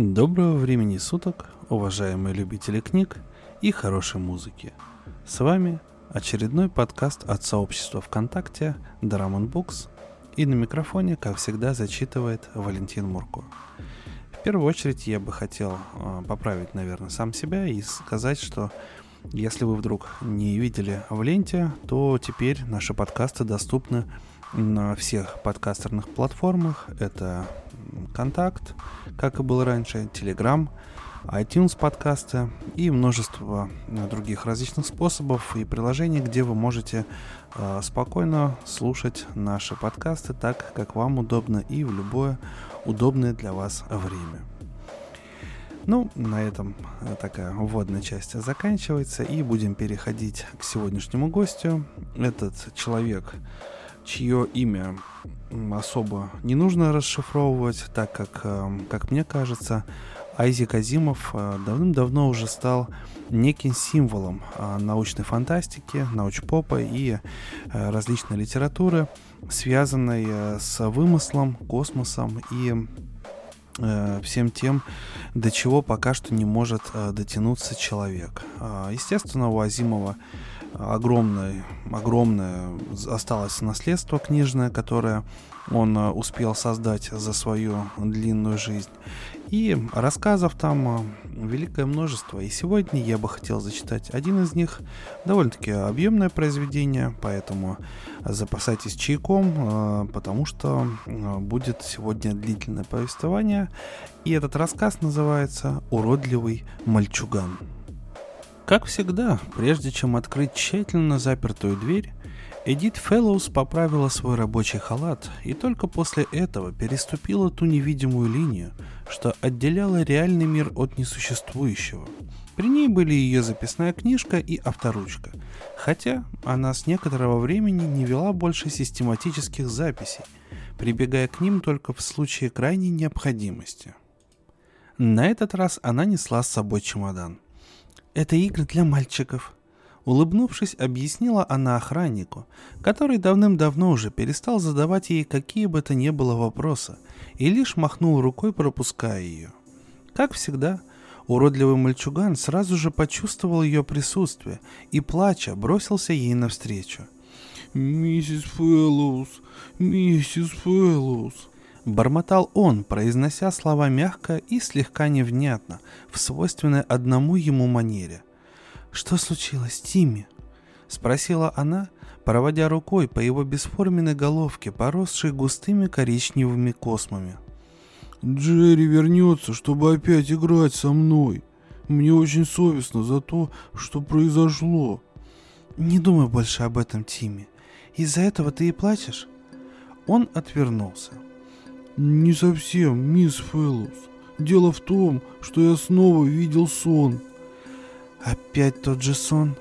Доброго времени суток, уважаемые любители книг и хорошей музыки. С вами очередной подкаст от сообщества ВКонтакте Dramon Books и на микрофоне, как всегда, зачитывает Валентин Мурко. В первую очередь я бы хотел э, поправить, наверное, сам себя и сказать, что если вы вдруг не видели в ленте, то теперь наши подкасты доступны на всех подкастерных платформах. Это Контакт, как и было раньше, Telegram, iTunes подкасты и множество других различных способов и приложений, где вы можете э, спокойно слушать наши подкасты так, как вам удобно и в любое удобное для вас время. Ну, на этом такая вводная часть заканчивается, и будем переходить к сегодняшнему гостю. Этот человек чье имя особо не нужно расшифровывать, так как, эм, как мне кажется, Айзек Азимов э, давным-давно уже стал неким символом э, научной фантастики, научпопа и э, различной литературы, связанной с вымыслом, космосом и всем тем, до чего пока что не может дотянуться человек. Естественно, у Азимова огромное, огромное осталось наследство книжное, которое он э, успел создать за свою длинную жизнь. И рассказов там э, великое множество. И сегодня я бы хотел зачитать один из них. Довольно-таки объемное произведение, поэтому запасайтесь чайком, э, потому что будет сегодня длительное повествование. И этот рассказ называется «Уродливый мальчуган». Как всегда, прежде чем открыть тщательно запертую дверь, Эдит Фэллоус поправила свой рабочий халат и только после этого переступила ту невидимую линию, что отделяла реальный мир от несуществующего. При ней были ее записная книжка и авторучка, хотя она с некоторого времени не вела больше систематических записей, прибегая к ним только в случае крайней необходимости. На этот раз она несла с собой чемодан – это игры для мальчиков. Улыбнувшись, объяснила она охраннику, который давным-давно уже перестал задавать ей какие бы то ни было вопросы и лишь махнул рукой, пропуская ее. Как всегда, уродливый мальчуган сразу же почувствовал ее присутствие и, плача, бросился ей навстречу. «Миссис Фэллоус, миссис Фэллоус», Бормотал он, произнося слова мягко и слегка невнятно, в свойственной одному ему манере. «Что случилось, Тимми?» — спросила она, проводя рукой по его бесформенной головке, поросшей густыми коричневыми космами. «Джерри вернется, чтобы опять играть со мной. Мне очень совестно за то, что произошло». «Не думай больше об этом, Тимми. Из-за этого ты и плачешь?» Он отвернулся. «Не совсем, мисс Фэллоус. Дело в том, что я снова видел сон». «Опять тот же сон?»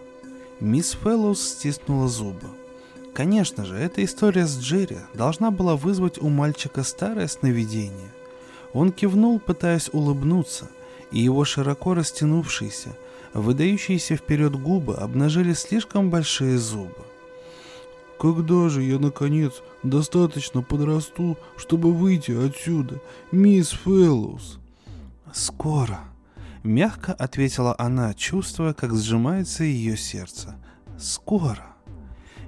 Мисс Фэллоус стиснула зубы. Конечно же, эта история с Джерри должна была вызвать у мальчика старое сновидение. Он кивнул, пытаясь улыбнуться, и его широко растянувшиеся, выдающиеся вперед губы обнажили слишком большие зубы. Когда же я, наконец, достаточно подрасту, чтобы выйти отсюда, мисс Фэллоус?» «Скоро», — мягко ответила она, чувствуя, как сжимается ее сердце. «Скоро».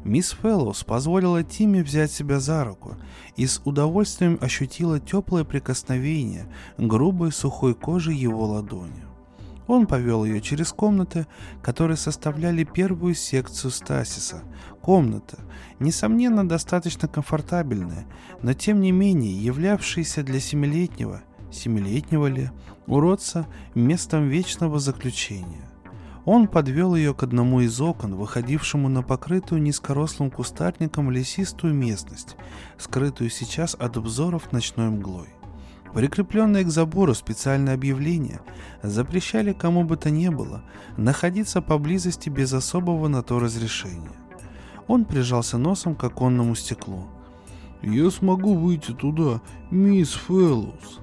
Мисс Фэллоус позволила Тиме взять себя за руку и с удовольствием ощутила теплое прикосновение грубой сухой кожи его ладони. Он повел ее через комнаты, которые составляли первую секцию Стасиса. Комната, несомненно, достаточно комфортабельная, но тем не менее являвшаяся для семилетнего, семилетнего ли, уродца местом вечного заключения. Он подвел ее к одному из окон, выходившему на покрытую низкорослым кустарником лесистую местность, скрытую сейчас от обзоров ночной мглой. Прикрепленные к забору специальные объявления запрещали кому бы то ни было находиться поблизости без особого на то разрешения. Он прижался носом к оконному стеклу. «Я смогу выйти туда, мисс Фэллоус».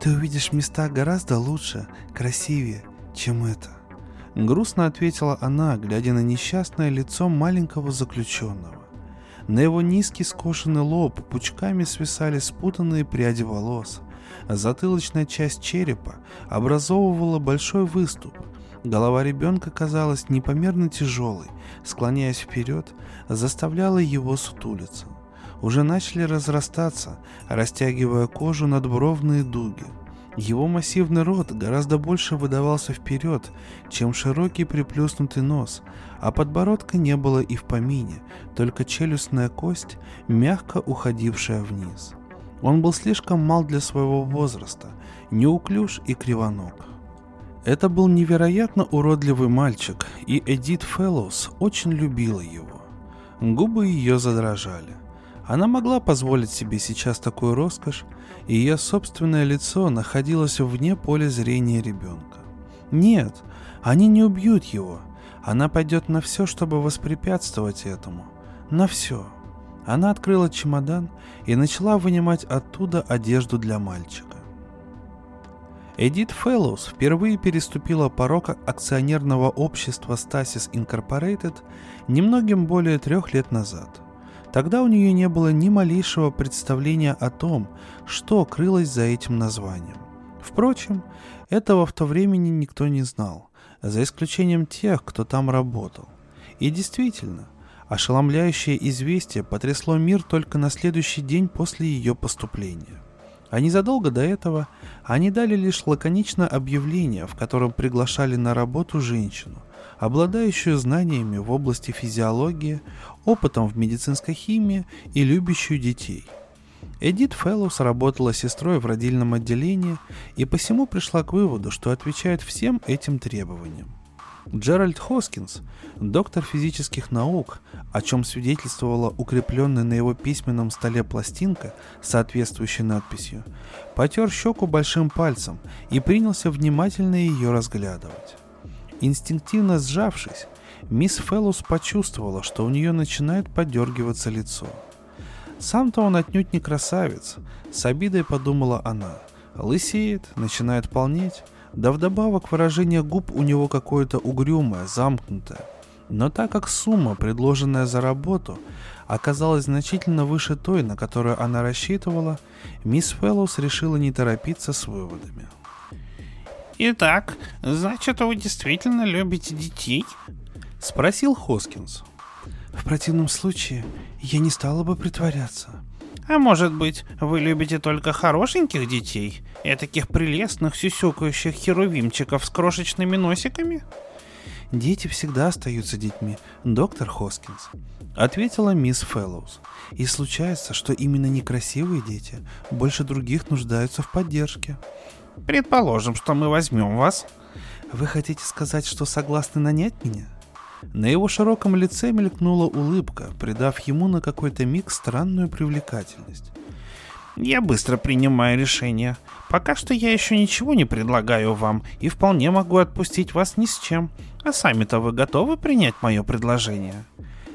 «Ты увидишь места гораздо лучше, красивее, чем это», — грустно ответила она, глядя на несчастное лицо маленького заключенного. На его низкий скошенный лоб пучками свисали спутанные пряди волос, Затылочная часть черепа образовывала большой выступ. Голова ребенка казалась непомерно тяжелой, склоняясь вперед, заставляла его сутулиться. Уже начали разрастаться, растягивая кожу надбровные дуги. Его массивный рот гораздо больше выдавался вперед, чем широкий приплюснутый нос, а подбородка не было и в помине, только челюстная кость, мягко уходившая вниз. Он был слишком мал для своего возраста, неуклюж и кривоног. Это был невероятно уродливый мальчик, и Эдит Фэллоус очень любила его. Губы ее задрожали. Она могла позволить себе сейчас такую роскошь, и ее собственное лицо находилось вне поля зрения ребенка. Нет, они не убьют его. Она пойдет на все, чтобы воспрепятствовать этому. На все. Она открыла чемодан и начала вынимать оттуда одежду для мальчика. Эдит Фэллоус впервые переступила порог акционерного общества Stasis Incorporated немногим более трех лет назад. Тогда у нее не было ни малейшего представления о том, что крылось за этим названием. Впрочем, этого в то времени никто не знал, за исключением тех, кто там работал. И действительно – Ошеломляющее известие потрясло мир только на следующий день после ее поступления. А незадолго до этого они дали лишь лаконичное объявление, в котором приглашали на работу женщину, обладающую знаниями в области физиологии, опытом в медицинской химии и любящую детей. Эдит Фэллоус работала сестрой в родильном отделении и посему пришла к выводу, что отвечает всем этим требованиям. Джеральд Хоскинс, доктор физических наук, о чем свидетельствовала укрепленная на его письменном столе пластинка с соответствующей надписью, потер щеку большим пальцем и принялся внимательно ее разглядывать. Инстинктивно сжавшись, мисс Феллус почувствовала, что у нее начинает подергиваться лицо. Сам-то он отнюдь не красавец, с обидой подумала она. Лысеет, начинает полнеть, да вдобавок выражение губ у него какое-то угрюмое, замкнутое. Но так как сумма, предложенная за работу, оказалась значительно выше той, на которую она рассчитывала, мисс Фэллоус решила не торопиться с выводами. «Итак, значит, вы действительно любите детей?» — спросил Хоскинс. «В противном случае я не стала бы притворяться», а может быть, вы любите только хорошеньких детей? И таких прелестных сюсюкающих херувимчиков с крошечными носиками? Дети всегда остаются детьми, доктор Хоскинс, ответила мисс Фэллоус. И случается, что именно некрасивые дети больше других нуждаются в поддержке. Предположим, что мы возьмем вас. Вы хотите сказать, что согласны нанять меня? На его широком лице мелькнула улыбка, придав ему на какой-то миг странную привлекательность. «Я быстро принимаю решение. Пока что я еще ничего не предлагаю вам и вполне могу отпустить вас ни с чем. А сами-то вы готовы принять мое предложение?»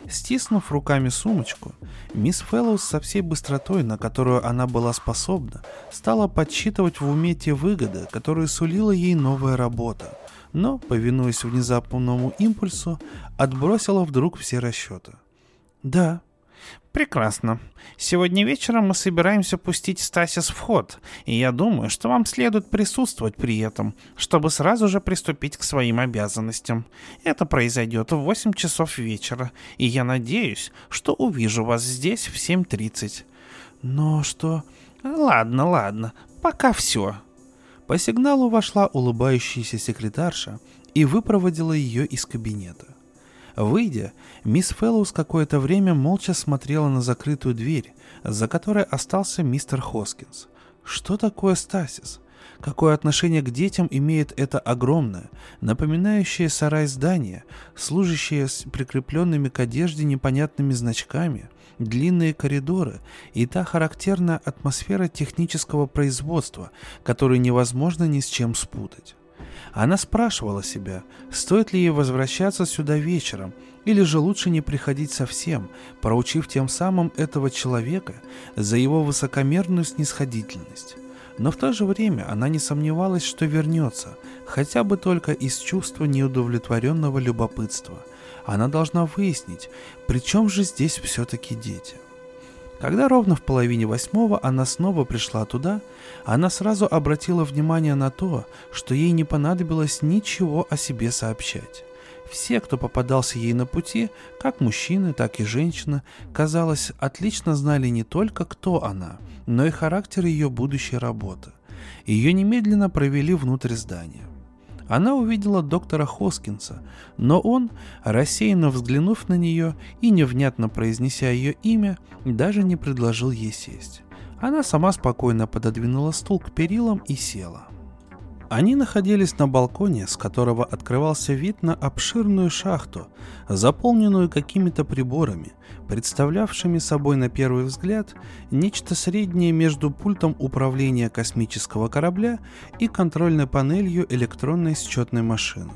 Стиснув руками сумочку, мисс Фэллоус со всей быстротой, на которую она была способна, стала подсчитывать в уме те выгоды, которые сулила ей новая работа, но, повинуясь внезапному импульсу, отбросила вдруг все расчеты. «Да», Прекрасно. Сегодня вечером мы собираемся пустить Стасис в ход, и я думаю, что вам следует присутствовать при этом, чтобы сразу же приступить к своим обязанностям. Это произойдет в 8 часов вечера, и я надеюсь, что увижу вас здесь в 7.30. Но что... Ладно, ладно, пока все. По сигналу вошла улыбающаяся секретарша и выпроводила ее из кабинета. Выйдя, мисс Фэллоус какое-то время молча смотрела на закрытую дверь, за которой остался мистер Хоскинс. Что такое стасис? Какое отношение к детям имеет это огромное, напоминающее сарай здание, служащее с прикрепленными к одежде непонятными значками, длинные коридоры и та характерная атмосфера технического производства, которую невозможно ни с чем спутать. Она спрашивала себя, стоит ли ей возвращаться сюда вечером, или же лучше не приходить совсем, проучив тем самым этого человека за его высокомерную снисходительность. Но в то же время она не сомневалась, что вернется, хотя бы только из чувства неудовлетворенного любопытства. Она должна выяснить, при чем же здесь все-таки дети. Когда ровно в половине восьмого она снова пришла туда, она сразу обратила внимание на то, что ей не понадобилось ничего о себе сообщать. Все, кто попадался ей на пути, как мужчины, так и женщины, казалось, отлично знали не только, кто она, но и характер ее будущей работы. Ее немедленно провели внутрь здания. Она увидела доктора Хоскинса, но он, рассеянно взглянув на нее и невнятно произнеся ее имя, даже не предложил ей сесть. Она сама спокойно пододвинула стул к перилам и села. Они находились на балконе, с которого открывался вид на обширную шахту, заполненную какими-то приборами, представлявшими собой на первый взгляд нечто среднее между пультом управления космического корабля и контрольной панелью электронной счетной машины.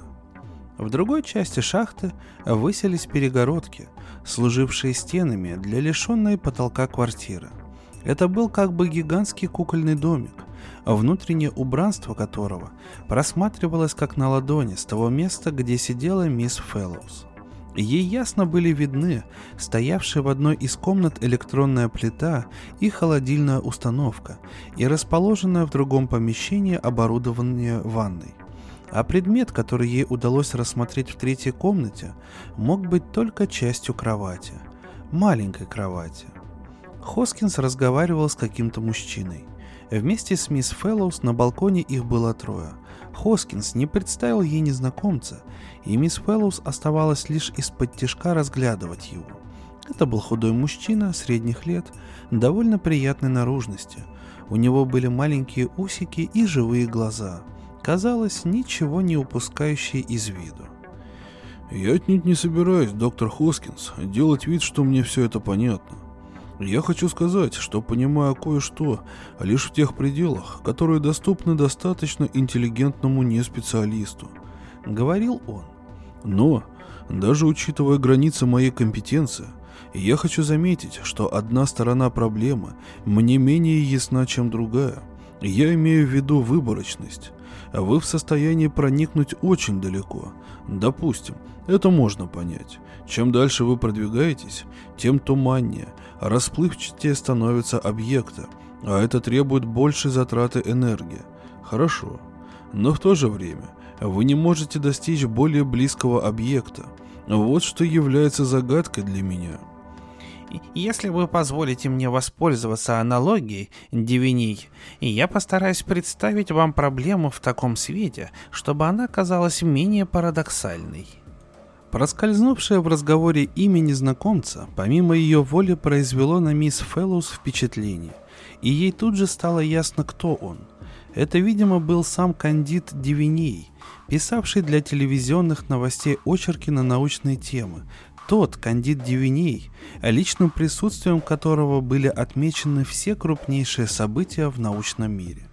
В другой части шахты выселись перегородки, служившие стенами для лишенной потолка квартиры. Это был как бы гигантский кукольный домик, внутреннее убранство которого просматривалось как на ладони с того места, где сидела мисс Фэллоус. Ей ясно были видны стоявшая в одной из комнат электронная плита и холодильная установка и расположенное в другом помещении оборудование ванной. А предмет, который ей удалось рассмотреть в третьей комнате, мог быть только частью кровати. Маленькой кровати. Хоскинс разговаривал с каким-то мужчиной. Вместе с мисс Фэллоус на балконе их было трое. Хоскинс не представил ей незнакомца, и мисс Фэллоус оставалось лишь из-под тишка разглядывать его. Это был худой мужчина средних лет, довольно приятной наружности. У него были маленькие усики и живые глаза. Казалось, ничего не упускающие из виду. «Я отнюдь не собираюсь, доктор Хоскинс, делать вид, что мне все это понятно. Я хочу сказать, что понимаю кое-что лишь в тех пределах, которые доступны достаточно интеллигентному неспециалисту, говорил он. Но, даже учитывая границы моей компетенции, я хочу заметить, что одна сторона проблемы мне менее ясна, чем другая. Я имею в виду выборочность. Вы в состоянии проникнуть очень далеко. Допустим, это можно понять. Чем дальше вы продвигаетесь, тем туманнее, расплывчатее становятся объекты, а это требует большей затраты энергии. Хорошо. Но в то же время вы не можете достичь более близкого объекта. Вот что является загадкой для меня. Если вы позволите мне воспользоваться аналогией, Дивиней, я постараюсь представить вам проблему в таком свете, чтобы она казалась менее парадоксальной. Проскользнувшее в разговоре имя незнакомца, помимо ее воли, произвело на мисс Фэллоус впечатление, и ей тут же стало ясно, кто он. Это, видимо, был сам кандид Дивиней, писавший для телевизионных новостей очерки на научные темы, тот кандид Дивиней, личным присутствием которого были отмечены все крупнейшие события в научном мире.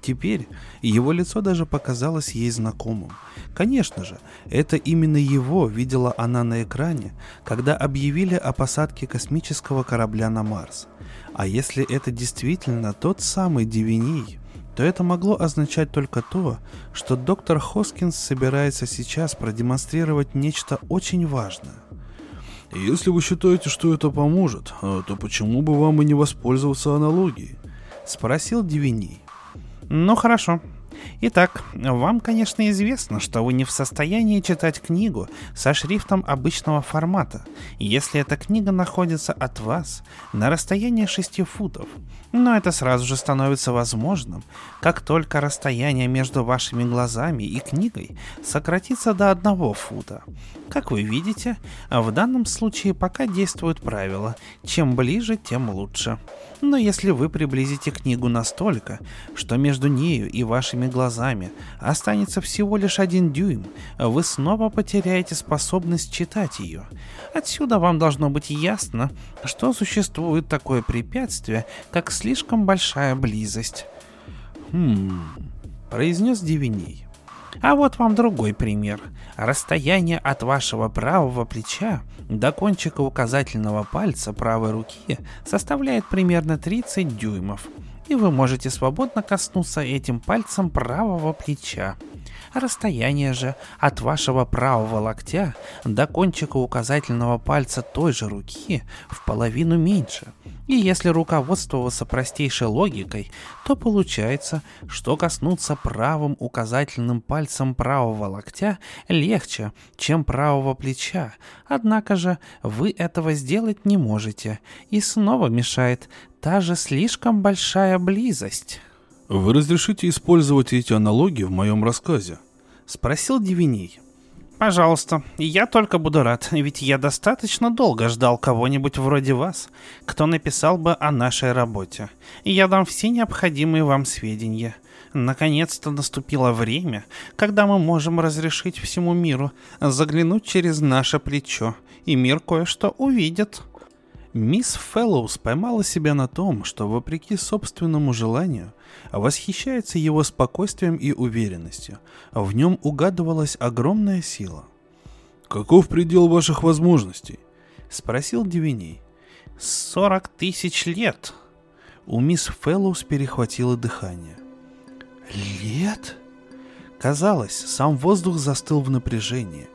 Теперь его лицо даже показалось ей знакомым. Конечно же, это именно его видела она на экране, когда объявили о посадке космического корабля на Марс. А если это действительно тот самый Дивиней, то это могло означать только то, что доктор Хоскинс собирается сейчас продемонстрировать нечто очень важное. Если вы считаете, что это поможет, то почему бы вам и не воспользоваться аналогией? Спросил Дивиней. Ну хорошо. Итак, вам, конечно, известно, что вы не в состоянии читать книгу со шрифтом обычного формата, если эта книга находится от вас на расстоянии 6 футов. Но это сразу же становится возможным, как только расстояние между вашими глазами и книгой сократится до одного фута. Как вы видите, в данном случае пока действует правило «чем ближе, тем лучше». Но если вы приблизите книгу настолько, что между нею и вашими глазами останется всего лишь один дюйм, вы снова потеряете способность читать ее. Отсюда вам должно быть ясно, что существует такое препятствие, как слишком большая близость. «Хм...» — произнес Дивиней. А вот вам другой пример. Расстояние от вашего правого плеча до кончика указательного пальца правой руки составляет примерно 30 дюймов, и вы можете свободно коснуться этим пальцем правого плеча. Расстояние же от вашего правого локтя до кончика указательного пальца той же руки в половину меньше, И если руководствоваться простейшей логикой, то получается, что коснуться правым указательным пальцем правого локтя легче, чем правого плеча. Однако же вы этого сделать не можете, и снова мешает та же слишком большая близость. Вы разрешите использовать эти аналогии в моем рассказе? Спросил Дивиней. Пожалуйста, я только буду рад, ведь я достаточно долго ждал кого-нибудь вроде вас, кто написал бы о нашей работе. И я дам все необходимые вам сведения. Наконец-то наступило время, когда мы можем разрешить всему миру заглянуть через наше плечо, и мир кое-что увидит. Мисс Фэллоус поймала себя на том, что, вопреки собственному желанию, восхищается его спокойствием и уверенностью. В нем угадывалась огромная сила. «Каков предел ваших возможностей?» — спросил Дивиней. «Сорок тысяч лет!» У мисс Фэллоус перехватило дыхание. «Лет?» Казалось, сам воздух застыл в напряжении.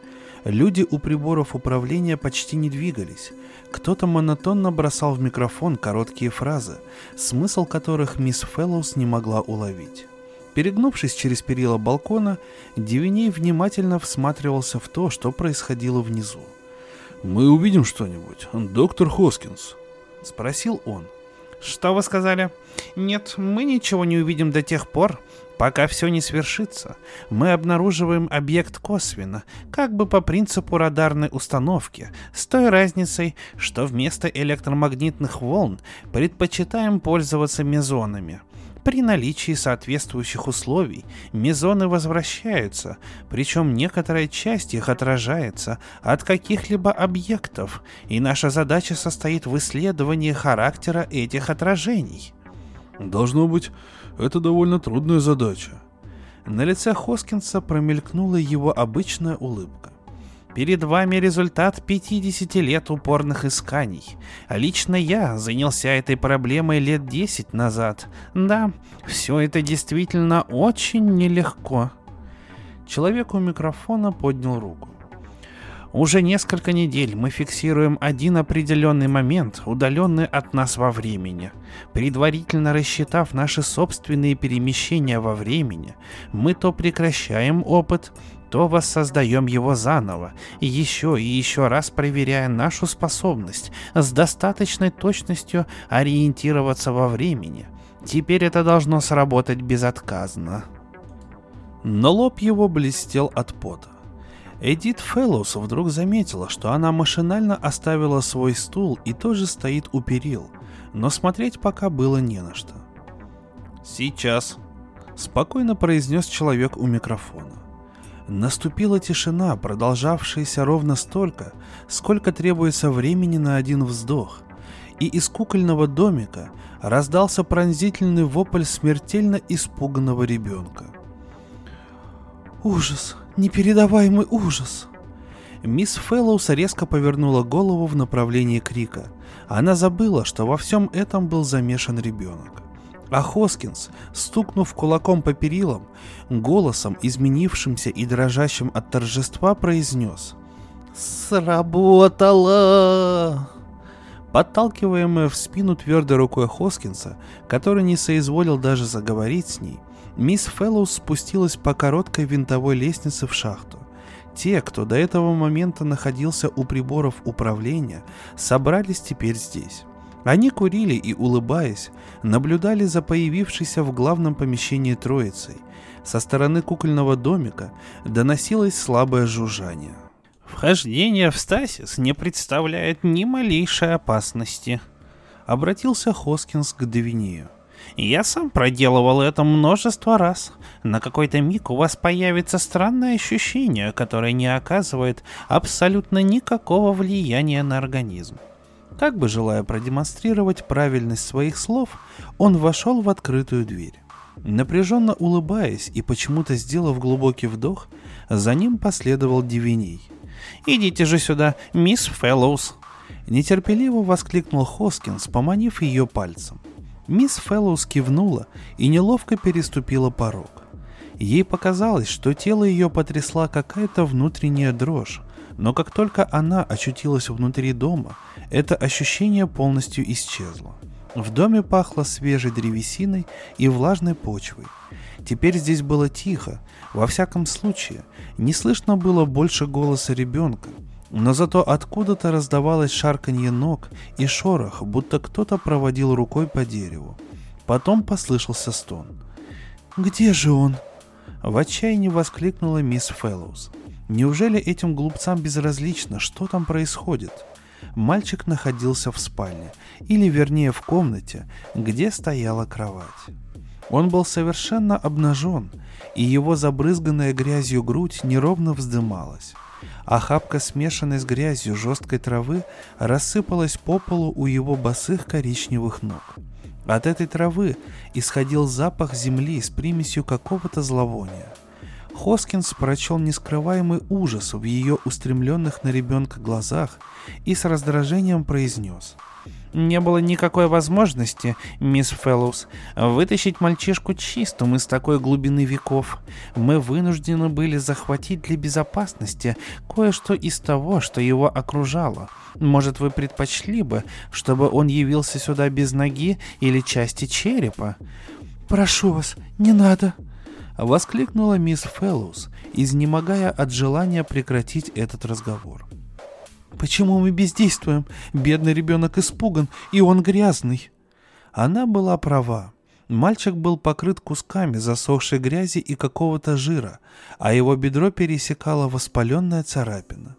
Люди у приборов управления почти не двигались — кто-то монотонно бросал в микрофон короткие фразы, смысл которых мисс Фэллоус не могла уловить. Перегнувшись через перила балкона, Дивиней внимательно всматривался в то, что происходило внизу. «Мы увидим что-нибудь, доктор Хоскинс?» — спросил он. «Что вы сказали?» «Нет, мы ничего не увидим до тех пор, Пока все не свершится, мы обнаруживаем объект косвенно, как бы по принципу радарной установки, с той разницей, что вместо электромагнитных волн предпочитаем пользоваться мезонами. При наличии соответствующих условий мезоны возвращаются, причем некоторая часть их отражается от каких-либо объектов, и наша задача состоит в исследовании характера этих отражений. Должно быть, это довольно трудная задача. На лице Хоскинса промелькнула его обычная улыбка. Перед вами результат 50 лет упорных исканий. Лично я занялся этой проблемой лет 10 назад. Да, все это действительно очень нелегко. Человек у микрофона поднял руку. Уже несколько недель мы фиксируем один определенный момент, удаленный от нас во времени. Предварительно рассчитав наши собственные перемещения во времени, мы то прекращаем опыт, то воссоздаем его заново, и еще и еще раз проверяя нашу способность с достаточной точностью ориентироваться во времени. Теперь это должно сработать безотказно. Но лоб его блестел от пота. Эдит Фэллоус вдруг заметила, что она машинально оставила свой стул и тоже стоит у перил, но смотреть пока было не на что. «Сейчас», — спокойно произнес человек у микрофона. Наступила тишина, продолжавшаяся ровно столько, сколько требуется времени на один вздох, и из кукольного домика раздался пронзительный вопль смертельно испуганного ребенка. «Ужас!» Непередаваемый ужас!» Мисс Фэллоус резко повернула голову в направлении крика. Она забыла, что во всем этом был замешан ребенок. А Хоскинс, стукнув кулаком по перилам, голосом, изменившимся и дрожащим от торжества, произнес «Сработало!» Подталкиваемая в спину твердой рукой Хоскинса, который не соизволил даже заговорить с ней, мисс Фэллоус спустилась по короткой винтовой лестнице в шахту. Те, кто до этого момента находился у приборов управления, собрались теперь здесь. Они курили и, улыбаясь, наблюдали за появившейся в главном помещении троицей. Со стороны кукольного домика доносилось слабое жужжание. «Вхождение в стасис не представляет ни малейшей опасности», — обратился Хоскинс к Девинею. Я сам проделывал это множество раз. На какой-то миг у вас появится странное ощущение, которое не оказывает абсолютно никакого влияния на организм. Как бы желая продемонстрировать правильность своих слов, он вошел в открытую дверь. Напряженно улыбаясь и почему-то сделав глубокий вдох, за ним последовал Дивиней. «Идите же сюда, мисс Фэллоус!» Нетерпеливо воскликнул Хоскинс, поманив ее пальцем. Мисс Фэллоус кивнула и неловко переступила порог. Ей показалось, что тело ее потрясла какая-то внутренняя дрожь, Но как только она очутилась внутри дома, это ощущение полностью исчезло. В доме пахло свежей древесиной и влажной почвой. Теперь здесь было тихо, во всяком случае, не слышно было больше голоса ребенка, но зато откуда-то раздавалось шарканье ног и шорох, будто кто-то проводил рукой по дереву. Потом послышался стон. «Где же он?» В отчаянии воскликнула мисс Фэллоус. Неужели этим глупцам безразлично, что там происходит? Мальчик находился в спальне, или вернее в комнате, где стояла кровать. Он был совершенно обнажен, и его забрызганная грязью грудь неровно вздымалась. Охапка смешанной с грязью жесткой травы рассыпалась по полу у его босых коричневых ног. От этой травы исходил запах земли с примесью какого-то зловония. Хоскинс прочел нескрываемый ужас в ее устремленных на ребенка глазах и с раздражением произнес – не было никакой возможности, мисс Фэллоус, вытащить мальчишку чистым из такой глубины веков. Мы вынуждены были захватить для безопасности кое-что из того, что его окружало. Может, вы предпочли бы, чтобы он явился сюда без ноги или части черепа? «Прошу вас, не надо!» — воскликнула мисс Фэллоус, изнемогая от желания прекратить этот разговор. Почему мы бездействуем? Бедный ребенок испуган, и он грязный. Она была права. Мальчик был покрыт кусками засохшей грязи и какого-то жира, а его бедро пересекала воспаленная царапина.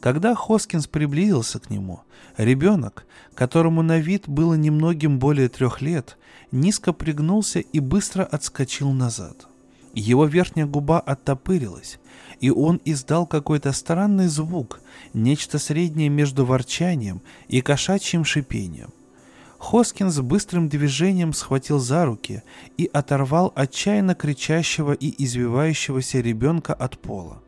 Когда Хоскинс приблизился к нему, ребенок, которому на вид было немногим более трех лет, низко пригнулся и быстро отскочил назад. Его верхняя губа оттопырилась, и он издал какой-то странный звук, нечто среднее между ворчанием и кошачьим шипением. Хоскинс быстрым движением схватил за руки и оторвал отчаянно кричащего и извивающегося ребенка от пола.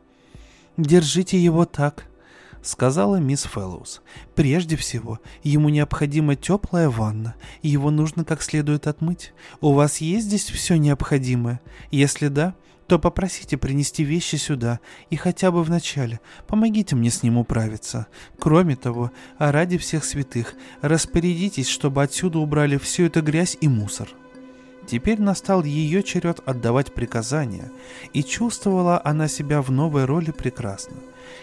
«Держите его так», — сказала мисс Фэллоус. «Прежде всего, ему необходима теплая ванна, и его нужно как следует отмыть. У вас есть здесь все необходимое? Если да, то попросите принести вещи сюда, и хотя бы вначале помогите мне с ним управиться. Кроме того, а ради всех святых, распорядитесь, чтобы отсюда убрали всю эту грязь и мусор». Теперь настал ее черед отдавать приказания, и чувствовала она себя в новой роли прекрасно.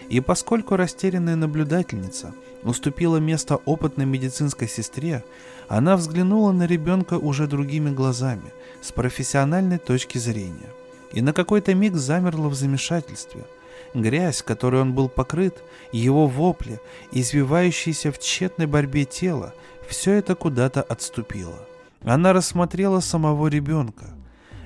И поскольку растерянная наблюдательница уступила место опытной медицинской сестре, она взглянула на ребенка уже другими глазами, с профессиональной точки зрения и на какой-то миг замерла в замешательстве. Грязь, которой он был покрыт, его вопли, извивающиеся в тщетной борьбе тело, все это куда-то отступило. Она рассмотрела самого ребенка.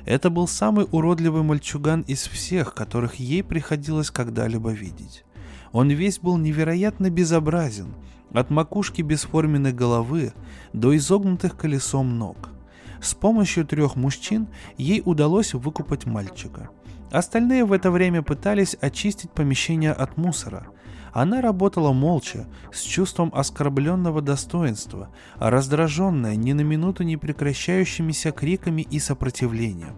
Это был самый уродливый мальчуган из всех, которых ей приходилось когда-либо видеть. Он весь был невероятно безобразен, от макушки бесформенной головы до изогнутых колесом ног. С помощью трех мужчин ей удалось выкупать мальчика. Остальные в это время пытались очистить помещение от мусора. Она работала молча, с чувством оскорбленного достоинства, раздраженная ни на минуту не прекращающимися криками и сопротивлением.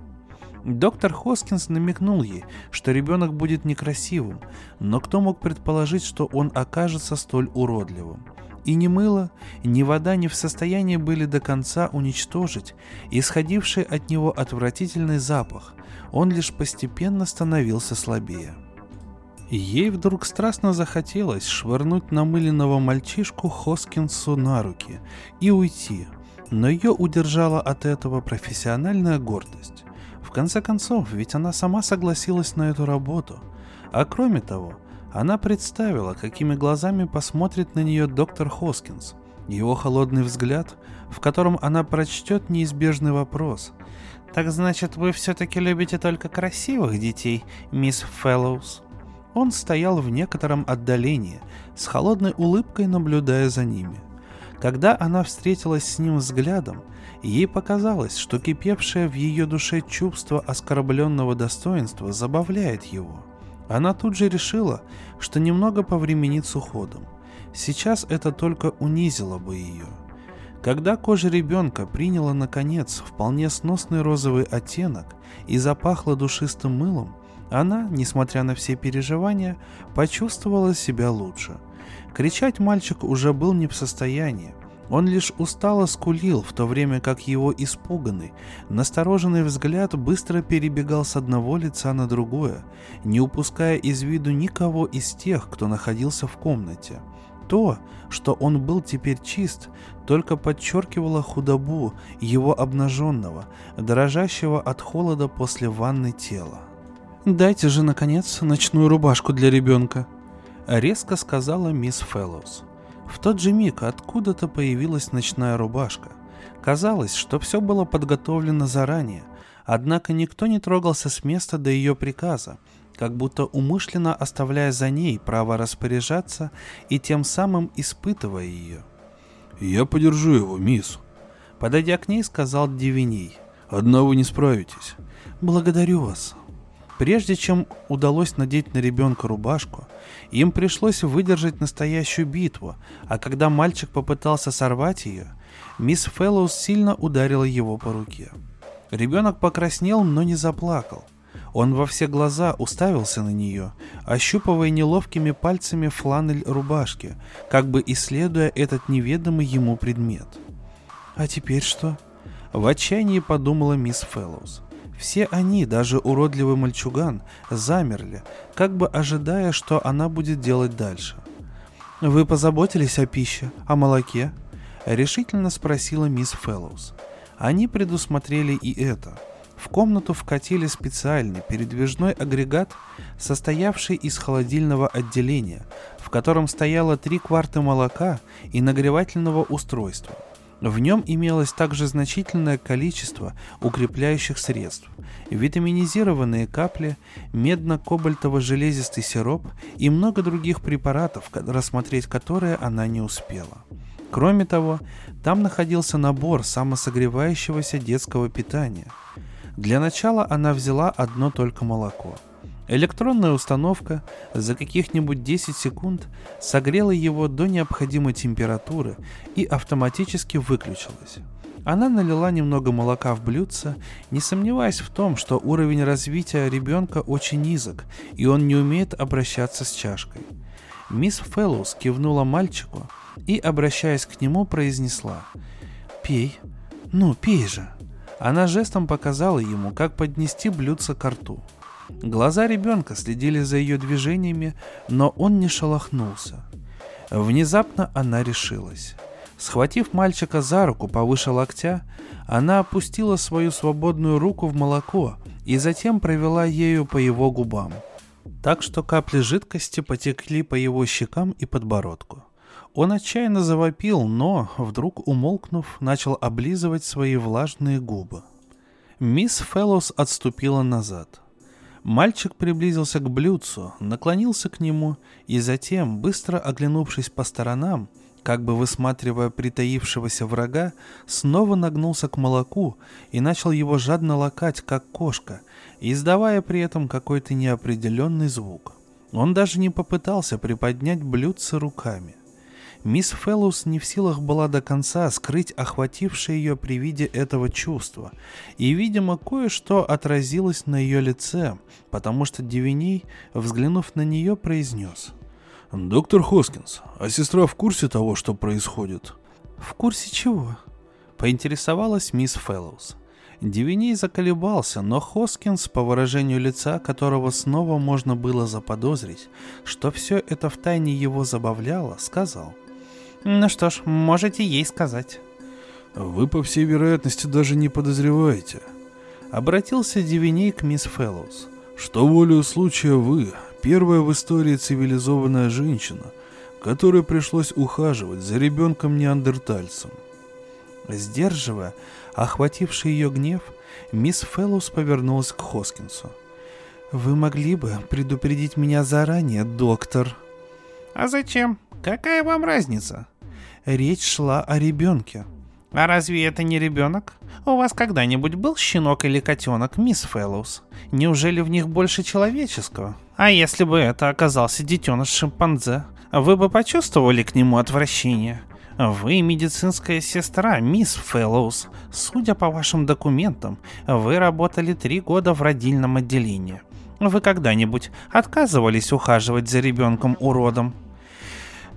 Доктор Хоскинс намекнул ей, что ребенок будет некрасивым, но кто мог предположить, что он окажется столь уродливым? И ни мыло, ни вода не в состоянии были до конца уничтожить исходивший от него отвратительный запах, он лишь постепенно становился слабее. Ей вдруг страстно захотелось швырнуть намыленного мальчишку Хоскинсу на руки и уйти, но ее удержала от этого профессиональная гордость. В конце концов, ведь она сама согласилась на эту работу. А кроме того, она представила, какими глазами посмотрит на нее доктор Хоскинс. Его холодный взгляд, в котором она прочтет неизбежный вопрос. «Так значит, вы все-таки любите только красивых детей, мисс Фэллоус?» Он стоял в некотором отдалении, с холодной улыбкой наблюдая за ними. Когда она встретилась с ним взглядом, ей показалось, что кипевшее в ее душе чувство оскорбленного достоинства забавляет его – она тут же решила, что немного повременит с уходом. Сейчас это только унизило бы ее. Когда кожа ребенка приняла, наконец, вполне сносный розовый оттенок и запахла душистым мылом, Она, несмотря на все переживания, почувствовала себя лучше. Кричать мальчик уже был не в состоянии. Он лишь устало скулил, в то время как его испуганный, настороженный взгляд быстро перебегал с одного лица на другое, не упуская из виду никого из тех, кто находился в комнате. То, что он был теперь чист, только подчеркивало худобу его обнаженного, дрожащего от холода после ванны тела. «Дайте же, наконец, ночную рубашку для ребенка», — резко сказала мисс Фэллоус. В тот же миг откуда-то появилась ночная рубашка. Казалось, что все было подготовлено заранее, однако никто не трогался с места до ее приказа, как будто умышленно оставляя за ней право распоряжаться и тем самым испытывая ее. «Я подержу его, мисс», — подойдя к ней, сказал Дивиней. «Одна вы не справитесь». «Благодарю вас», Прежде чем удалось надеть на ребенка рубашку, им пришлось выдержать настоящую битву, а когда мальчик попытался сорвать ее, мисс Фэллоус сильно ударила его по руке. Ребенок покраснел, но не заплакал. Он во все глаза уставился на нее, ощупывая неловкими пальцами фланель рубашки, как бы исследуя этот неведомый ему предмет. «А теперь что?» В отчаянии подумала мисс Фэллоус. Все они, даже уродливый мальчуган, замерли, как бы ожидая, что она будет делать дальше. «Вы позаботились о пище, о молоке?» — решительно спросила мисс Фэллоус. Они предусмотрели и это. В комнату вкатили специальный передвижной агрегат, состоявший из холодильного отделения, в котором стояло три кварты молока и нагревательного устройства — в нем имелось также значительное количество укрепляющих средств, витаминизированные капли, медно-кобальтово-железистый сироп и много других препаратов, рассмотреть которые она не успела. Кроме того, там находился набор самосогревающегося детского питания. Для начала она взяла одно только молоко – Электронная установка за каких-нибудь 10 секунд согрела его до необходимой температуры и автоматически выключилась. Она налила немного молока в блюдце, не сомневаясь в том, что уровень развития ребенка очень низок, и он не умеет обращаться с чашкой. Мисс Фэллоус кивнула мальчику и, обращаясь к нему, произнесла «Пей, ну пей же». Она жестом показала ему, как поднести блюдце к рту – Глаза ребенка следили за ее движениями, но он не шелохнулся. Внезапно она решилась. Схватив мальчика за руку повыше локтя, она опустила свою свободную руку в молоко и затем провела ею по его губам, так что капли жидкости потекли по его щекам и подбородку. Он отчаянно завопил, но, вдруг умолкнув, начал облизывать свои влажные губы. Мисс Фэллоус отступила назад – Мальчик приблизился к блюдцу, наклонился к нему и затем, быстро оглянувшись по сторонам, как бы высматривая притаившегося врага, снова нагнулся к молоку и начал его жадно лакать, как кошка, издавая при этом какой-то неопределенный звук. Он даже не попытался приподнять блюдце руками. Мисс Фэллоус не в силах была до конца скрыть охватившее ее при виде этого чувства, и, видимо, кое-что отразилось на ее лице, потому что Дивиней, взглянув на нее, произнес. «Доктор Хоскинс, а сестра в курсе того, что происходит?» «В курсе чего?» — поинтересовалась мисс Фэллоус. Дивиней заколебался, но Хоскинс, по выражению лица которого снова можно было заподозрить, что все это втайне его забавляло, сказал — ну что ж, можете ей сказать. Вы, по всей вероятности, даже не подозреваете. Обратился Дивиней к мисс Фэллоус. Что волею случая вы, первая в истории цивилизованная женщина, которой пришлось ухаживать за ребенком-неандертальцем. Сдерживая охвативший ее гнев, мисс Фэллоус повернулась к Хоскинсу. «Вы могли бы предупредить меня заранее, доктор?» «А зачем? Какая вам разница?» Речь шла о ребенке. А разве это не ребенок? У вас когда-нибудь был щенок или котенок, мисс Фэллоус? Неужели в них больше человеческого? А если бы это оказался детеныш шимпанзе, вы бы почувствовали к нему отвращение? Вы медицинская сестра, мисс Фэллоус. Судя по вашим документам, вы работали три года в родильном отделении. Вы когда-нибудь отказывались ухаживать за ребенком-уродом?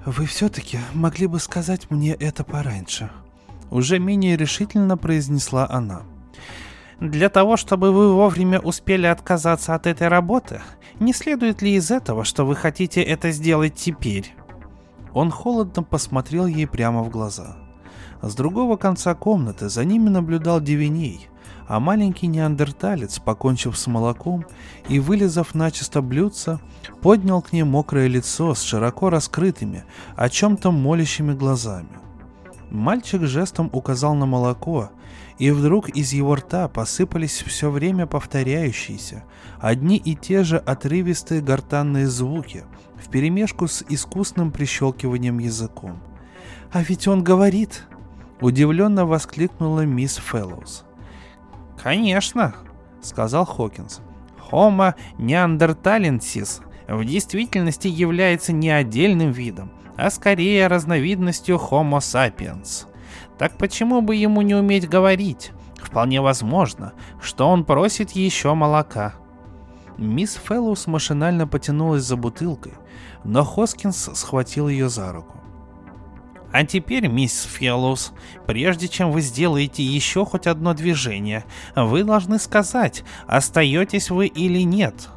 Вы все-таки могли бы сказать мне это пораньше. Уже менее решительно произнесла она. Для того, чтобы вы вовремя успели отказаться от этой работы, не следует ли из этого, что вы хотите это сделать теперь? Он холодно посмотрел ей прямо в глаза. С другого конца комнаты за ними наблюдал Девиней, а маленький неандерталец, покончив с молоком и вылезав начисто блюдца, поднял к ней мокрое лицо с широко раскрытыми, о чем-то молящими глазами. Мальчик жестом указал на молоко, и вдруг из его рта посыпались все время повторяющиеся, одни и те же отрывистые гортанные звуки, вперемешку с искусным прищелкиванием языком. «А ведь он говорит!» — удивленно воскликнула мисс Фэллоус. «Конечно!» — сказал Хокинс. «Homo neanderthalensis в действительности является не отдельным видом, а скорее разновидностью Homo sapiens — так почему бы ему не уметь говорить? Вполне возможно, что он просит еще молока. Мисс Фэллоус машинально потянулась за бутылкой, но Хоскинс схватил ее за руку. А теперь, мисс Феллоус, прежде чем вы сделаете еще хоть одно движение, вы должны сказать, остаетесь вы или нет.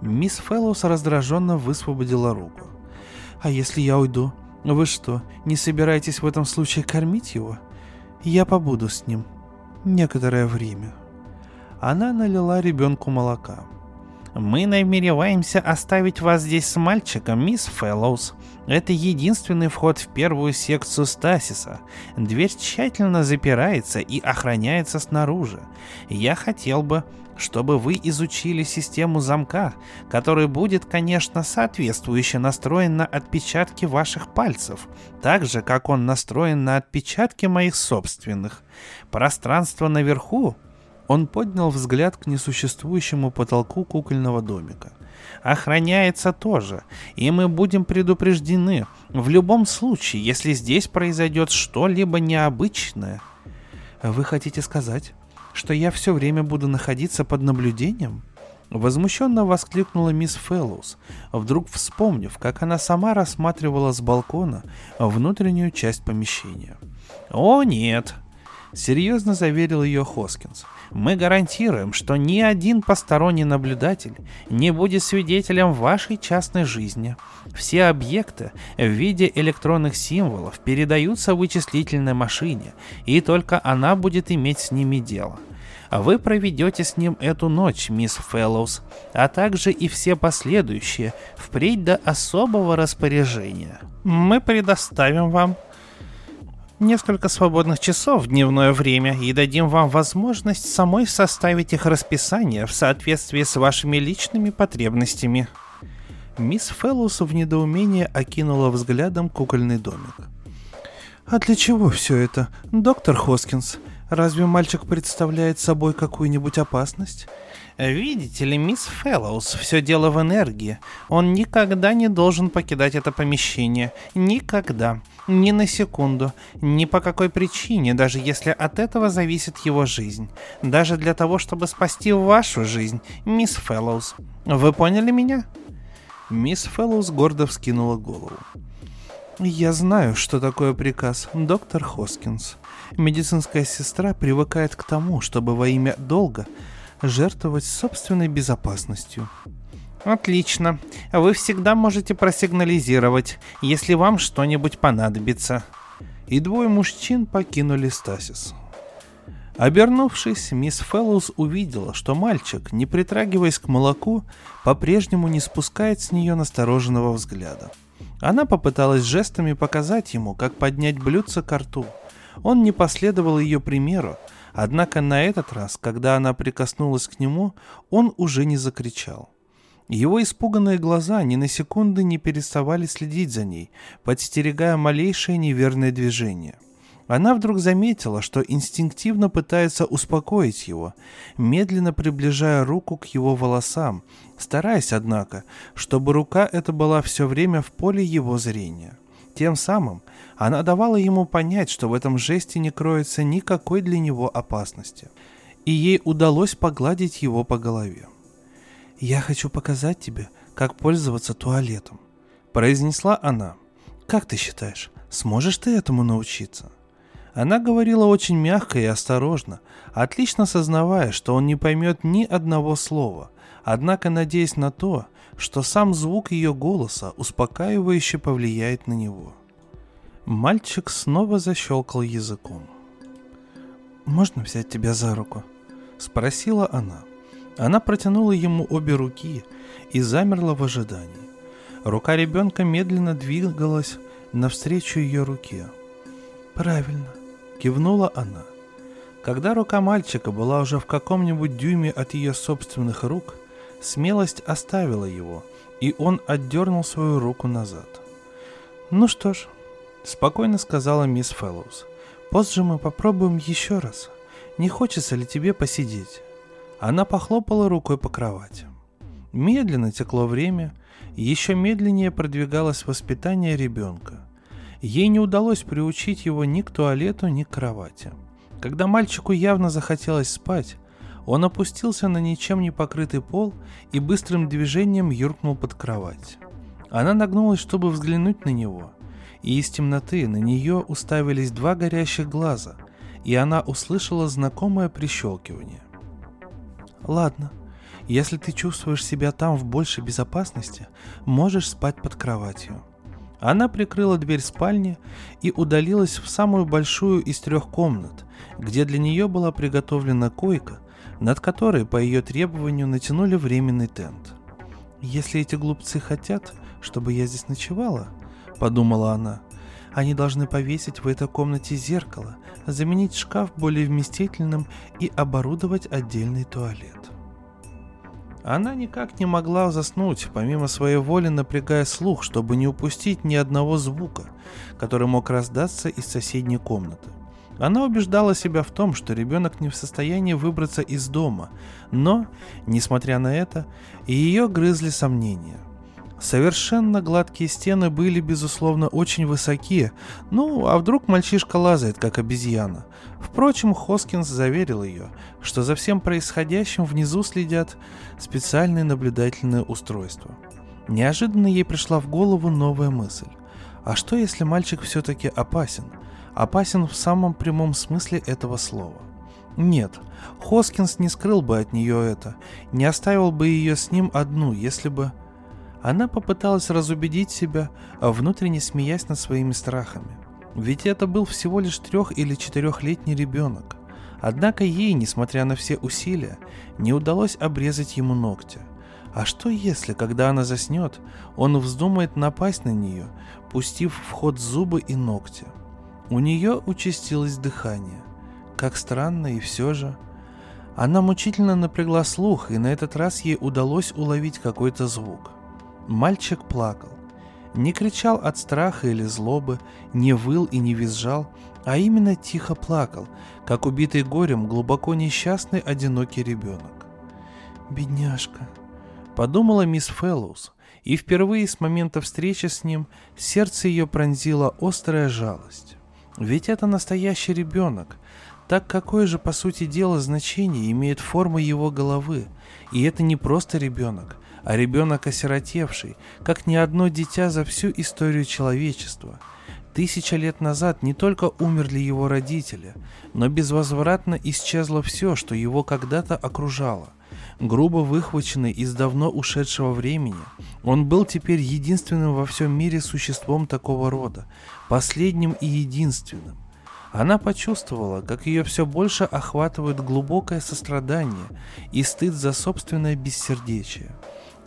Мисс Феллоус раздраженно высвободила руку. «А если я уйду? Вы что, не собираетесь в этом случае кормить его? Я побуду с ним. Некоторое время. Она налила ребенку молока. Мы намереваемся оставить вас здесь с мальчиком, мисс Фэллоус. Это единственный вход в первую секцию стасиса. Дверь тщательно запирается и охраняется снаружи. Я хотел бы, чтобы вы изучили систему замка, который будет, конечно, соответствующе настроен на отпечатки ваших пальцев, так же, как он настроен на отпечатки моих собственных. Пространство наверху он поднял взгляд к несуществующему потолку кукольного домика. Охраняется тоже, и мы будем предупреждены в любом случае, если здесь произойдет что-либо необычное. Вы хотите сказать, что я все время буду находиться под наблюдением? Возмущенно воскликнула мисс Фэллоус, вдруг вспомнив, как она сама рассматривала с балкона внутреннюю часть помещения. «О нет!» — серьезно заверил ее Хоскинс. «Мы гарантируем, что ни один посторонний наблюдатель не будет свидетелем вашей частной жизни. Все объекты в виде электронных символов передаются вычислительной машине, и только она будет иметь с ними дело. Вы проведете с ним эту ночь, мисс Фэллоус, а также и все последующие, впредь до особого распоряжения. Мы предоставим вам несколько свободных часов в дневное время и дадим вам возможность самой составить их расписание в соответствии с вашими личными потребностями. Мисс Фэллоус в недоумении окинула взглядом кукольный домик. «А для чего все это, доктор Хоскинс? Разве мальчик представляет собой какую-нибудь опасность?» «Видите ли, мисс Фэллоус, все дело в энергии. Он никогда не должен покидать это помещение. Никогда. Ни на секунду. Ни по какой причине, даже если от этого зависит его жизнь. Даже для того, чтобы спасти вашу жизнь, мисс Фэллоус. Вы поняли меня?» Мисс Фэллоус гордо вскинула голову. «Я знаю, что такое приказ, доктор Хоскинс. Медицинская сестра привыкает к тому, чтобы во имя долга жертвовать собственной безопасностью». «Отлично. Вы всегда можете просигнализировать, если вам что-нибудь понадобится». И двое мужчин покинули Стасис. Обернувшись, мисс Фэллоус увидела, что мальчик, не притрагиваясь к молоку, по-прежнему не спускает с нее настороженного взгляда. Она попыталась жестами показать ему, как поднять блюдце к рту. Он не последовал ее примеру, однако на этот раз, когда она прикоснулась к нему, он уже не закричал. Его испуганные глаза ни на секунды не переставали следить за ней, подстерегая малейшее неверное движение – она вдруг заметила, что инстинктивно пытается успокоить его, медленно приближая руку к его волосам, стараясь, однако, чтобы рука эта была все время в поле его зрения. Тем самым она давала ему понять, что в этом жесте не кроется никакой для него опасности. И ей удалось погладить его по голове. «Я хочу показать тебе, как пользоваться туалетом», — произнесла она. «Как ты считаешь, сможешь ты этому научиться?» Она говорила очень мягко и осторожно, отлично сознавая, что он не поймет ни одного слова, однако надеясь на то, что сам звук ее голоса успокаивающе повлияет на него. Мальчик снова защелкал языком. «Можно взять тебя за руку?» — спросила она. Она протянула ему обе руки и замерла в ожидании. Рука ребенка медленно двигалась навстречу ее руке. «Правильно», — кивнула она. Когда рука мальчика была уже в каком-нибудь дюйме от ее собственных рук, смелость оставила его, и он отдернул свою руку назад. «Ну что ж», — спокойно сказала мисс Фэллоус, — «позже мы попробуем еще раз. Не хочется ли тебе посидеть?» Она похлопала рукой по кровати. Медленно текло время, еще медленнее продвигалось воспитание ребенка. Ей не удалось приучить его ни к туалету, ни к кровати. Когда мальчику явно захотелось спать, он опустился на ничем не покрытый пол и быстрым движением юркнул под кровать. Она нагнулась, чтобы взглянуть на него, и из темноты на нее уставились два горящих глаза, и она услышала знакомое прищелкивание. Ладно, если ты чувствуешь себя там в большей безопасности, можешь спать под кроватью. Она прикрыла дверь спальни и удалилась в самую большую из трех комнат, где для нее была приготовлена койка, над которой по ее требованию натянули временный тент. «Если эти глупцы хотят, чтобы я здесь ночевала», — подумала она, — «они должны повесить в этой комнате зеркало, заменить шкаф более вместительным и оборудовать отдельный туалет. Она никак не могла заснуть, помимо своей воли напрягая слух, чтобы не упустить ни одного звука, который мог раздаться из соседней комнаты. Она убеждала себя в том, что ребенок не в состоянии выбраться из дома, но, несмотря на это, ее грызли сомнения – Совершенно гладкие стены были, безусловно, очень высоки. Ну, а вдруг мальчишка лазает, как обезьяна? Впрочем, Хоскинс заверил ее, что за всем происходящим внизу следят специальные наблюдательные устройства. Неожиданно ей пришла в голову новая мысль. А что, если мальчик все-таки опасен? Опасен в самом прямом смысле этого слова. Нет, Хоскинс не скрыл бы от нее это, не оставил бы ее с ним одну, если бы... Она попыталась разубедить себя, внутренне смеясь над своими страхами. Ведь это был всего лишь трех- или четырехлетний ребенок. Однако ей, несмотря на все усилия, не удалось обрезать ему ногти. А что если, когда она заснет, он вздумает напасть на нее, пустив в ход зубы и ногти? У нее участилось дыхание. Как странно и все же. Она мучительно напрягла слух, и на этот раз ей удалось уловить какой-то звук – Мальчик плакал. Не кричал от страха или злобы, не выл и не визжал, а именно тихо плакал, как убитый горем глубоко несчастный одинокий ребенок. «Бедняжка», — подумала мисс Фэллоус, и впервые с момента встречи с ним сердце ее пронзила острая жалость. Ведь это настоящий ребенок, так какое же по сути дела значение имеет форма его головы, и это не просто ребенок, а ребенок осиротевший, как ни одно дитя за всю историю человечества. Тысяча лет назад не только умерли его родители, но безвозвратно исчезло все, что его когда-то окружало. Грубо выхваченный из давно ушедшего времени, он был теперь единственным во всем мире существом такого рода, последним и единственным. Она почувствовала, как ее все больше охватывает глубокое сострадание и стыд за собственное бессердечие.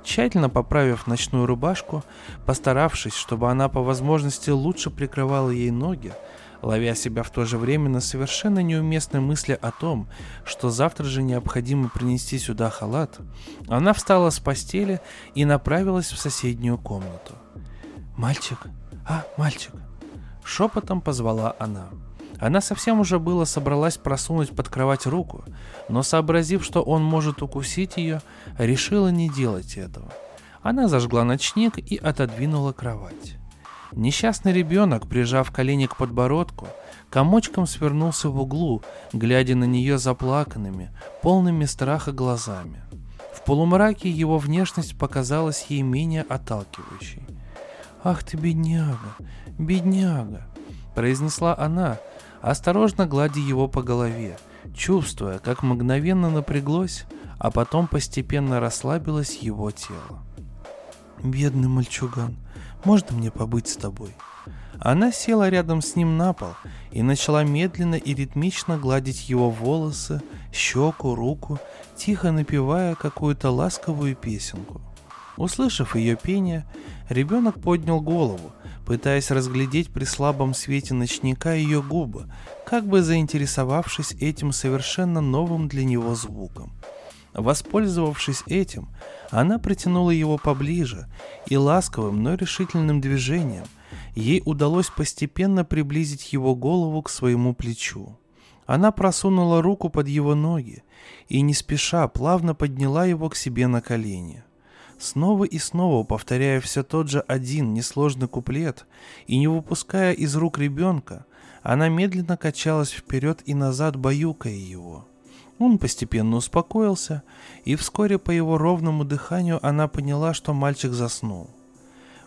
Тщательно поправив ночную рубашку, постаравшись, чтобы она по возможности лучше прикрывала ей ноги, ловя себя в то же время на совершенно неуместной мысли о том, что завтра же необходимо принести сюда халат, она встала с постели и направилась в соседнюю комнату. «Мальчик! А, мальчик!» Шепотом позвала она. Она совсем уже было собралась просунуть под кровать руку, но сообразив, что он может укусить ее, решила не делать этого. Она зажгла ночник и отодвинула кровать. Несчастный ребенок, прижав колени к подбородку, комочком свернулся в углу, глядя на нее заплаканными, полными страха глазами. В полумраке его внешность показалась ей менее отталкивающей. «Ах ты, бедняга, бедняга!» – произнесла она, осторожно гладя его по голове, чувствуя, как мгновенно напряглось, а потом постепенно расслабилось его тело. «Бедный мальчуган, можно мне побыть с тобой?» Она села рядом с ним на пол и начала медленно и ритмично гладить его волосы, щеку, руку, тихо напевая какую-то ласковую песенку. Услышав ее пение, ребенок поднял голову, пытаясь разглядеть при слабом свете ночника ее губы, как бы заинтересовавшись этим совершенно новым для него звуком. Воспользовавшись этим, она притянула его поближе и ласковым, но решительным движением – ей удалось постепенно приблизить его голову к своему плечу. Она просунула руку под его ноги и не спеша плавно подняла его к себе на колени. Снова и снова повторяя все тот же один несложный куплет и не выпуская из рук ребенка, она медленно качалась вперед и назад, баюкая его. Он постепенно успокоился, и вскоре по его ровному дыханию она поняла, что мальчик заснул –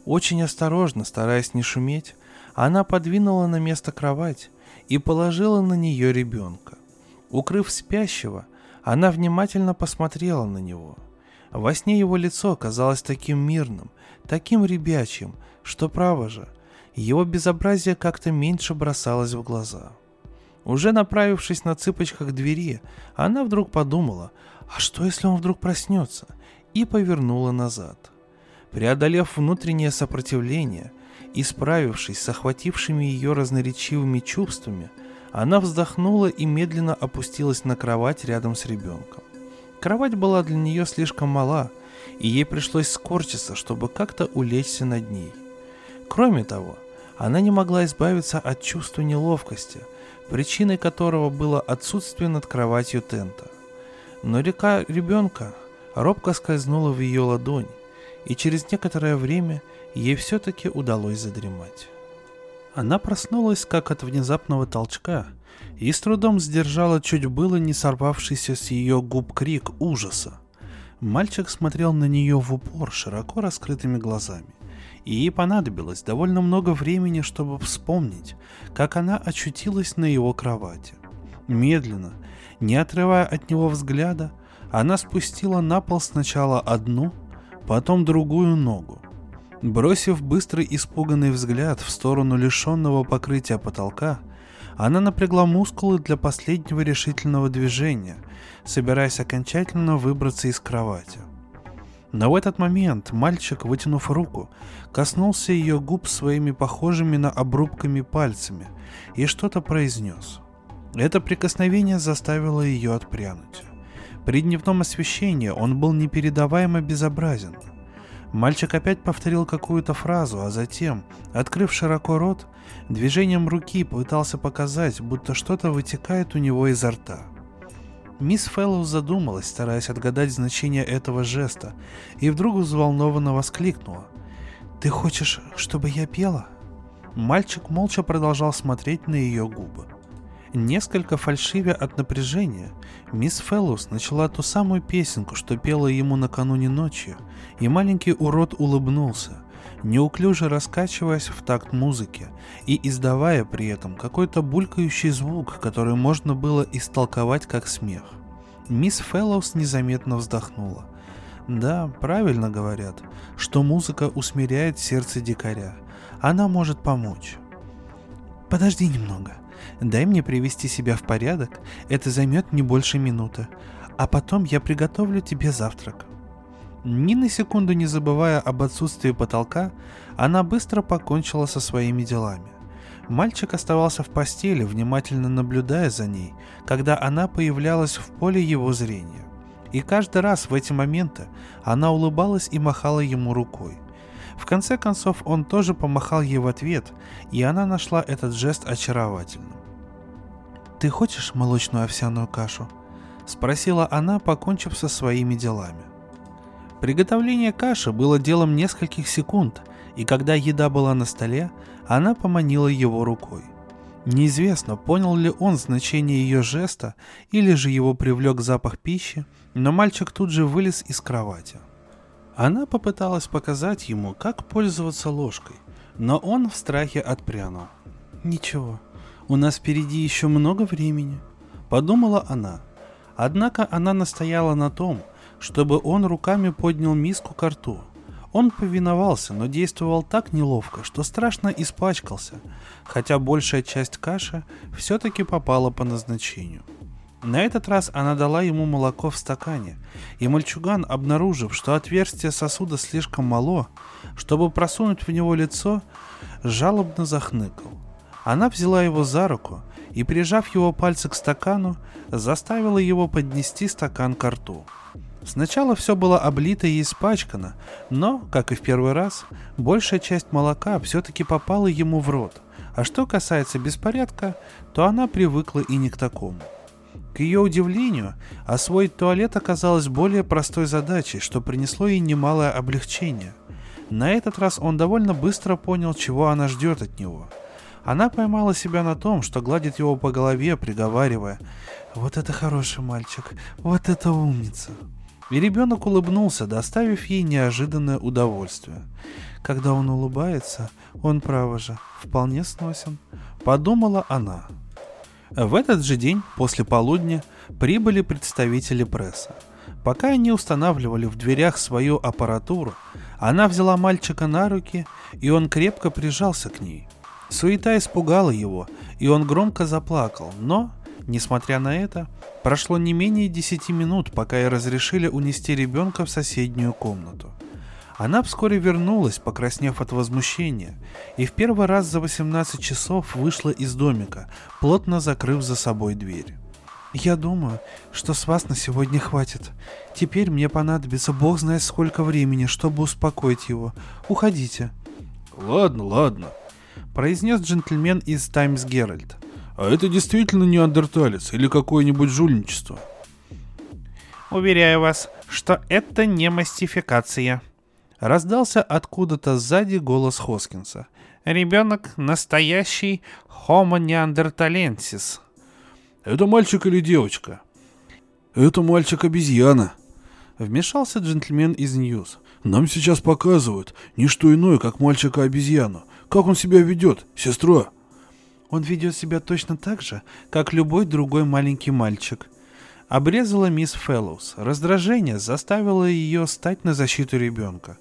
очень осторожно, стараясь не шуметь, она подвинула на место кровать и положила на нее ребенка. Укрыв спящего, она внимательно посмотрела на него. Во сне его лицо казалось таким мирным, таким ребячим, что, право же, его безобразие как-то меньше бросалось в глаза. Уже направившись на цыпочках к двери, она вдруг подумала, а что если он вдруг проснется, и повернула назад – Преодолев внутреннее сопротивление и справившись с охватившими ее разноречивыми чувствами, она вздохнула и медленно опустилась на кровать рядом с ребенком. Кровать была для нее слишком мала, и ей пришлось скорчиться, чтобы как-то улечься над ней. Кроме того, она не могла избавиться от чувства неловкости, причиной которого было отсутствие над кроватью тента. Но река ребенка робко скользнула в ее ладонь, и через некоторое время ей все-таки удалось задремать. Она проснулась как от внезапного толчка и с трудом сдержала чуть было не сорвавшийся с ее губ крик ужаса. Мальчик смотрел на нее в упор широко раскрытыми глазами, и ей понадобилось довольно много времени, чтобы вспомнить, как она очутилась на его кровати. Медленно, не отрывая от него взгляда, она спустила на пол сначала одну, потом другую ногу. Бросив быстрый испуганный взгляд в сторону лишенного покрытия потолка, она напрягла мускулы для последнего решительного движения, собираясь окончательно выбраться из кровати. Но в этот момент мальчик, вытянув руку, коснулся ее губ своими похожими на обрубками пальцами и что-то произнес. Это прикосновение заставило ее отпрянуть. При дневном освещении он был непередаваемо безобразен. Мальчик опять повторил какую-то фразу, а затем, открыв широко рот, движением руки пытался показать, будто что-то вытекает у него изо рта. Мисс Фэллоус задумалась, стараясь отгадать значение этого жеста, и вдруг взволнованно воскликнула. «Ты хочешь, чтобы я пела?» Мальчик молча продолжал смотреть на ее губы. Несколько фальшивя от напряжения, мисс Феллус начала ту самую песенку, что пела ему накануне ночью, и маленький урод улыбнулся, неуклюже раскачиваясь в такт музыки и издавая при этом какой-то булькающий звук, который можно было истолковать как смех. Мисс Феллоус незаметно вздохнула. Да, правильно говорят, что музыка усмиряет сердце дикаря. Она может помочь. Подожди немного, Дай мне привести себя в порядок, это займет не больше минуты, а потом я приготовлю тебе завтрак. Ни на секунду не забывая об отсутствии потолка, она быстро покончила со своими делами. Мальчик оставался в постели, внимательно наблюдая за ней, когда она появлялась в поле его зрения. И каждый раз в эти моменты она улыбалась и махала ему рукой. В конце концов, он тоже помахал ей в ответ, и она нашла этот жест очаровательным. «Ты хочешь молочную овсяную кашу?» — спросила она, покончив со своими делами. Приготовление каши было делом нескольких секунд, и когда еда была на столе, она поманила его рукой. Неизвестно, понял ли он значение ее жеста или же его привлек запах пищи, но мальчик тут же вылез из кровати. Она попыталась показать ему, как пользоваться ложкой, но он в страхе отпрянул. «Ничего, у нас впереди еще много времени», — подумала она. Однако она настояла на том, чтобы он руками поднял миску к рту — он повиновался, но действовал так неловко, что страшно испачкался, хотя большая часть каши все-таки попала по назначению. На этот раз она дала ему молоко в стакане, и мальчуган, обнаружив, что отверстие сосуда слишком мало, чтобы просунуть в него лицо, жалобно захныкал. Она взяла его за руку и, прижав его пальцы к стакану, заставила его поднести стакан к рту. Сначала все было облито и испачкано, но, как и в первый раз, большая часть молока все-таки попала ему в рот. А что касается беспорядка, то она привыкла и не к такому. К ее удивлению, освоить туалет оказалось более простой задачей, что принесло ей немалое облегчение. На этот раз он довольно быстро понял, чего она ждет от него. Она поймала себя на том, что гладит его по голове, приговаривая «Вот это хороший мальчик, вот это умница». И ребенок улыбнулся, доставив ей неожиданное удовольствие. Когда он улыбается, он, право же, вполне сносен, подумала она. В этот же день, после полудня, прибыли представители пресса. Пока они устанавливали в дверях свою аппаратуру, она взяла мальчика на руки, и он крепко прижался к ней. Суета испугала его, и он громко заплакал, но, несмотря на это, Прошло не менее 10 минут, пока ей разрешили унести ребенка в соседнюю комнату. Она вскоре вернулась, покраснев от возмущения, и в первый раз за 18 часов вышла из домика, плотно закрыв за собой дверь. «Я думаю, что с вас на сегодня хватит. Теперь мне понадобится бог знает сколько времени, чтобы успокоить его. Уходите». «Ладно, ладно», — произнес джентльмен из Таймс Геральт. А это действительно неандерталец или какое-нибудь жульничество? Уверяю вас, что это не мастификация. Раздался откуда-то сзади голос Хоскинса. Ребенок настоящий Homo neanderthalensis. Это мальчик или девочка? Это мальчик-обезьяна. Вмешался джентльмен из Ньюс. Нам сейчас показывают не что иное, как мальчика-обезьяну. Как он себя ведет, сестра? Он ведет себя точно так же, как любой другой маленький мальчик. Обрезала мисс Фэллоус. Раздражение заставило ее стать на защиту ребенка.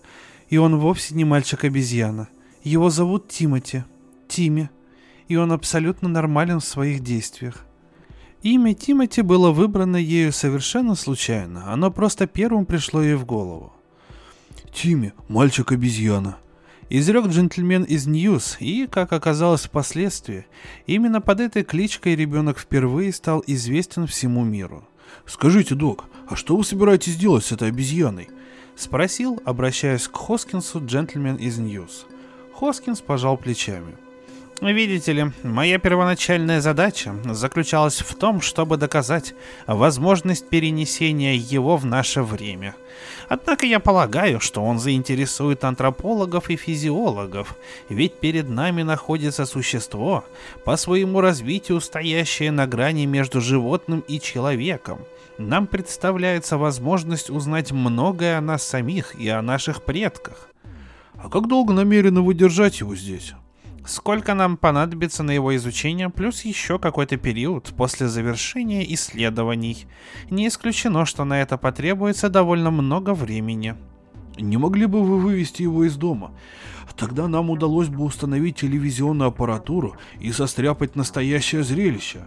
И он вовсе не мальчик-обезьяна. Его зовут Тимати. Тими. И он абсолютно нормален в своих действиях. Имя Тимати было выбрано ею совершенно случайно. Оно просто первым пришло ей в голову. Тими, мальчик-обезьяна изрек джентльмен из Ньюс, и, как оказалось впоследствии, именно под этой кличкой ребенок впервые стал известен всему миру. «Скажите, док, а что вы собираетесь делать с этой обезьяной?» — спросил, обращаясь к Хоскинсу джентльмен из Ньюс. Хоскинс пожал плечами. Видите ли, моя первоначальная задача заключалась в том, чтобы доказать возможность перенесения его в наше время. Однако я полагаю, что он заинтересует антропологов и физиологов, ведь перед нами находится существо, по своему развитию стоящее на грани между животным и человеком. Нам представляется возможность узнать многое о нас самих и о наших предках. А как долго намерены вы держать его здесь? Сколько нам понадобится на его изучение, плюс еще какой-то период после завершения исследований. Не исключено, что на это потребуется довольно много времени. Не могли бы вы вывести его из дома? Тогда нам удалось бы установить телевизионную аппаратуру и состряпать настоящее зрелище.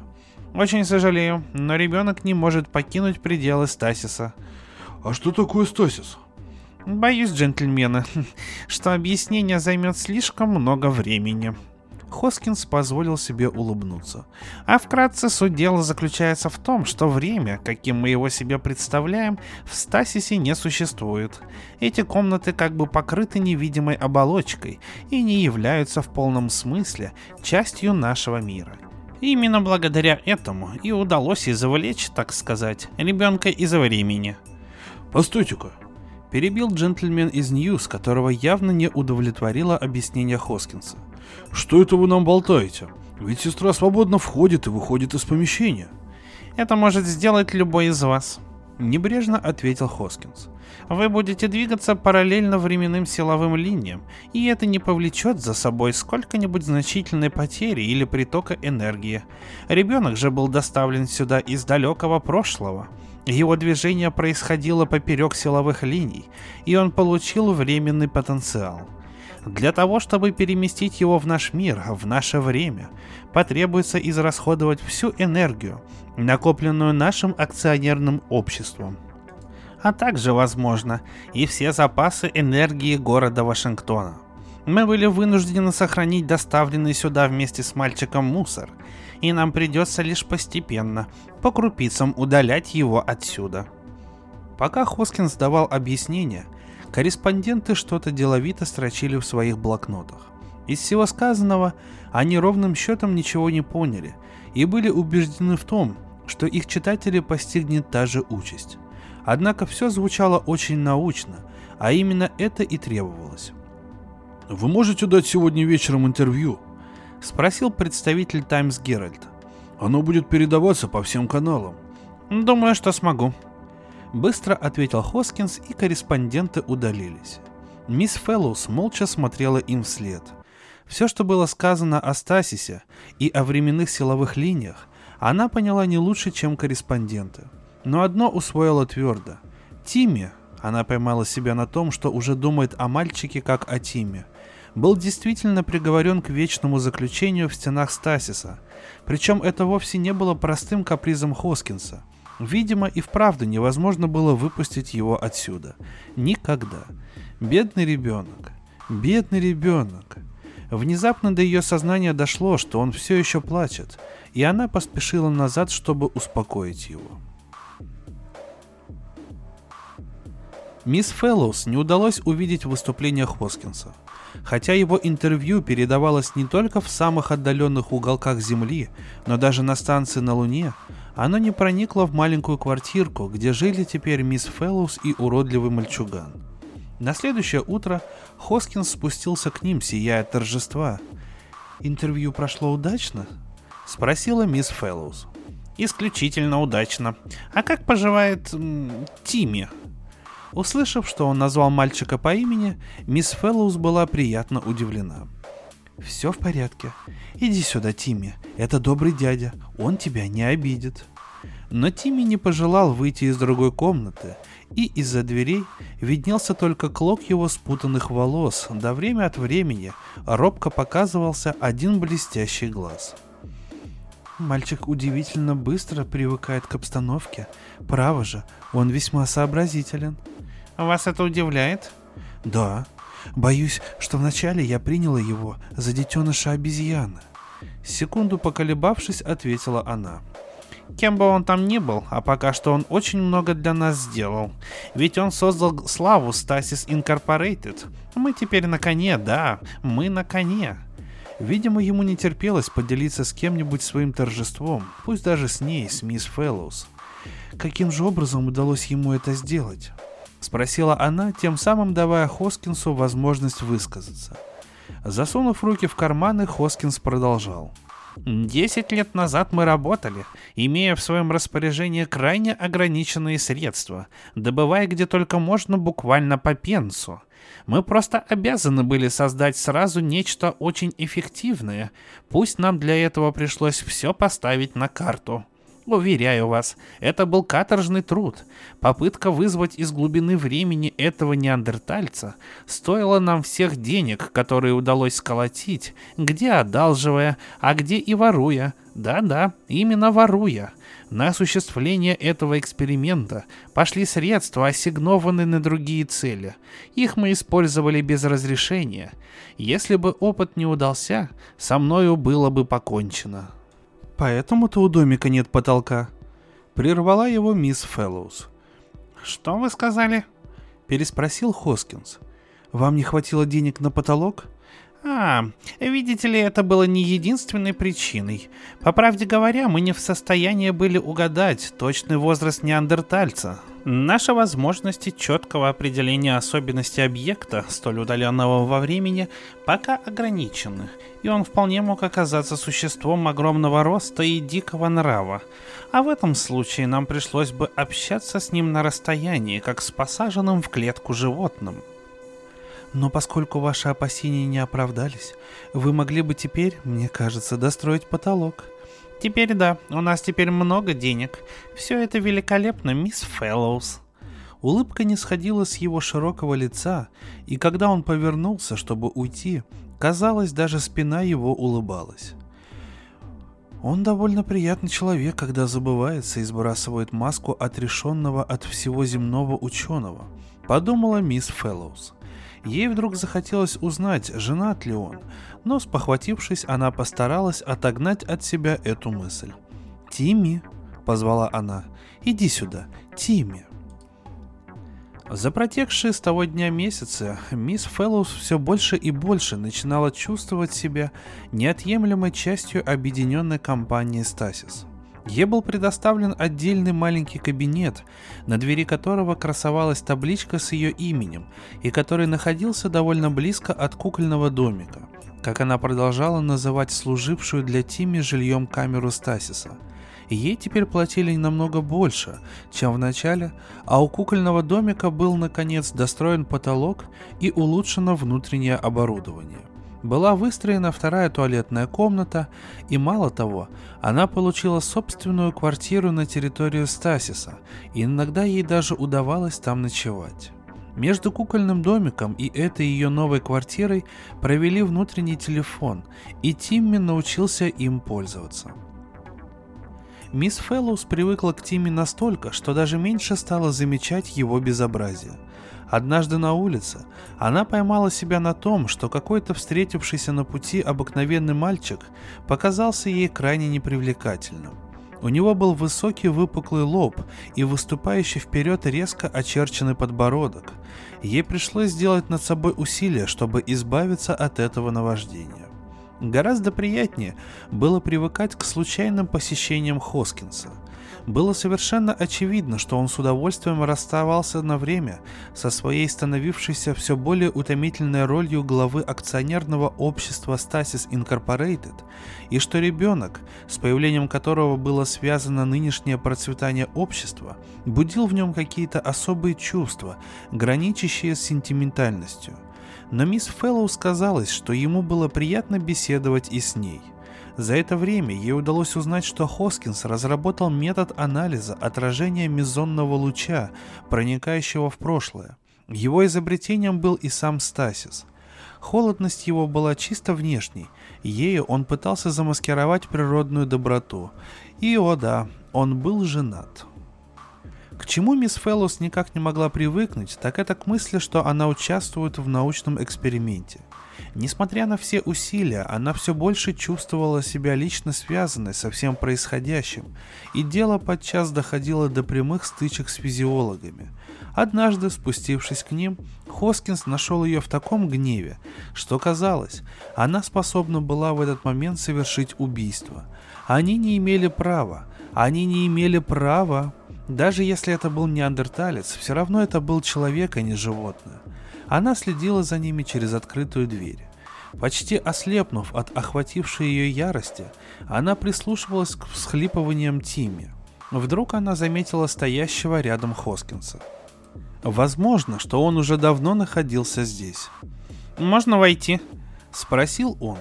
Очень сожалею, но ребенок не может покинуть пределы Стасиса. А что такое Стасис? Боюсь, джентльмены, что объяснение займет слишком много времени. Хоскинс позволил себе улыбнуться. А вкратце суть дела заключается в том, что время, каким мы его себе представляем, в Стасисе не существует. Эти комнаты как бы покрыты невидимой оболочкой и не являются в полном смысле частью нашего мира. Именно благодаря этому и удалось извлечь, так сказать, ребенка из времени. Постойте-ка, Перебил джентльмен из Ньюс, которого явно не удовлетворило объяснение Хоскинса. «Что это вы нам болтаете? Ведь сестра свободно входит и выходит из помещения. Это может сделать любой из вас. Небрежно ответил Хоскинс. Вы будете двигаться параллельно временным силовым линиям, и это не повлечет за собой сколько-нибудь значительной потери или притока энергии. Ребенок же был доставлен сюда из далекого прошлого. Его движение происходило поперек силовых линий, и он получил временный потенциал. Для того, чтобы переместить его в наш мир, в наше время, потребуется израсходовать всю энергию, накопленную нашим акционерным обществом – а также, возможно, и все запасы энергии города Вашингтона. Мы были вынуждены сохранить доставленный сюда вместе с мальчиком мусор, и нам придется лишь постепенно, по крупицам удалять его отсюда. Пока Хоскинс давал объяснение, корреспонденты что-то деловито строчили в своих блокнотах. Из всего сказанного они ровным счетом ничего не поняли и были убеждены в том, что их читатели постигнет та же участь. Однако все звучало очень научно, а именно это и требовалось. «Вы можете дать сегодня вечером интервью?» — спросил представитель Таймс Геральт. «Оно будет передаваться по всем каналам». «Думаю, что смогу», — быстро ответил Хоскинс, и корреспонденты удалились. Мисс Фэллоус молча смотрела им вслед. Все, что было сказано о Стасисе и о временных силовых линиях, она поняла не лучше, чем корреспонденты — но одно усвоила твердо. Тимми, она поймала себя на том, что уже думает о мальчике как о Тиме, был действительно приговорен к вечному заключению в стенах Стасиса. Причем это вовсе не было простым капризом Хоскинса. Видимо, и вправду невозможно было выпустить его отсюда. Никогда. Бедный ребенок. Бедный ребенок. Внезапно до ее сознания дошло, что он все еще плачет, и она поспешила назад, чтобы успокоить его. Мисс Фэллоус не удалось увидеть выступление Хоскинса. Хотя его интервью передавалось не только в самых отдаленных уголках Земли, но даже на станции на Луне, оно не проникло в маленькую квартирку, где жили теперь мисс Фэллоус и уродливый мальчуган. На следующее утро Хоскинс спустился к ним, сияя от торжества. «Интервью прошло удачно?» — спросила мисс Фэллоус. «Исключительно удачно. А как поживает Тимми?» Услышав, что он назвал мальчика по имени, мисс Фэллоус была приятно удивлена. «Все в порядке. Иди сюда, Тимми. Это добрый дядя. Он тебя не обидит». Но Тимми не пожелал выйти из другой комнаты, и из-за дверей виднелся только клок его спутанных волос, да время от времени робко показывался один блестящий глаз. Мальчик удивительно быстро привыкает к обстановке. Право же, он весьма сообразителен. Вас это удивляет? Да. Боюсь, что вначале я приняла его за детеныша обезьяны. Секунду поколебавшись, ответила она. Кем бы он там ни был, а пока что он очень много для нас сделал. Ведь он создал славу Stasis Incorporated. Мы теперь на коне, да, мы на коне. Видимо, ему не терпелось поделиться с кем-нибудь своим торжеством, пусть даже с ней, с мисс Фэллоус. Каким же образом удалось ему это сделать? — спросила она, тем самым давая Хоскинсу возможность высказаться. Засунув руки в карманы, Хоскинс продолжал. Десять лет назад мы работали, имея в своем распоряжении крайне ограниченные средства, добывая где только можно буквально по пенсу. Мы просто обязаны были создать сразу нечто очень эффективное, пусть нам для этого пришлось все поставить на карту. Уверяю вас, это был каторжный труд. Попытка вызвать из глубины времени этого неандертальца стоила нам всех денег, которые удалось сколотить, где одалживая, а где и воруя. Да-да, именно воруя. На осуществление этого эксперимента пошли средства, ассигнованные на другие цели. Их мы использовали без разрешения. Если бы опыт не удался, со мною было бы покончено. Поэтому-то у домика нет потолка. Прервала его мисс Фэллоус. Что вы сказали? Переспросил Хоскинс. Вам не хватило денег на потолок? А, видите ли, это было не единственной причиной. По правде говоря, мы не в состоянии были угадать точный возраст неандертальца. Наши возможности четкого определения особенностей объекта, столь удаленного во времени, пока ограничены, и он вполне мог оказаться существом огромного роста и дикого нрава. А в этом случае нам пришлось бы общаться с ним на расстоянии, как с посаженным в клетку животным. Но поскольку ваши опасения не оправдались, вы могли бы теперь, мне кажется, достроить потолок. Теперь да, у нас теперь много денег. Все это великолепно, мисс Фэллоус. Улыбка не сходила с его широкого лица, и когда он повернулся, чтобы уйти, казалось, даже спина его улыбалась. Он довольно приятный человек, когда забывается и сбрасывает маску отрешенного от всего земного ученого, подумала мисс Фэллоус. Ей вдруг захотелось узнать, женат ли он, но, спохватившись, она постаралась отогнать от себя эту мысль. «Тимми», — позвала она, — «иди сюда, Тимми». За протекшие с того дня месяцы мисс Фэллоус все больше и больше начинала чувствовать себя неотъемлемой частью объединенной компании Стасис. Ей был предоставлен отдельный маленький кабинет, на двери которого красовалась табличка с ее именем, и который находился довольно близко от кукольного домика, как она продолжала называть служившую для Тимми жильем камеру Стасиса. Ей теперь платили намного больше, чем в начале, а у кукольного домика был наконец достроен потолок и улучшено внутреннее оборудование была выстроена вторая туалетная комната, и мало того, она получила собственную квартиру на территории Стасиса, и иногда ей даже удавалось там ночевать. Между кукольным домиком и этой ее новой квартирой провели внутренний телефон, и Тимми научился им пользоваться. Мисс Фэллоус привыкла к Тимми настолько, что даже меньше стала замечать его безобразие – Однажды на улице она поймала себя на том, что какой-то встретившийся на пути обыкновенный мальчик показался ей крайне непривлекательным. У него был высокий выпуклый лоб и выступающий вперед резко очерченный подбородок. Ей пришлось сделать над собой усилие, чтобы избавиться от этого наваждения. Гораздо приятнее было привыкать к случайным посещениям Хоскинса – было совершенно очевидно, что он с удовольствием расставался на время со своей становившейся все более утомительной ролью главы акционерного общества Stasis Incorporated, и что ребенок, с появлением которого было связано нынешнее процветание общества, будил в нем какие-то особые чувства, граничащие с сентиментальностью. Но мисс Фэллоу сказалось, что ему было приятно беседовать и с ней – за это время ей удалось узнать, что Хоскинс разработал метод анализа отражения мезонного луча, проникающего в прошлое. Его изобретением был и сам Стасис. Холодность его была чисто внешней, ею он пытался замаскировать природную доброту. И, о да, он был женат. К чему мисс Фэллоус никак не могла привыкнуть, так это к мысли, что она участвует в научном эксперименте. Несмотря на все усилия, она все больше чувствовала себя лично связанной со всем происходящим, и дело подчас доходило до прямых стычек с физиологами. Однажды, спустившись к ним, Хоскинс нашел ее в таком гневе, что казалось, она способна была в этот момент совершить убийство. Они не имели права, они не имели права. Даже если это был неандерталец, все равно это был человек, а не животное. Она следила за ними через открытую дверь. Почти ослепнув от охватившей ее ярости, она прислушивалась к всхлипываниям Тимми. Вдруг она заметила стоящего рядом Хоскинса. Возможно, что он уже давно находился здесь. «Можно войти?» – спросил он.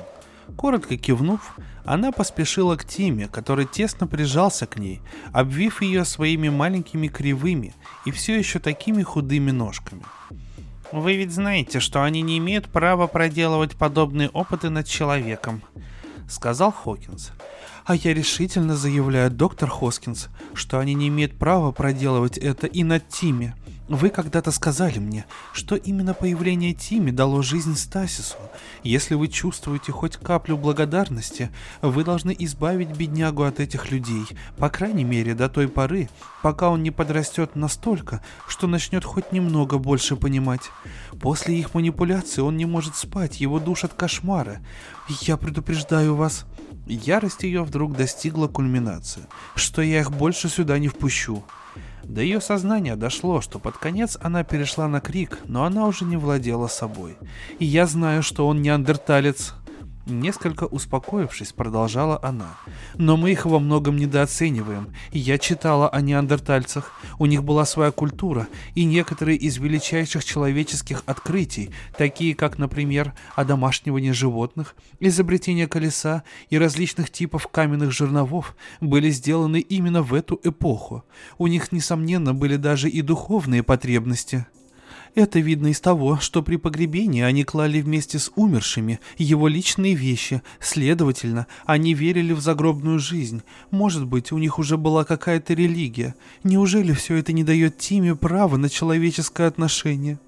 Коротко кивнув, она поспешила к Тиме, который тесно прижался к ней, обвив ее своими маленькими кривыми и все еще такими худыми ножками – вы ведь знаете, что они не имеют права проделывать подобные опыты над человеком, сказал Хокинс. А я решительно заявляю, доктор Хоскинс, что они не имеют права проделывать это и над Тими. Вы когда-то сказали мне, что именно появление Тими дало жизнь Стасису. Если вы чувствуете хоть каплю благодарности, вы должны избавить беднягу от этих людей, по крайней мере до той поры, пока он не подрастет настолько, что начнет хоть немного больше понимать. После их манипуляции он не может спать, его душат кошмары. Я предупреждаю вас. Ярость ее вдруг достигла кульминации, что я их больше сюда не впущу. До ее сознания дошло, что под конец она перешла на крик, но она уже не владела собой. И я знаю, что он неандерталец. Несколько успокоившись, продолжала она. Но мы их во многом недооцениваем. Я читала о неандертальцах. У них была своя культура и некоторые из величайших человеческих открытий, такие как, например, одомашнивание животных, изобретение колеса и различных типов каменных жерновов, были сделаны именно в эту эпоху. У них, несомненно, были даже и духовные потребности. Это видно из того, что при погребении они клали вместе с умершими его личные вещи, следовательно, они верили в загробную жизнь. Может быть, у них уже была какая-то религия. Неужели все это не дает Тиме права на человеческое отношение?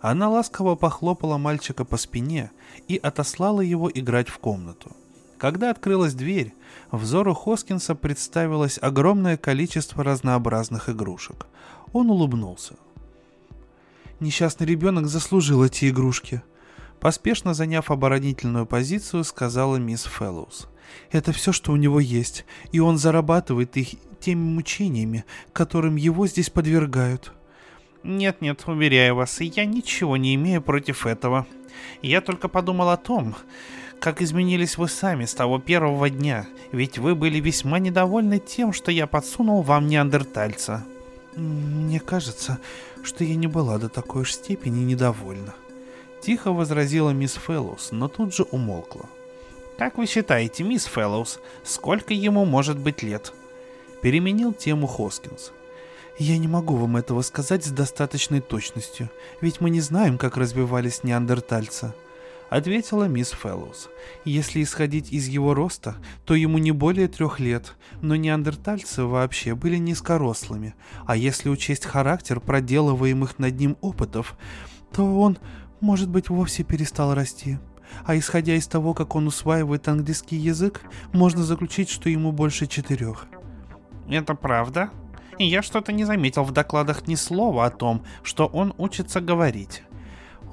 Она ласково похлопала мальчика по спине и отослала его играть в комнату. Когда открылась дверь, взору Хоскинса представилось огромное количество разнообразных игрушек. Он улыбнулся. Несчастный ребенок заслужил эти игрушки. Поспешно заняв оборонительную позицию, сказала мисс Фэллоус. Это все, что у него есть, и он зарабатывает их теми мучениями, которым его здесь подвергают. Нет-нет, уверяю вас, я ничего не имею против этого. Я только подумал о том, как изменились вы сами с того первого дня, ведь вы были весьма недовольны тем, что я подсунул вам неандертальца. Мне кажется, что я не была до такой уж степени недовольна. Тихо возразила мисс Фэллоус, но тут же умолкла. «Как вы считаете, мисс Фэллоус, сколько ему может быть лет?» Переменил тему Хоскинс. «Я не могу вам этого сказать с достаточной точностью, ведь мы не знаем, как развивались неандертальцы», — ответила мисс Фэллоус. «Если исходить из его роста, то ему не более трех лет, но неандертальцы вообще были низкорослыми, а если учесть характер проделываемых над ним опытов, то он, может быть, вовсе перестал расти». А исходя из того, как он усваивает английский язык, можно заключить, что ему больше четырех. Это правда? Я что-то не заметил в докладах ни слова о том, что он учится говорить.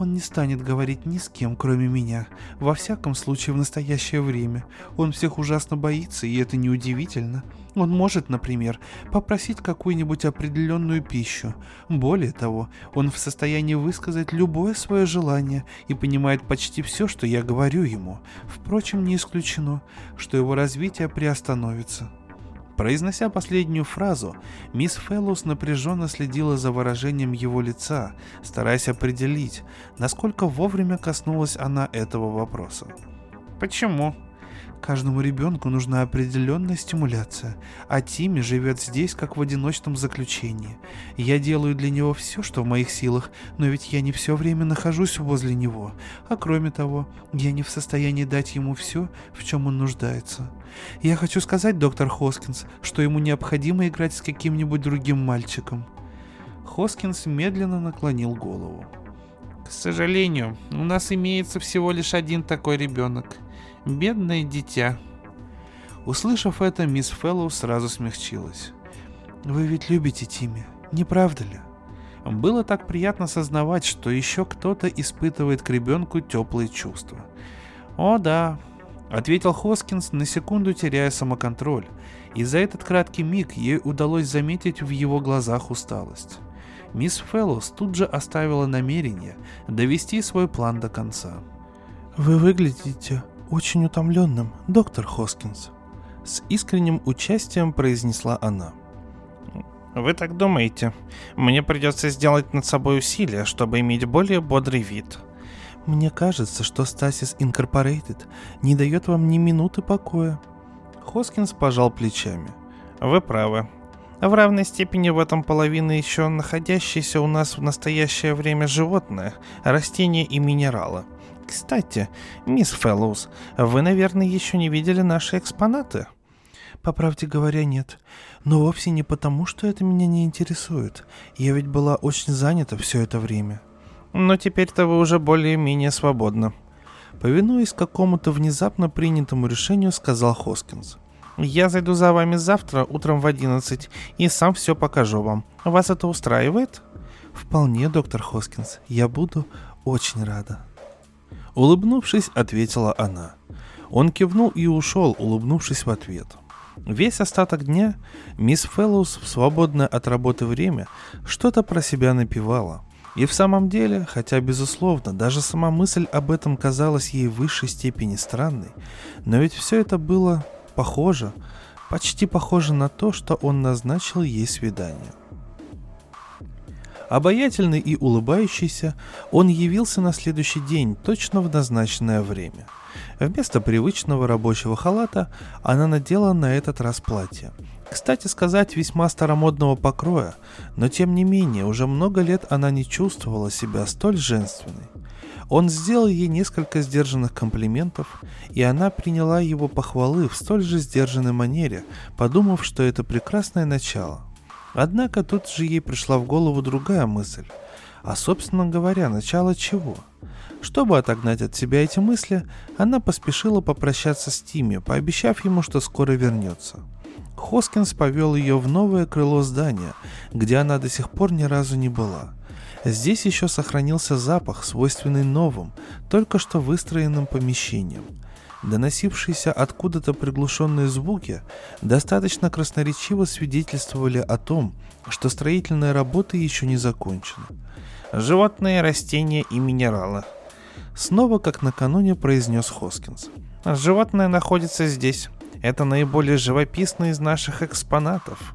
Он не станет говорить ни с кем, кроме меня. Во всяком случае, в настоящее время. Он всех ужасно боится, и это неудивительно. Он может, например, попросить какую-нибудь определенную пищу. Более того, он в состоянии высказать любое свое желание и понимает почти все, что я говорю ему. Впрочем, не исключено, что его развитие приостановится. Произнося последнюю фразу, мисс Фэллоус напряженно следила за выражением его лица, стараясь определить, насколько вовремя коснулась она этого вопроса. «Почему?» Каждому ребенку нужна определенная стимуляция, а Тимми живет здесь, как в одиночном заключении. Я делаю для него все, что в моих силах, но ведь я не все время нахожусь возле него, а кроме того, я не в состоянии дать ему все, в чем он нуждается. Я хочу сказать, доктор Хоскинс, что ему необходимо играть с каким-нибудь другим мальчиком. Хоскинс медленно наклонил голову. К сожалению, у нас имеется всего лишь один такой ребенок – Бедное дитя. Услышав это, мисс Фэллоу сразу смягчилась. «Вы ведь любите Тимми, не правда ли?» Было так приятно сознавать, что еще кто-то испытывает к ребенку теплые чувства. «О да», — ответил Хоскинс, на секунду теряя самоконтроль, и за этот краткий миг ей удалось заметить в его глазах усталость. Мисс Фэллоус тут же оставила намерение довести свой план до конца. «Вы выглядите очень утомленным, доктор Хоскинс», — с искренним участием произнесла она. «Вы так думаете? Мне придется сделать над собой усилия, чтобы иметь более бодрый вид». «Мне кажется, что Стасис Инкорпорейтед не дает вам ни минуты покоя». Хоскинс пожал плечами. «Вы правы. В равной степени в этом половина еще находящиеся у нас в настоящее время животное, растения и минералы — кстати, мисс Фэллоус, вы, наверное, еще не видели наши экспонаты. По правде говоря, нет. Но вовсе не потому, что это меня не интересует. Я ведь была очень занята все это время. Но теперь-то вы уже более-менее свободны. Повинуясь какому-то внезапно принятому решению, сказал Хоскинс. Я зайду за вами завтра утром в одиннадцать и сам все покажу вам. Вас это устраивает? Вполне, доктор Хоскинс. Я буду очень рада. Улыбнувшись, ответила она. Он кивнул и ушел, улыбнувшись в ответ. Весь остаток дня мисс Фэллоус в свободное от работы время что-то про себя напевала. И в самом деле, хотя безусловно, даже сама мысль об этом казалась ей в высшей степени странной, но ведь все это было похоже, почти похоже на то, что он назначил ей свидание. Обаятельный и улыбающийся, он явился на следующий день точно в назначенное время. Вместо привычного рабочего халата она надела на этот раз платье. Кстати сказать, весьма старомодного покроя, но тем не менее, уже много лет она не чувствовала себя столь женственной. Он сделал ей несколько сдержанных комплиментов, и она приняла его похвалы в столь же сдержанной манере, подумав, что это прекрасное начало – Однако тут же ей пришла в голову другая мысль. А собственно говоря, начало чего? Чтобы отогнать от себя эти мысли, она поспешила попрощаться с Тимми, пообещав ему, что скоро вернется. Хоскинс повел ее в новое крыло здания, где она до сих пор ни разу не была. Здесь еще сохранился запах, свойственный новым, только что выстроенным помещениям – Доносившиеся откуда-то приглушенные звуки достаточно красноречиво свидетельствовали о том, что строительные работы еще не закончены. Животные, растения и минералы. Снова, как накануне, произнес Хоскинс. Животное находится здесь. Это наиболее живописный из наших экспонатов.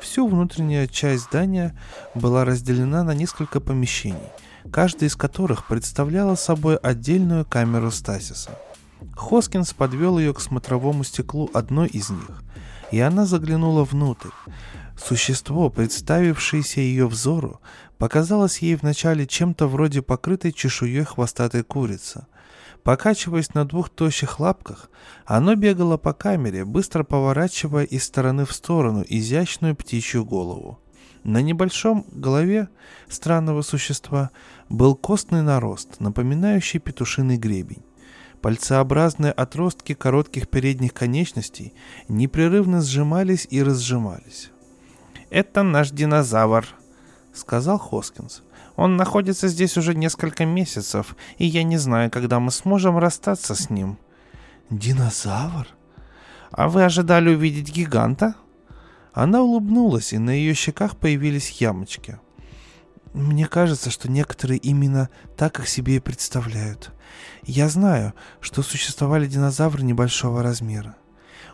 Всю внутренняя часть здания была разделена на несколько помещений, каждая из которых представляла собой отдельную камеру стасиса – Хоскинс подвел ее к смотровому стеклу одной из них, и она заглянула внутрь. Существо, представившееся ее взору, показалось ей вначале чем-то вроде покрытой чешуей хвостатой курицы. Покачиваясь на двух тощих лапках, оно бегало по камере, быстро поворачивая из стороны в сторону изящную птичью голову. На небольшом голове странного существа был костный нарост, напоминающий петушиный гребень. Пальцеобразные отростки коротких передних конечностей непрерывно сжимались и разжимались. «Это наш динозавр», — сказал Хоскинс. «Он находится здесь уже несколько месяцев, и я не знаю, когда мы сможем расстаться с ним». «Динозавр?» «А вы ожидали увидеть гиганта?» Она улыбнулась, и на ее щеках появились ямочки. «Мне кажется, что некоторые именно так их себе и представляют. Я знаю, что существовали динозавры небольшого размера.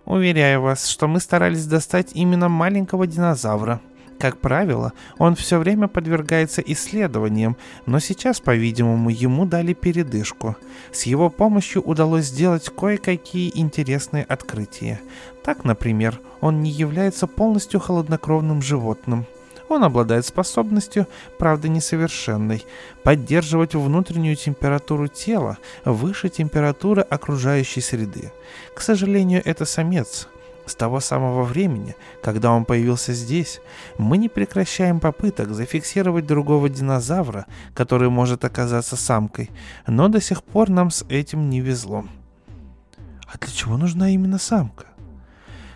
Уверяю вас, что мы старались достать именно маленького динозавра. Как правило, он все время подвергается исследованиям, но сейчас, по-видимому, ему дали передышку. С его помощью удалось сделать кое-какие интересные открытия. Так, например, он не является полностью холоднокровным животным – он обладает способностью, правда несовершенной, поддерживать внутреннюю температуру тела выше температуры окружающей среды. К сожалению, это самец. С того самого времени, когда он появился здесь, мы не прекращаем попыток зафиксировать другого динозавра, который может оказаться самкой, но до сих пор нам с этим не везло. А для чего нужна именно самка?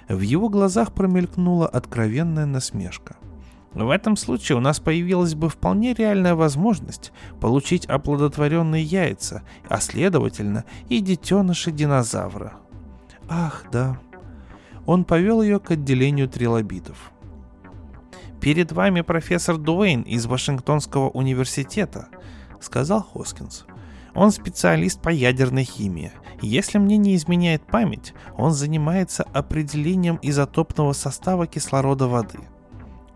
В его глазах промелькнула откровенная насмешка – в этом случае у нас появилась бы вполне реальная возможность получить оплодотворенные яйца, а следовательно и детеныши динозавра. Ах, да. Он повел ее к отделению трилобитов. «Перед вами профессор Дуэйн из Вашингтонского университета», — сказал Хоскинс. «Он специалист по ядерной химии. Если мне не изменяет память, он занимается определением изотопного состава кислорода воды».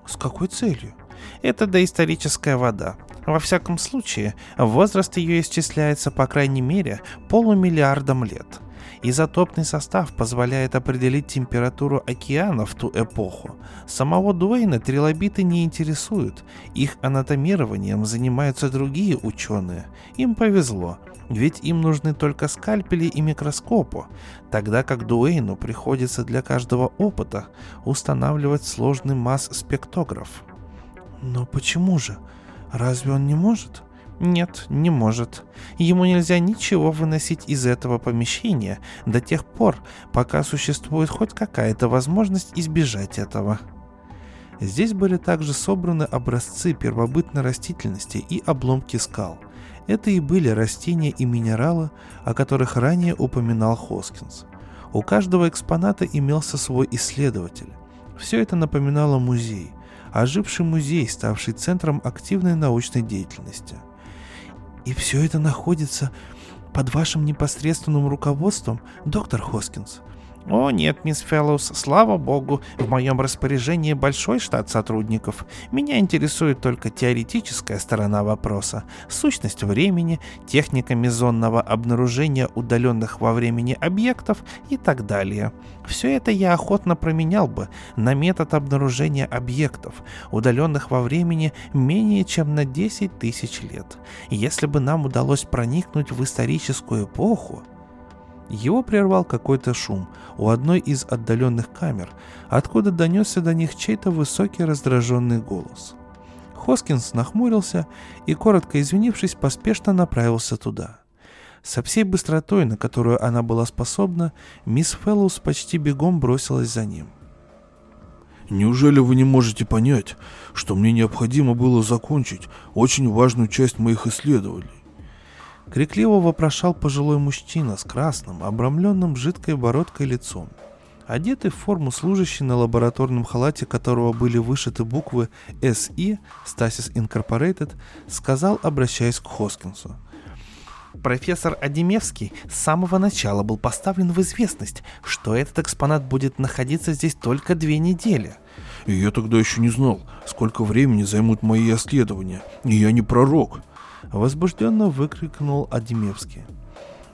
С какой целью? Это доисторическая вода. Во всяком случае, возраст ее исчисляется по крайней мере полумиллиардом лет. Изотопный состав позволяет определить температуру океана в ту эпоху. Самого Дуэйна трилобиты не интересуют. Их анатомированием занимаются другие ученые. Им повезло, ведь им нужны только скальпели и микроскопы, тогда как Дуэйну приходится для каждого опыта устанавливать сложный масс-спектограф. Но почему же? Разве он не может? Нет, не может. Ему нельзя ничего выносить из этого помещения до тех пор, пока существует хоть какая-то возможность избежать этого. Здесь были также собраны образцы первобытной растительности и обломки скал. Это и были растения и минералы, о которых ранее упоминал Хоскинс. У каждого экспоната имелся свой исследователь. Все это напоминало музей, оживший музей, ставший центром активной научной деятельности – и все это находится под вашим непосредственным руководством, доктор Хоскинс. «О нет, мисс Фэллоус, слава богу, в моем распоряжении большой штат сотрудников. Меня интересует только теоретическая сторона вопроса, сущность времени, техника мезонного обнаружения удаленных во времени объектов и так далее. Все это я охотно променял бы на метод обнаружения объектов, удаленных во времени менее чем на 10 тысяч лет. Если бы нам удалось проникнуть в историческую эпоху, его прервал какой-то шум у одной из отдаленных камер, откуда донесся до них чей-то высокий раздраженный голос. Хоскинс нахмурился и, коротко извинившись, поспешно направился туда. Со всей быстротой, на которую она была способна, мисс Фэллоус почти бегом бросилась за ним. «Неужели вы не можете понять, что мне необходимо было закончить очень важную часть моих исследований? Крикливо вопрошал пожилой мужчина с красным, обрамленным жидкой бородкой лицом. Одетый в форму служащий на лабораторном халате которого были вышиты буквы SI, Stasis Incorporated, сказал, обращаясь к Хоскинсу. Профессор Адемевский с самого начала был поставлен в известность, что этот экспонат будет находиться здесь только две недели. И я тогда еще не знал, сколько времени займут мои исследования. И я не пророк. Возбужденно выкрикнул Адемевский.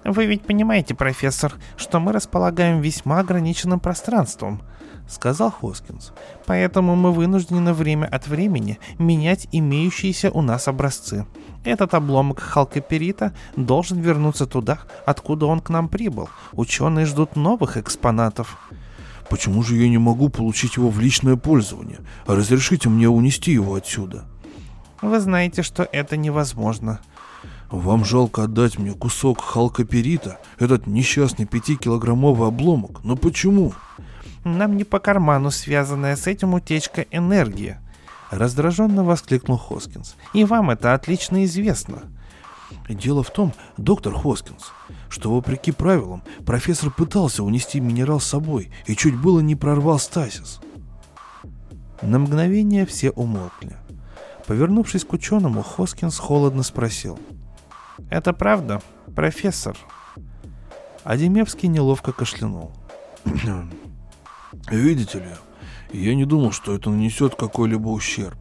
«Вы ведь понимаете, профессор, что мы располагаем весьма ограниченным пространством», — сказал Хоскинс. «Поэтому мы вынуждены время от времени менять имеющиеся у нас образцы. Этот обломок халкоперита должен вернуться туда, откуда он к нам прибыл. Ученые ждут новых экспонатов». «Почему же я не могу получить его в личное пользование? Разрешите мне унести его отсюда?» Вы знаете, что это невозможно. Вам жалко отдать мне кусок халкоперита, этот несчастный пятикилограммовый обломок. Но почему? Нам не по карману связанная с этим утечка энергии. Раздраженно воскликнул Хоскинс. И вам это отлично известно. Дело в том, доктор Хоскинс, что вопреки правилам профессор пытался унести минерал с собой и чуть было не прорвал стасис. На мгновение все умолкли. Повернувшись к ученому, Хоскинс холодно спросил. «Это правда, профессор?» Адемевский неловко кашлянул. «Видите ли, я не думал, что это нанесет какой-либо ущерб».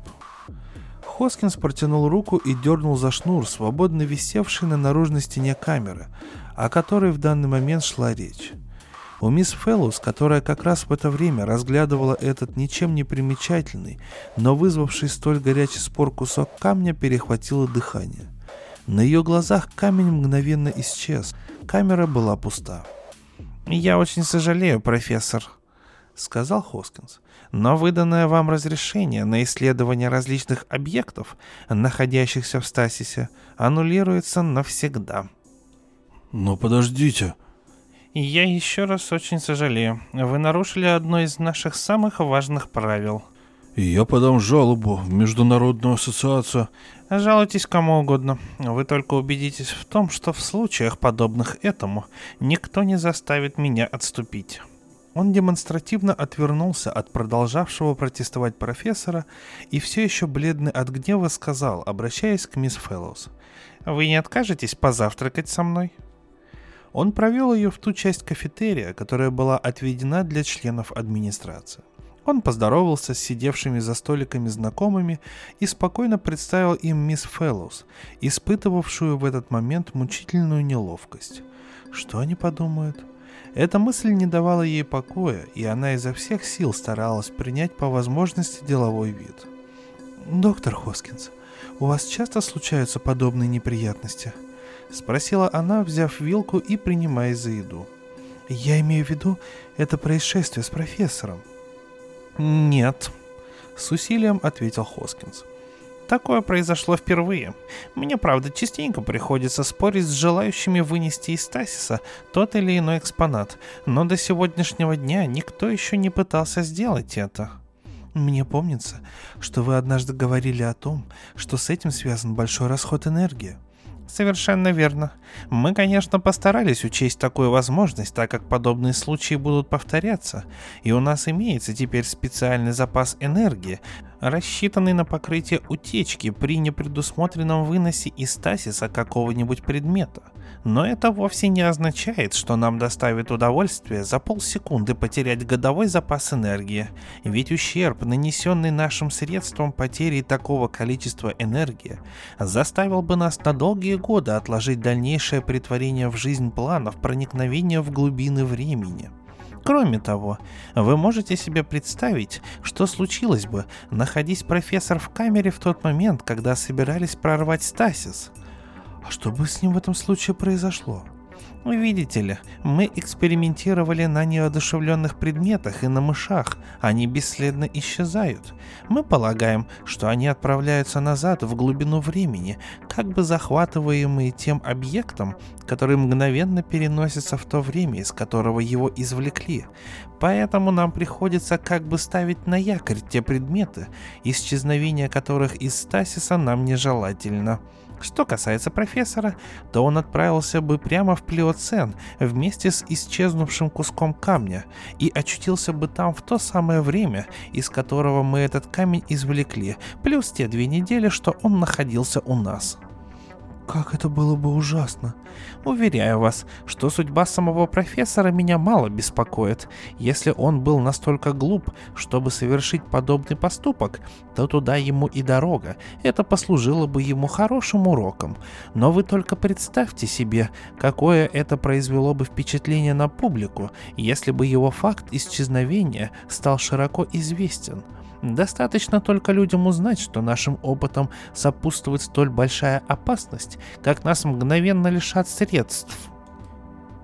Хоскинс протянул руку и дернул за шнур, свободно висевший на наружной стене камеры, о которой в данный момент шла речь. У мисс Фэллоус, которая как раз в это время разглядывала этот ничем не примечательный, но вызвавший столь горячий спор кусок камня, перехватило дыхание. На ее глазах камень мгновенно исчез. Камера была пуста. «Я очень сожалею, профессор», — сказал Хоскинс. «Но выданное вам разрешение на исследование различных объектов, находящихся в стасисе, аннулируется навсегда». «Но подождите», я еще раз очень сожалею. Вы нарушили одно из наших самых важных правил. И я подам жалобу в Международную ассоциацию. Жалуйтесь кому угодно. Вы только убедитесь в том, что в случаях, подобных этому, никто не заставит меня отступить. Он демонстративно отвернулся от продолжавшего протестовать профессора и все еще бледный от гнева сказал, обращаясь к мисс Фэллоус. «Вы не откажетесь позавтракать со мной?» Он провел ее в ту часть кафетерия, которая была отведена для членов администрации. Он поздоровался с сидевшими за столиками знакомыми и спокойно представил им мисс Фэллоус, испытывавшую в этот момент мучительную неловкость. Что они подумают? Эта мысль не давала ей покоя, и она изо всех сил старалась принять по возможности деловой вид. «Доктор Хоскинс, у вас часто случаются подобные неприятности?» — спросила она, взяв вилку и принимаясь за еду. «Я имею в виду это происшествие с профессором». «Нет», — с усилием ответил Хоскинс. Такое произошло впервые. Мне, правда, частенько приходится спорить с желающими вынести из стасиса тот или иной экспонат, но до сегодняшнего дня никто еще не пытался сделать это. Мне помнится, что вы однажды говорили о том, что с этим связан большой расход энергии. Совершенно верно. Мы, конечно, постарались учесть такую возможность, так как подобные случаи будут повторяться, и у нас имеется теперь специальный запас энергии, рассчитанный на покрытие утечки при непредусмотренном выносе из стасиса какого-нибудь предмета. Но это вовсе не означает, что нам доставит удовольствие за полсекунды потерять годовой запас энергии, ведь ущерб, нанесенный нашим средством потерей такого количества энергии, заставил бы нас на долгие годы отложить дальнейшее притворение в жизнь планов проникновения в глубины времени. Кроме того, вы можете себе представить, что случилось бы, находясь профессор в камере в тот момент, когда собирались прорвать стасис. Что бы с ним в этом случае произошло? Видите ли, мы экспериментировали на неодушевленных предметах и на мышах, они бесследно исчезают. Мы полагаем, что они отправляются назад в глубину времени, как бы захватываемые тем объектом, который мгновенно переносится в то время, из которого его извлекли. Поэтому нам приходится как бы ставить на якорь те предметы, исчезновение которых из стасиса нам нежелательно. Что касается профессора, то он отправился бы прямо в Плеоцен вместе с исчезнувшим куском камня и очутился бы там в то самое время, из которого мы этот камень извлекли, плюс те две недели, что он находился у нас. Как это было бы ужасно. Уверяю вас, что судьба самого профессора меня мало беспокоит. Если он был настолько глуп, чтобы совершить подобный поступок, то туда ему и дорога. Это послужило бы ему хорошим уроком. Но вы только представьте себе, какое это произвело бы впечатление на публику, если бы его факт исчезновения стал широко известен. Достаточно только людям узнать, что нашим опытом сопутствует столь большая опасность, как нас мгновенно лишат средств.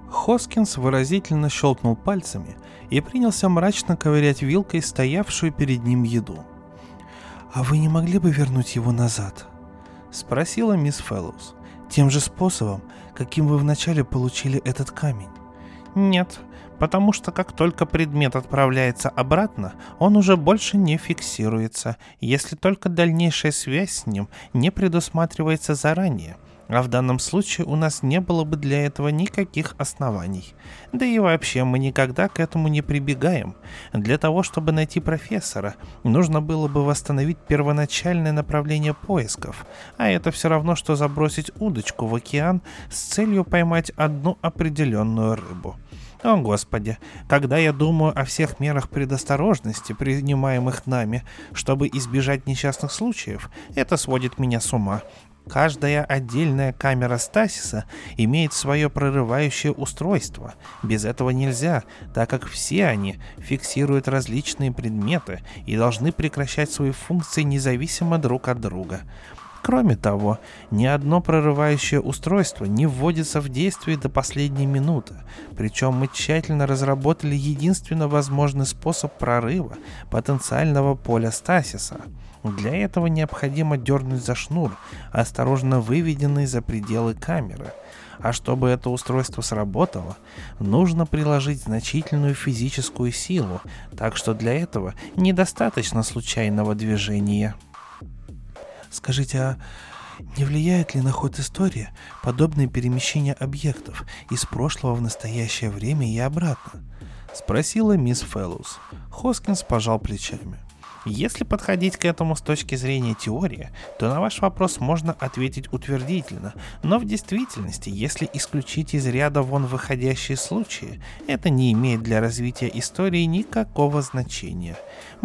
Хоскинс выразительно щелкнул пальцами и принялся мрачно ковырять вилкой стоявшую перед ним еду. «А вы не могли бы вернуть его назад?» — спросила мисс Фэллоус. «Тем же способом, каким вы вначале получили этот камень?» «Нет, потому что как только предмет отправляется обратно, он уже больше не фиксируется, если только дальнейшая связь с ним не предусматривается заранее. А в данном случае у нас не было бы для этого никаких оснований. Да и вообще мы никогда к этому не прибегаем. Для того, чтобы найти профессора, нужно было бы восстановить первоначальное направление поисков, а это все равно, что забросить удочку в океан с целью поймать одну определенную рыбу. О, Господи, когда я думаю о всех мерах предосторожности, принимаемых нами, чтобы избежать несчастных случаев, это сводит меня с ума. Каждая отдельная камера стасиса имеет свое прорывающее устройство. Без этого нельзя, так как все они фиксируют различные предметы и должны прекращать свои функции независимо друг от друга. Кроме того, ни одно прорывающее устройство не вводится в действие до последней минуты, причем мы тщательно разработали единственно возможный способ прорыва потенциального поля стасиса. Для этого необходимо дернуть за шнур, осторожно выведенный за пределы камеры. А чтобы это устройство сработало, нужно приложить значительную физическую силу, так что для этого недостаточно случайного движения. Скажите, а не влияет ли на ход истории подобное перемещение объектов из прошлого в настоящее время и обратно? Спросила мисс Фэллоус. Хоскинс пожал плечами. Если подходить к этому с точки зрения теории, то на ваш вопрос можно ответить утвердительно, но в действительности, если исключить из ряда вон выходящие случаи, это не имеет для развития истории никакого значения.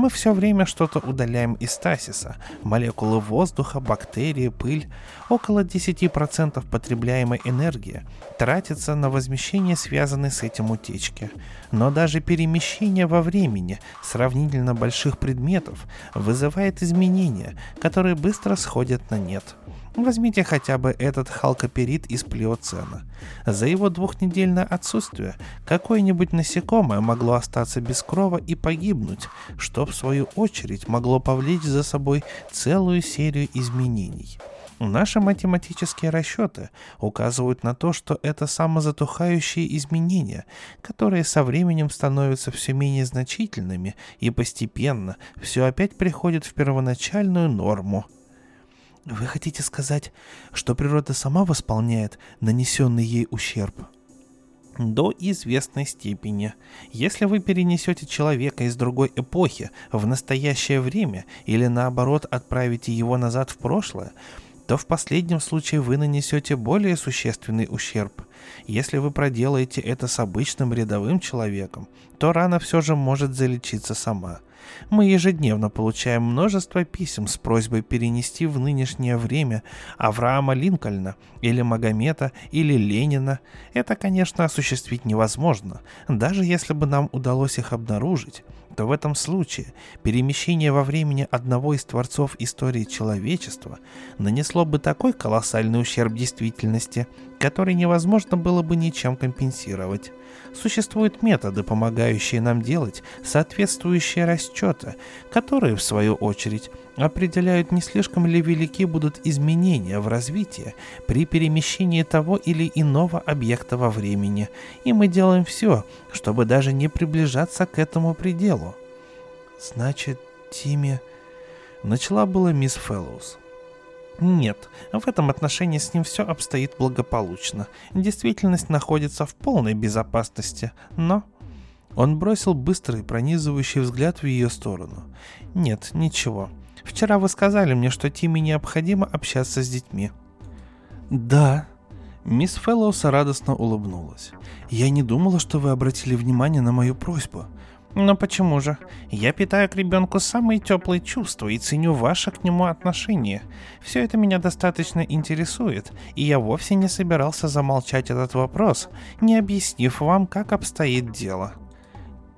Мы все время что-то удаляем из стасиса, молекулы воздуха, бактерии, пыль. Около 10% потребляемой энергии тратится на возмещение связанной с этим утечки. Но даже перемещение во времени сравнительно больших предметов вызывает изменения, которые быстро сходят на нет. Возьмите хотя бы этот халкоперит из плиоцена. За его двухнедельное отсутствие какое-нибудь насекомое могло остаться без крова и погибнуть, что в свою очередь могло повлечь за собой целую серию изменений. Наши математические расчеты указывают на то, что это самозатухающие изменения, которые со временем становятся все менее значительными и постепенно все опять приходит в первоначальную норму. Вы хотите сказать, что природа сама восполняет нанесенный ей ущерб? До известной степени. Если вы перенесете человека из другой эпохи в настоящее время или наоборот отправите его назад в прошлое, то в последнем случае вы нанесете более существенный ущерб. Если вы проделаете это с обычным рядовым человеком, то рана все же может залечиться сама. Мы ежедневно получаем множество писем с просьбой перенести в нынешнее время Авраама Линкольна или Магомета или Ленина. Это, конечно, осуществить невозможно, даже если бы нам удалось их обнаружить то в этом случае перемещение во времени одного из творцов истории человечества нанесло бы такой колоссальный ущерб действительности, который невозможно было бы ничем компенсировать. Существуют методы, помогающие нам делать соответствующие расчеты, которые, в свою очередь, определяют, не слишком ли велики будут изменения в развитии при перемещении того или иного объекта во времени, и мы делаем все, чтобы даже не приближаться к этому пределу. Значит, Тимми... Начала была мисс Фэллоус. Нет, в этом отношении с ним все обстоит благополучно. Действительность находится в полной безопасности, но... Он бросил быстрый пронизывающий взгляд в ее сторону. «Нет, ничего. Вчера вы сказали мне, что Тимми необходимо общаться с детьми». «Да». Мисс Фэллоус радостно улыбнулась. «Я не думала, что вы обратили внимание на мою просьбу. Но почему же? Я питаю к ребенку самые теплые чувства и ценю ваше к нему отношение. Все это меня достаточно интересует, и я вовсе не собирался замолчать этот вопрос, не объяснив вам, как обстоит дело.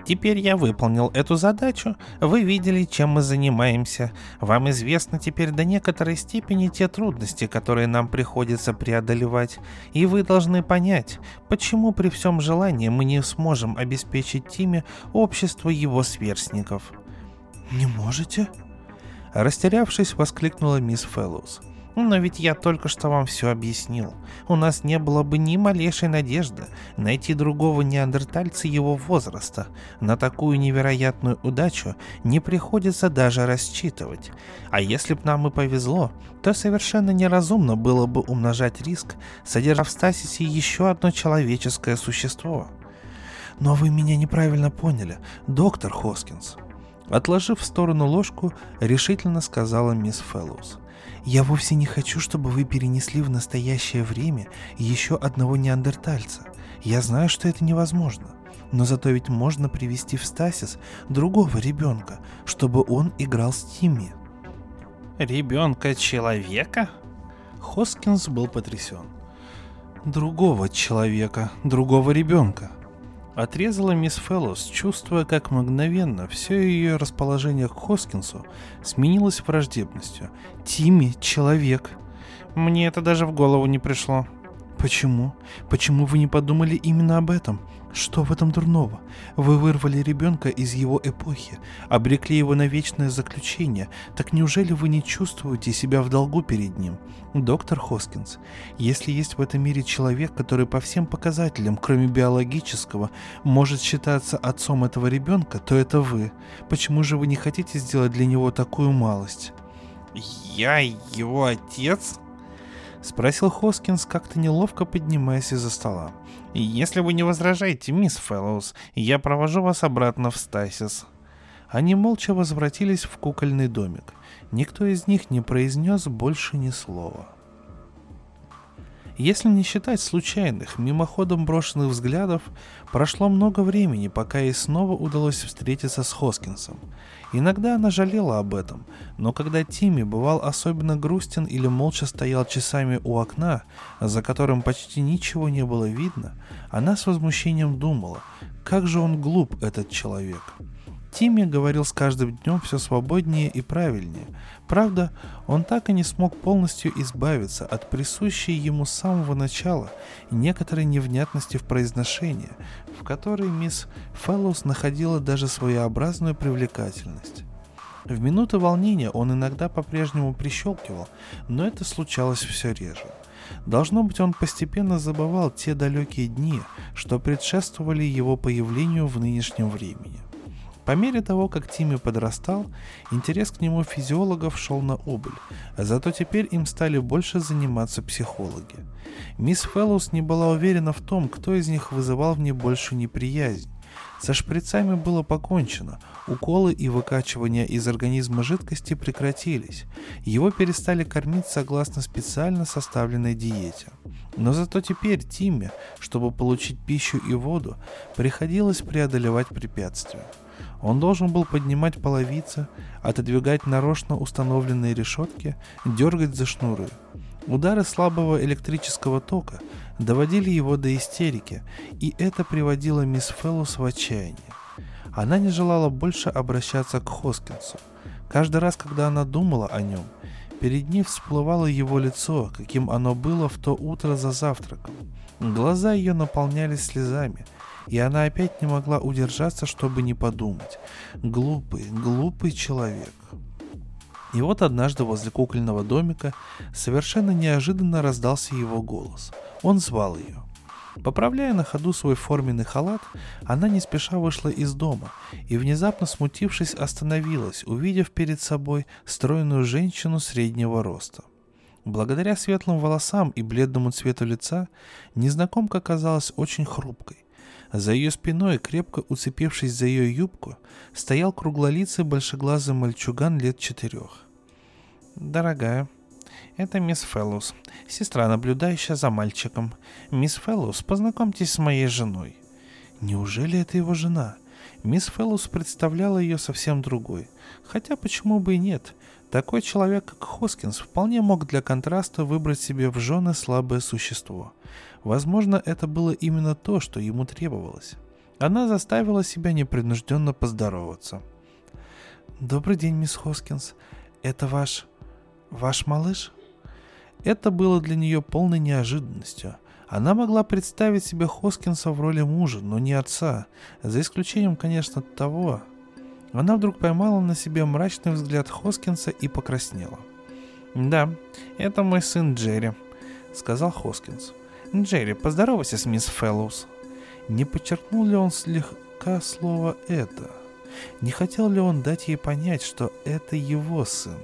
Теперь я выполнил эту задачу, вы видели, чем мы занимаемся. Вам известны теперь до некоторой степени те трудности, которые нам приходится преодолевать. И вы должны понять, почему при всем желании мы не сможем обеспечить Тиме общество его сверстников. «Не можете?» Растерявшись, воскликнула мисс Фэллоус. Но ведь я только что вам все объяснил. У нас не было бы ни малейшей надежды найти другого неандертальца его возраста. На такую невероятную удачу не приходится даже рассчитывать. А если б нам и повезло, то совершенно неразумно было бы умножать риск, содержа в стасисе еще одно человеческое существо. Но вы меня неправильно поняли, доктор Хоскинс. Отложив в сторону ложку, решительно сказала мисс Фэллоус. Я вовсе не хочу, чтобы вы перенесли в настоящее время еще одного неандертальца. Я знаю, что это невозможно. Но зато ведь можно привести в стасис другого ребенка, чтобы он играл с Тимми. Ребенка-человека? Хоскинс был потрясен. Другого человека, другого ребенка. Отрезала мисс Фэллоус, чувствуя, как мгновенно все ее расположение к Хоскинсу сменилось враждебностью. Тимми — человек. Мне это даже в голову не пришло. Почему? Почему вы не подумали именно об этом? Что в этом дурного? Вы вырвали ребенка из его эпохи, обрекли его на вечное заключение. Так неужели вы не чувствуете себя в долгу перед ним? Доктор Хоскинс, если есть в этом мире человек, который по всем показателям, кроме биологического, может считаться отцом этого ребенка, то это вы. Почему же вы не хотите сделать для него такую малость? Я его отец? Спросил Хоскинс, как-то неловко поднимаясь из-за стола. «Если вы не возражаете, мисс Фэллоус, я провожу вас обратно в Стасис». Они молча возвратились в кукольный домик. Никто из них не произнес больше ни слова. Если не считать случайных, мимоходом брошенных взглядов, прошло много времени, пока ей снова удалось встретиться с Хоскинсом. Иногда она жалела об этом, но когда Тимми бывал особенно грустен или молча стоял часами у окна, за которым почти ничего не было видно, она с возмущением думала, как же он глуп, этот человек – Тимми говорил с каждым днем все свободнее и правильнее. Правда, он так и не смог полностью избавиться от присущей ему с самого начала некоторой невнятности в произношении, в которой мисс Фэллоус находила даже своеобразную привлекательность. В минуты волнения он иногда по-прежнему прищелкивал, но это случалось все реже. Должно быть, он постепенно забывал те далекие дни, что предшествовали его появлению в нынешнем времени – по мере того, как Тимми подрастал, интерес к нему физиологов шел на убыль, а зато теперь им стали больше заниматься психологи. Мисс Фэллоус не была уверена в том, кто из них вызывал в ней большую неприязнь. Со шприцами было покончено, уколы и выкачивания из организма жидкости прекратились, его перестали кормить согласно специально составленной диете. Но зато теперь Тимме, чтобы получить пищу и воду, приходилось преодолевать препятствия – он должен был поднимать половицы, отодвигать нарочно установленные решетки, дергать за шнуры. Удары слабого электрического тока доводили его до истерики, и это приводило мисс Феллус в отчаяние. Она не желала больше обращаться к Хоскинсу. Каждый раз, когда она думала о нем, перед ней всплывало его лицо, каким оно было в то утро за завтраком. Глаза ее наполнялись слезами, и она опять не могла удержаться, чтобы не подумать. Глупый, глупый человек. И вот однажды возле кукольного домика совершенно неожиданно раздался его голос. Он звал ее. Поправляя на ходу свой форменный халат, она не спеша вышла из дома и, внезапно смутившись, остановилась, увидев перед собой стройную женщину среднего роста. Благодаря светлым волосам и бледному цвету лица, незнакомка казалась очень хрупкой. За ее спиной, крепко уцепившись за ее юбку, стоял круглолицый большеглазый мальчуган лет четырех. «Дорогая, это мисс Феллус, сестра, наблюдающая за мальчиком. Мисс Феллус, познакомьтесь с моей женой». Неужели это его жена? Мисс Феллус представляла ее совсем другой. Хотя почему бы и нет? Такой человек, как Хоскинс, вполне мог для контраста выбрать себе в жены слабое существо. Возможно, это было именно то, что ему требовалось. Она заставила себя непринужденно поздороваться. «Добрый день, мисс Хоскинс. Это ваш... ваш малыш?» Это было для нее полной неожиданностью. Она могла представить себе Хоскинса в роли мужа, но не отца, за исключением, конечно, того. Она вдруг поймала на себе мрачный взгляд Хоскинса и покраснела. «Да, это мой сын Джерри», — сказал Хоскинс. «Джерри, поздоровайся с мисс Фэллоус». Не подчеркнул ли он слегка слово «это»? Не хотел ли он дать ей понять, что это его сын,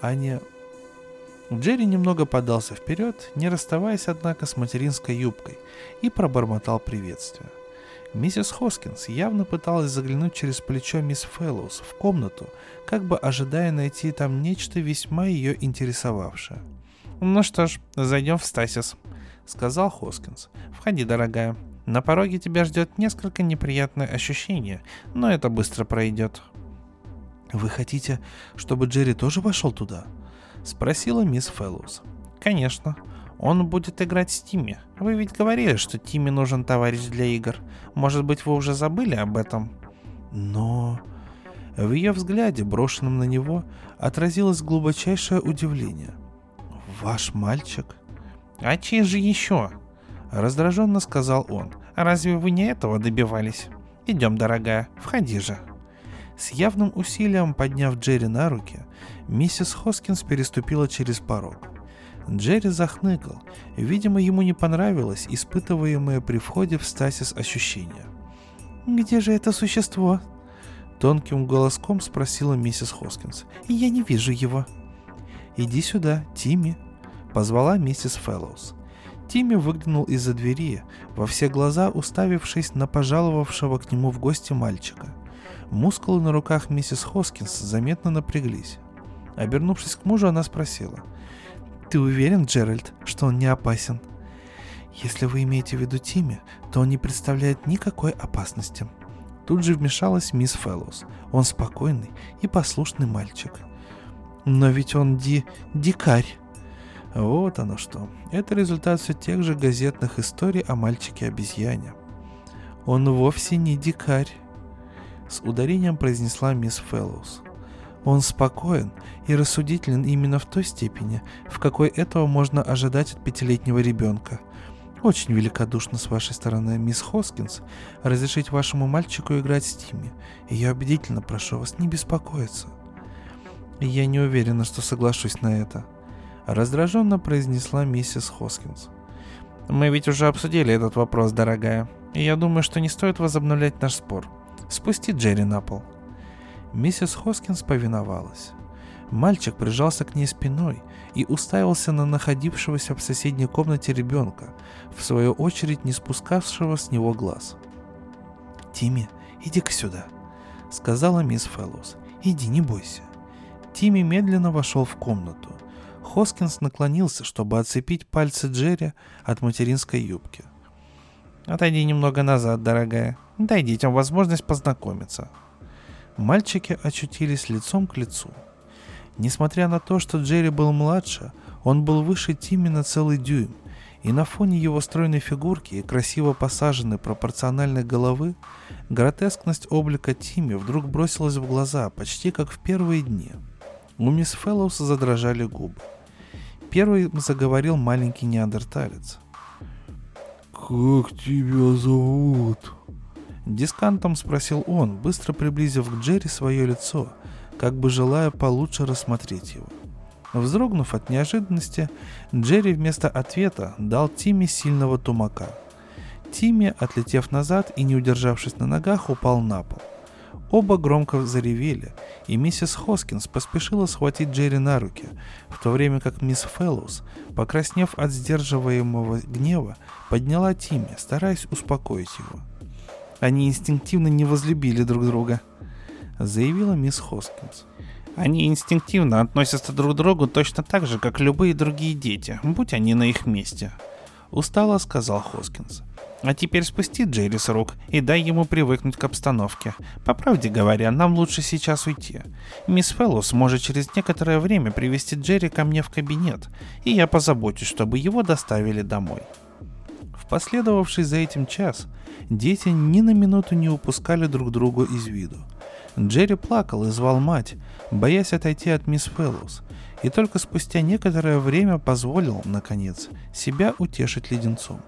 а не... Джерри немного подался вперед, не расставаясь, однако, с материнской юбкой, и пробормотал приветствие. Миссис Хоскинс явно пыталась заглянуть через плечо мисс Фэллоус в комнату, как бы ожидая найти там нечто весьма ее интересовавшее. «Ну что ж, зайдем в Стасис», сказал Хоскинс. «Входи, дорогая. На пороге тебя ждет несколько неприятное ощущение, но это быстро пройдет». «Вы хотите, чтобы Джерри тоже вошел туда?» — спросила мисс Фэллоус. «Конечно. Он будет играть с Тимми. Вы ведь говорили, что Тимми нужен товарищ для игр. Может быть, вы уже забыли об этом?» «Но...» В ее взгляде, брошенном на него, отразилось глубочайшее удивление. «Ваш мальчик?» «А чей же еще?» — раздраженно сказал он. «Разве вы не этого добивались? Идем, дорогая, входи же». С явным усилием подняв Джерри на руки, миссис Хоскинс переступила через порог. Джерри захныкал. Видимо, ему не понравилось испытываемое при входе в стасис ощущение. «Где же это существо?» Тонким голоском спросила миссис Хоскинс. «Я не вижу его». «Иди сюда, Тимми», позвала миссис Фэллоус. Тимми выглянул из-за двери, во все глаза уставившись на пожаловавшего к нему в гости мальчика. Мускулы на руках миссис Хоскинс заметно напряглись. Обернувшись к мужу, она спросила. «Ты уверен, Джеральд, что он не опасен?» «Если вы имеете в виду Тимми, то он не представляет никакой опасности». Тут же вмешалась мисс Фэллоус. Он спокойный и послушный мальчик. «Но ведь он ди... дикарь». Вот оно что. Это результат все тех же газетных историй о мальчике-обезьяне. Он вовсе не дикарь. С ударением произнесла мисс Фэллоус. Он спокоен и рассудителен именно в той степени, в какой этого можно ожидать от пятилетнего ребенка. Очень великодушно с вашей стороны, мисс Хоскинс, разрешить вашему мальчику играть с Тимми, и я убедительно прошу вас не беспокоиться. Я не уверена, что соглашусь на это, раздраженно произнесла миссис Хоскинс. Мы ведь уже обсудили этот вопрос, дорогая, и я думаю, что не стоит возобновлять наш спор. Спусти Джерри на пол. Миссис Хоскинс повиновалась. Мальчик прижался к ней спиной и уставился на находившегося в соседней комнате ребенка, в свою очередь не спускавшего с него глаз. «Тимми, иди-ка сюда», — сказала мисс Фэллоус. «Иди, не бойся». Тимми медленно вошел в комнату. Хоскинс наклонился, чтобы отцепить пальцы Джерри от материнской юбки. «Отойди немного назад, дорогая. Дай детям возможность познакомиться». Мальчики очутились лицом к лицу. Несмотря на то, что Джерри был младше, он был выше Тимми на целый дюйм, и на фоне его стройной фигурки и красиво посаженной пропорциональной головы, гротескность облика Тимми вдруг бросилась в глаза, почти как в первые дни. У мисс Фэллоус задрожали губы. Первый заговорил маленький неандерталец. «Как тебя зовут?» Дискантом спросил он, быстро приблизив к Джерри свое лицо, как бы желая получше рассмотреть его. Вздрогнув от неожиданности, Джерри вместо ответа дал Тимми сильного тумака. Тимми, отлетев назад и не удержавшись на ногах, упал на пол. Оба громко заревели, и миссис Хоскинс поспешила схватить Джерри на руки, в то время как мисс Фэллоус, покраснев от сдерживаемого гнева, подняла Тимми, стараясь успокоить его. Они инстинктивно не возлюбили друг друга, заявила мисс Хоскинс. Они инстинктивно относятся друг к другу точно так же, как любые другие дети, будь они на их месте. Устало сказал Хоскинс. А теперь спусти Джерри с рук и дай ему привыкнуть к обстановке. По правде говоря, нам лучше сейчас уйти. Мисс Фэллоус может через некоторое время привести Джерри ко мне в кабинет, и я позабочусь, чтобы его доставили домой. В последовавший за этим час дети ни на минуту не упускали друг друга из виду. Джерри плакал и звал мать, боясь отойти от мисс Фэллоус, и только спустя некоторое время позволил, наконец, себя утешить леденцом.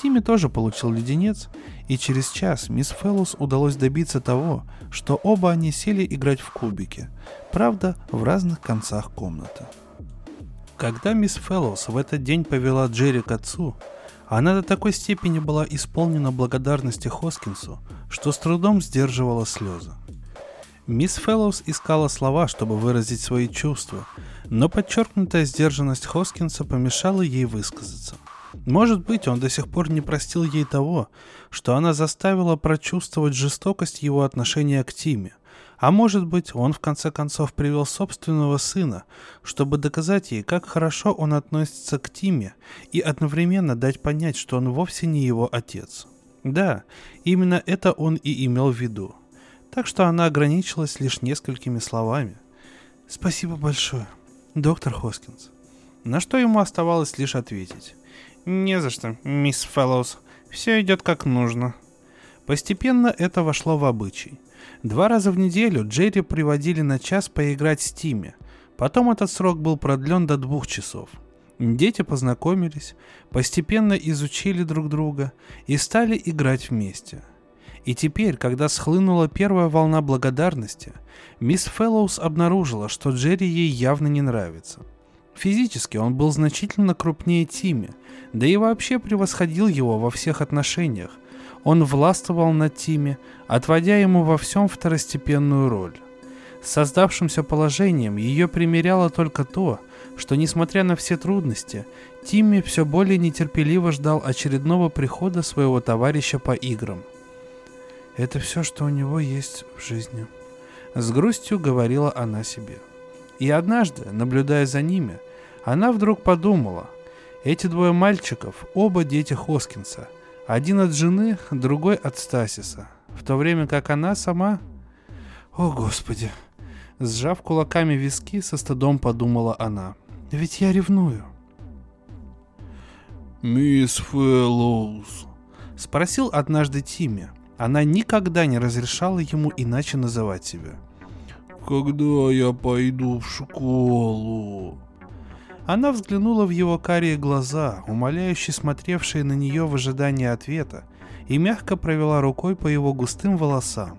Тимми тоже получил леденец, и через час мисс Фэллоус удалось добиться того, что оба они сели играть в кубики, правда, в разных концах комнаты. Когда мисс Фэллоус в этот день повела Джерри к отцу, она до такой степени была исполнена благодарности Хоскинсу, что с трудом сдерживала слезы. Мисс Фэллоус искала слова, чтобы выразить свои чувства, но подчеркнутая сдержанность Хоскинса помешала ей высказаться – может быть, он до сих пор не простил ей того, что она заставила прочувствовать жестокость его отношения к Тиме. А может быть, он в конце концов привел собственного сына, чтобы доказать ей, как хорошо он относится к Тиме, и одновременно дать понять, что он вовсе не его отец. Да, именно это он и имел в виду. Так что она ограничилась лишь несколькими словами. «Спасибо большое, доктор Хоскинс». На что ему оставалось лишь ответить. «Не за что, мисс Фэллоус. Все идет как нужно». Постепенно это вошло в обычай. Два раза в неделю Джерри приводили на час поиграть с Тимми. Потом этот срок был продлен до двух часов. Дети познакомились, постепенно изучили друг друга и стали играть вместе. И теперь, когда схлынула первая волна благодарности, мисс Фэллоус обнаружила, что Джерри ей явно не нравится – Физически он был значительно крупнее Тими, да и вообще превосходил его во всех отношениях. Он властвовал над Тими, отводя ему во всем второстепенную роль. С создавшимся положением ее примеряло только то, что, несмотря на все трудности, Тимми все более нетерпеливо ждал очередного прихода своего товарища по играм. Это все, что у него есть в жизни. С грустью говорила она себе. И однажды, наблюдая за ними, она вдруг подумала, эти двое мальчиков, оба дети Хоскинса, один от жены, другой от Стасиса, в то время как она сама... О, Господи! Сжав кулаками виски, со стыдом подумала она. Ведь я ревную. «Мисс Фэллоус», — спросил однажды Тимми. Она никогда не разрешала ему иначе называть себя. «Когда я пойду в школу?» Она взглянула в его карие глаза, умоляюще смотревшие на нее в ожидании ответа, и мягко провела рукой по его густым волосам.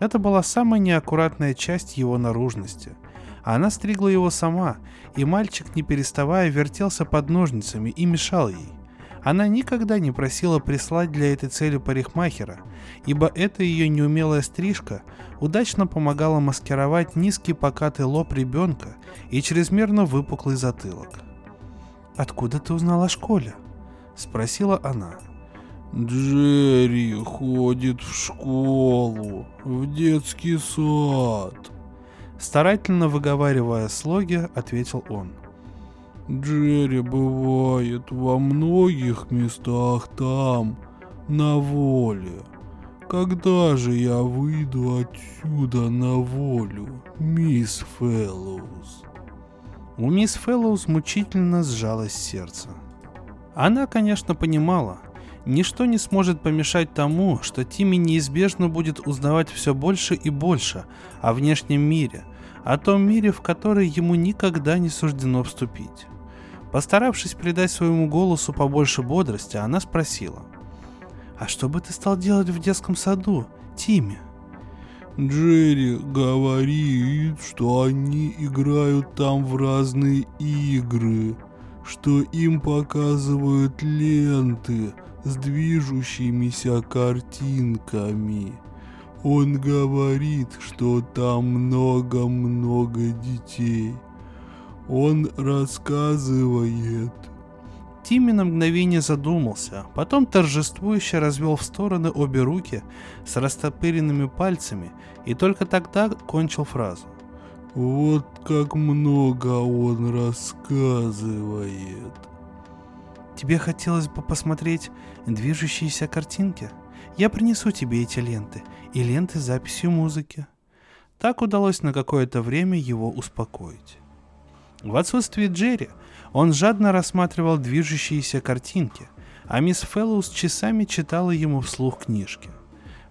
Это была самая неаккуратная часть его наружности. Она стригла его сама, и мальчик, не переставая, вертелся под ножницами и мешал ей. Она никогда не просила прислать для этой цели парикмахера, ибо эта ее неумелая стрижка удачно помогала маскировать низкий покатый лоб ребенка и чрезмерно выпуклый затылок. «Откуда ты узнала о школе?» — спросила она. «Джерри ходит в школу, в детский сад», Старательно выговаривая слоги, ответил он. Джерри бывает во многих местах там, на воле. Когда же я выйду отсюда на волю, мисс Фэллоус? У мисс Фэллоус мучительно сжалось сердце. Она, конечно, понимала, ничто не сможет помешать тому, что Тимми неизбежно будет узнавать все больше и больше о внешнем мире, о том мире, в который ему никогда не суждено вступить. Постаравшись придать своему голосу побольше бодрости, она спросила. «А что бы ты стал делать в детском саду, Тимми?» Джерри говорит, что они играют там в разные игры, что им показывают ленты с движущимися картинками. Он говорит, что там много-много детей – он рассказывает. Тимми на мгновение задумался, потом торжествующе развел в стороны обе руки с растопыренными пальцами и только тогда кончил фразу. Вот как много он рассказывает. Тебе хотелось бы посмотреть движущиеся картинки? Я принесу тебе эти ленты и ленты с записью музыки. Так удалось на какое-то время его успокоить. В отсутствие Джерри он жадно рассматривал движущиеся картинки, а мисс Фэллоус часами читала ему вслух книжки.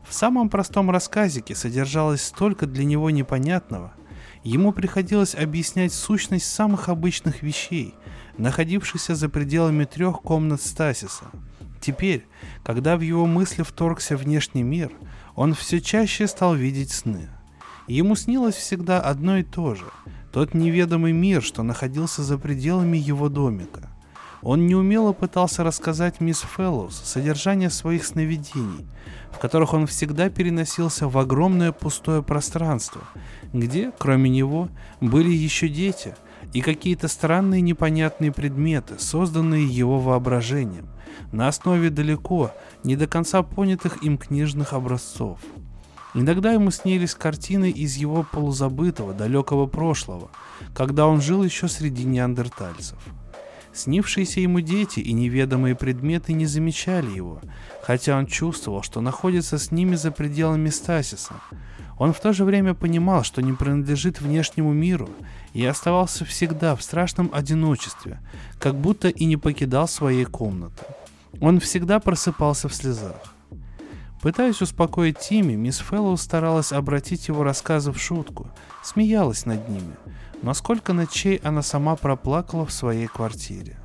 В самом простом рассказике содержалось столько для него непонятного, ему приходилось объяснять сущность самых обычных вещей, находившихся за пределами трех комнат Стасиса. Теперь, когда в его мысли вторгся внешний мир, он все чаще стал видеть сны. Ему снилось всегда одно и то же – тот неведомый мир, что находился за пределами его домика. Он неумело пытался рассказать мисс Фэллоус содержание своих сновидений, в которых он всегда переносился в огромное пустое пространство, где, кроме него, были еще дети и какие-то странные непонятные предметы, созданные его воображением, на основе далеко, не до конца понятых им книжных образцов – Иногда ему снились картины из его полузабытого, далекого прошлого, когда он жил еще среди неандертальцев. Снившиеся ему дети и неведомые предметы не замечали его, хотя он чувствовал, что находится с ними за пределами стасиса. Он в то же время понимал, что не принадлежит внешнему миру и оставался всегда в страшном одиночестве, как будто и не покидал своей комнаты. Он всегда просыпался в слезах. Пытаясь успокоить Тимми, мисс Фэллоу старалась обратить его рассказы в шутку, смеялась над ними, но сколько ночей она сама проплакала в своей квартире.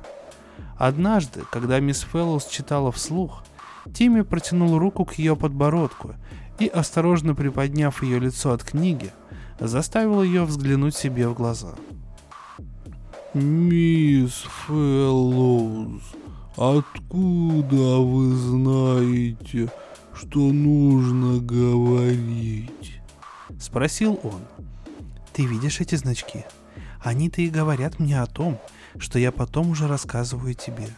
Однажды, когда мисс Фэллоус читала вслух, Тимми протянул руку к ее подбородку и, осторожно приподняв ее лицо от книги, заставил ее взглянуть себе в глаза. «Мисс Фэллоус, откуда вы знаете, что нужно говорить?» Спросил он. «Ты видишь эти значки? Они-то и говорят мне о том, что я потом уже рассказываю тебе.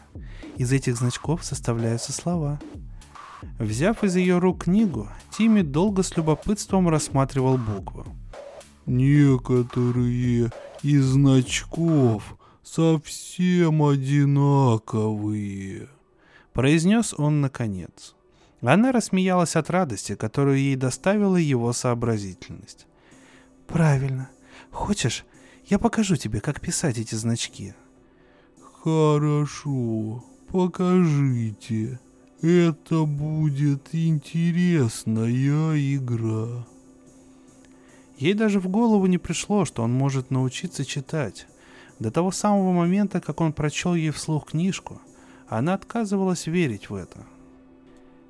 Из этих значков составляются слова. Взяв из ее рук книгу, Тимми долго с любопытством рассматривал буквы. «Некоторые из значков совсем одинаковые», — произнес он наконец. Она рассмеялась от радости, которую ей доставила его сообразительность. «Правильно. Хочешь, я покажу тебе, как писать эти значки?» «Хорошо, покажите. Это будет интересная игра». Ей даже в голову не пришло, что он может научиться читать. До того самого момента, как он прочел ей вслух книжку, она отказывалась верить в это.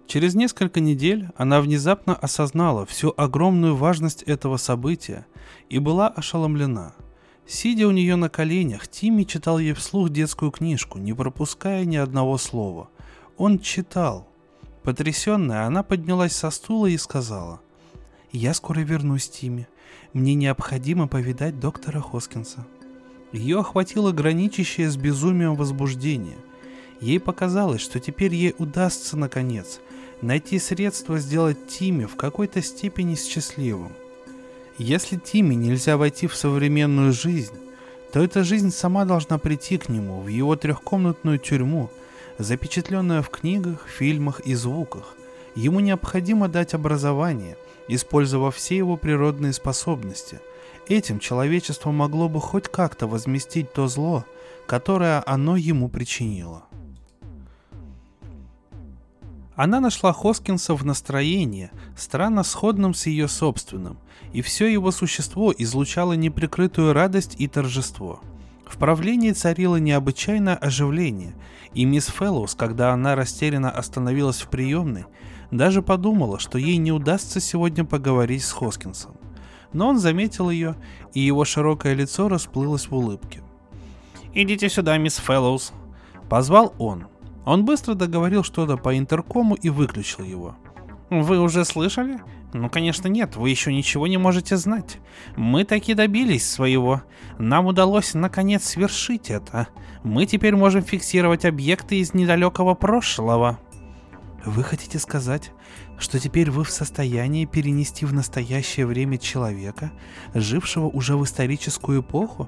Через несколько недель она внезапно осознала всю огромную важность этого события и была ошеломлена. Сидя у нее на коленях, Тимми читал ей вслух детскую книжку, не пропуская ни одного слова. Он читал. Потрясенная, она поднялась со стула и сказала, «Я скоро вернусь, Тимми. Мне необходимо повидать доктора Хоскинса». Ее охватило граничащее с безумием возбуждение. Ей показалось, что теперь ей удастся, наконец, найти средства сделать Тимми в какой-то степени счастливым. Если Тимми нельзя войти в современную жизнь, то эта жизнь сама должна прийти к нему в его трехкомнатную тюрьму, запечатленную в книгах, фильмах и звуках. Ему необходимо дать образование, использовав все его природные способности. Этим человечество могло бы хоть как-то возместить то зло, которое оно ему причинило. Она нашла Хоскинса в настроении, странно сходном с ее собственным, и все его существо излучало неприкрытую радость и торжество. В правлении царило необычайное оживление, и мисс Фэллоус, когда она растерянно остановилась в приемной, даже подумала, что ей не удастся сегодня поговорить с Хоскинсом. Но он заметил ее, и его широкое лицо расплылось в улыбке. «Идите сюда, мисс Фэллоус», — позвал он. Он быстро договорил что-то по интеркому и выключил его. «Вы уже слышали? Ну, конечно, нет, вы еще ничего не можете знать. Мы таки добились своего. Нам удалось наконец свершить это. Мы теперь можем фиксировать объекты из недалекого прошлого». Вы хотите сказать, что теперь вы в состоянии перенести в настоящее время человека, жившего уже в историческую эпоху?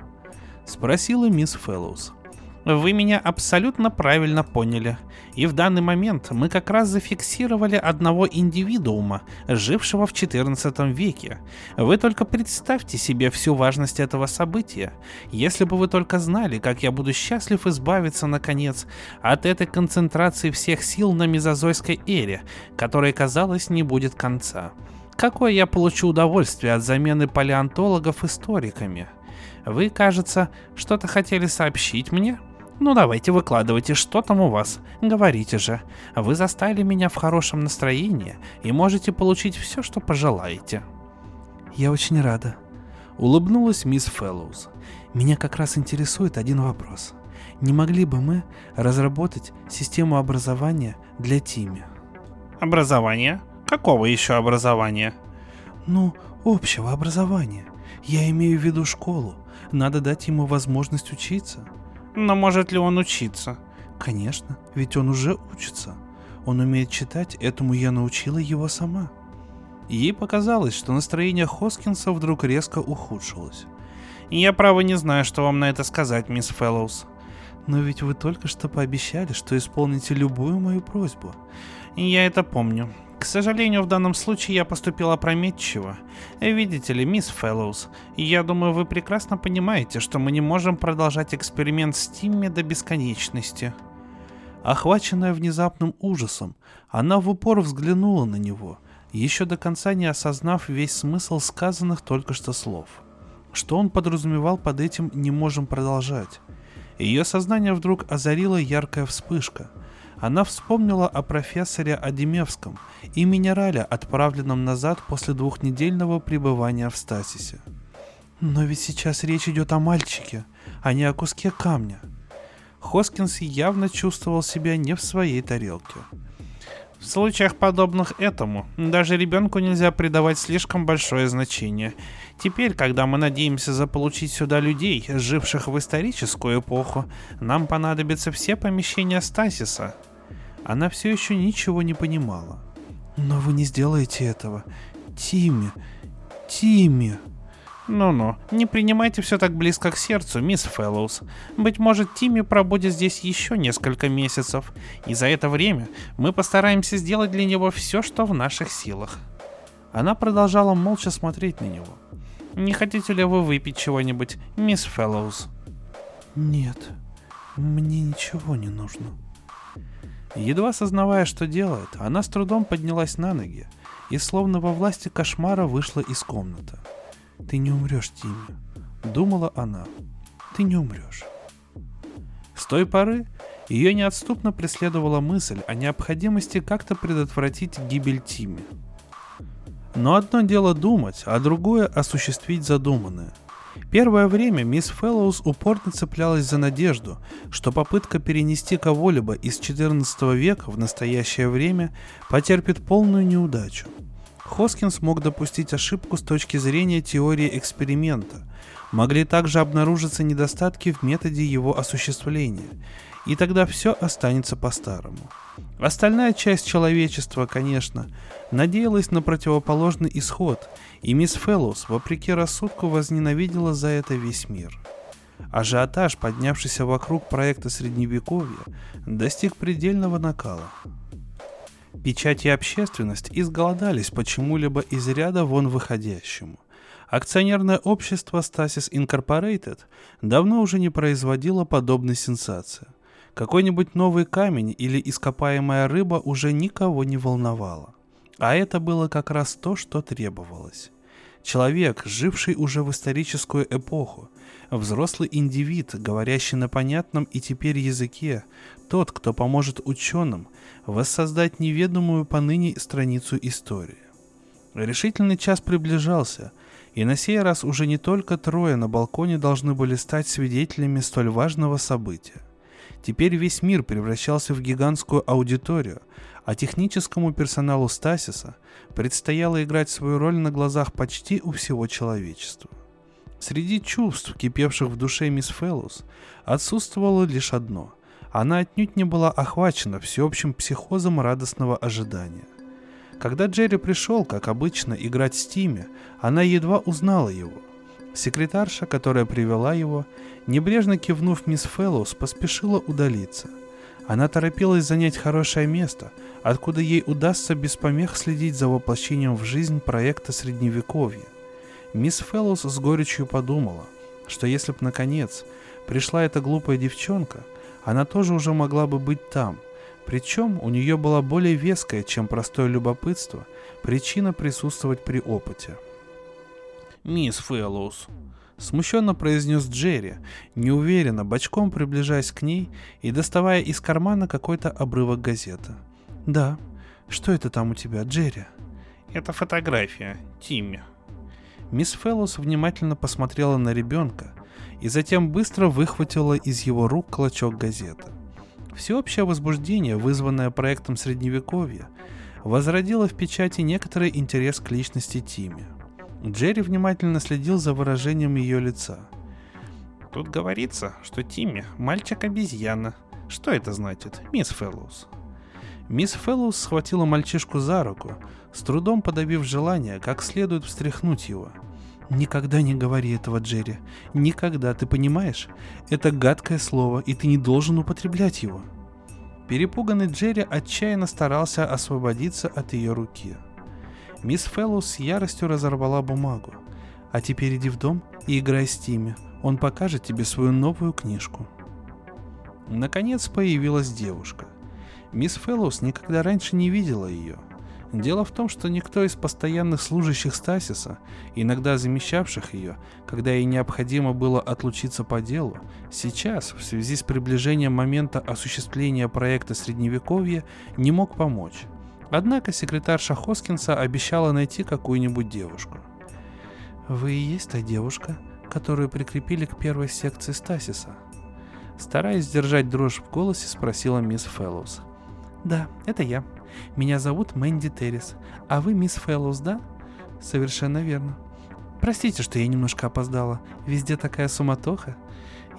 Спросила мисс Фэллоус. Вы меня абсолютно правильно поняли. И в данный момент мы как раз зафиксировали одного индивидуума, жившего в 14 веке. Вы только представьте себе всю важность этого события. Если бы вы только знали, как я буду счастлив избавиться, наконец, от этой концентрации всех сил на мезозойской эре, которой, казалось, не будет конца. Какое я получу удовольствие от замены палеонтологов историками? Вы, кажется, что-то хотели сообщить мне?» Ну давайте выкладывайте, что там у вас. Говорите же. Вы застали меня в хорошем настроении и можете получить все, что пожелаете. Я очень рада. Улыбнулась мисс Фэллоус. Меня как раз интересует один вопрос. Не могли бы мы разработать систему образования для Тими? Образование? Какого еще образования? Ну, общего образования. Я имею в виду школу. Надо дать ему возможность учиться. Но может ли он учиться? Конечно, ведь он уже учится. Он умеет читать, этому я научила его сама. Ей показалось, что настроение Хоскинса вдруг резко ухудшилось. Я право не знаю, что вам на это сказать, мисс Фэллоус. Но ведь вы только что пообещали, что исполните любую мою просьбу. Я это помню. К сожалению, в данном случае я поступил опрометчиво. Видите ли, мисс Фэллоус, я думаю, вы прекрасно понимаете, что мы не можем продолжать эксперимент с Тимми до бесконечности. Охваченная внезапным ужасом, она в упор взглянула на него, еще до конца не осознав весь смысл сказанных только что слов. Что он подразумевал под этим «не можем продолжать»? Ее сознание вдруг озарила яркая вспышка – она вспомнила о профессоре Адемевском и минерале, отправленном назад после двухнедельного пребывания в стасисе. Но ведь сейчас речь идет о мальчике, а не о куске камня. Хоскинс явно чувствовал себя не в своей тарелке. В случаях подобных этому даже ребенку нельзя придавать слишком большое значение. Теперь, когда мы надеемся заполучить сюда людей, живших в историческую эпоху, нам понадобятся все помещения стасиса, Она все еще ничего не понимала. «Но вы не сделаете этого. Тимми, Тимми!» «Ну-ну, не принимайте все так близко к сердцу, мисс Фэллоус. Быть может, Тимми пробудет здесь еще несколько месяцев, и за это время мы постараемся сделать для него все, что в наших силах». Она продолжала молча смотреть на него. «Не хотите ли вы выпить чего-нибудь, мисс Фэллоус?» «Нет, мне ничего не нужно». Едва сознавая, что делает, она с трудом поднялась на ноги и словно во власти кошмара вышла из комнаты. «Ты не умрешь, Тимми», — думала она. «Ты не умрешь». С той поры ее неотступно преследовала мысль о необходимости как-то предотвратить гибель Тимми. Но одно дело думать, а другое осуществить задуманное. Первое время мисс Фэллоус упорно цеплялась за надежду, что попытка перенести кого-либо из XIV века в настоящее время потерпит полную неудачу. Хоскинс мог допустить ошибку с точки зрения теории эксперимента. Могли также обнаружиться недостатки в методе его осуществления, и тогда все останется по-старому. Остальная часть человечества, конечно, надеялась на противоположный исход, и мисс Фэллоус, вопреки рассудку, возненавидела за это весь мир. Ажиотаж, поднявшийся вокруг проекта Средневековья, достиг предельного накала. Печать и общественность изголодались почему-либо из ряда вон выходящему. Акционерное общество Stasis Incorporated давно уже не производило подобной сенсации. Какой-нибудь новый камень или ископаемая рыба уже никого не волновало. А это было как раз то, что требовалось. Человек, живший уже в историческую эпоху, взрослый индивид, говорящий на понятном и теперь языке, тот, кто поможет ученым воссоздать неведомую поныне страницу истории. Решительный час приближался, и на сей раз уже не только трое на балконе должны были стать свидетелями столь важного события. Теперь весь мир превращался в гигантскую аудиторию, а техническому персоналу Стасиса предстояло играть свою роль на глазах почти у всего человечества. Среди чувств, кипевших в душе мисс Феллус, отсутствовало лишь одно. Она отнюдь не была охвачена всеобщим психозом радостного ожидания. Когда Джерри пришел, как обычно, играть с Тимми, она едва узнала его. Секретарша, которая привела его, небрежно кивнув мисс Феллоус, поспешила удалиться – она торопилась занять хорошее место, откуда ей удастся без помех следить за воплощением в жизнь проекта Средневековья. Мисс Феллоус с горечью подумала, что если б, наконец, пришла эта глупая девчонка, она тоже уже могла бы быть там. Причем у нее была более веская, чем простое любопытство, причина присутствовать при опыте. «Мисс Фэллоус», Смущенно произнес Джерри, неуверенно, бочком приближаясь к ней и доставая из кармана какой-то обрывок газеты. «Да. Что это там у тебя, Джерри?» «Это фотография. Тимми». Мисс Феллос внимательно посмотрела на ребенка и затем быстро выхватила из его рук клочок газеты. Всеобщее возбуждение, вызванное проектом Средневековья, возродило в печати некоторый интерес к личности Тимми – Джерри внимательно следил за выражением ее лица. Тут говорится, что Тимми – мальчик-обезьяна. Что это значит, мисс Фэллоус? Мисс Фэллоус схватила мальчишку за руку, с трудом подавив желание, как следует встряхнуть его. «Никогда не говори этого, Джерри. Никогда, ты понимаешь? Это гадкое слово, и ты не должен употреблять его». Перепуганный Джерри отчаянно старался освободиться от ее руки – Мисс Фэллоус с яростью разорвала бумагу. «А теперь иди в дом и играй с Тимми. Он покажет тебе свою новую книжку». Наконец появилась девушка. Мисс Фэллоус никогда раньше не видела ее. Дело в том, что никто из постоянных служащих Стасиса, иногда замещавших ее, когда ей необходимо было отлучиться по делу, сейчас, в связи с приближением момента осуществления проекта Средневековья, не мог помочь. Однако секретарша Хоскинса обещала найти какую-нибудь девушку. «Вы и есть та девушка, которую прикрепили к первой секции Стасиса?» Стараясь сдержать дрожь в голосе, спросила мисс Фэллоус. «Да, это я. Меня зовут Мэнди Террис. А вы мисс Фэллоус, да?» «Совершенно верно. Простите, что я немножко опоздала. Везде такая суматоха.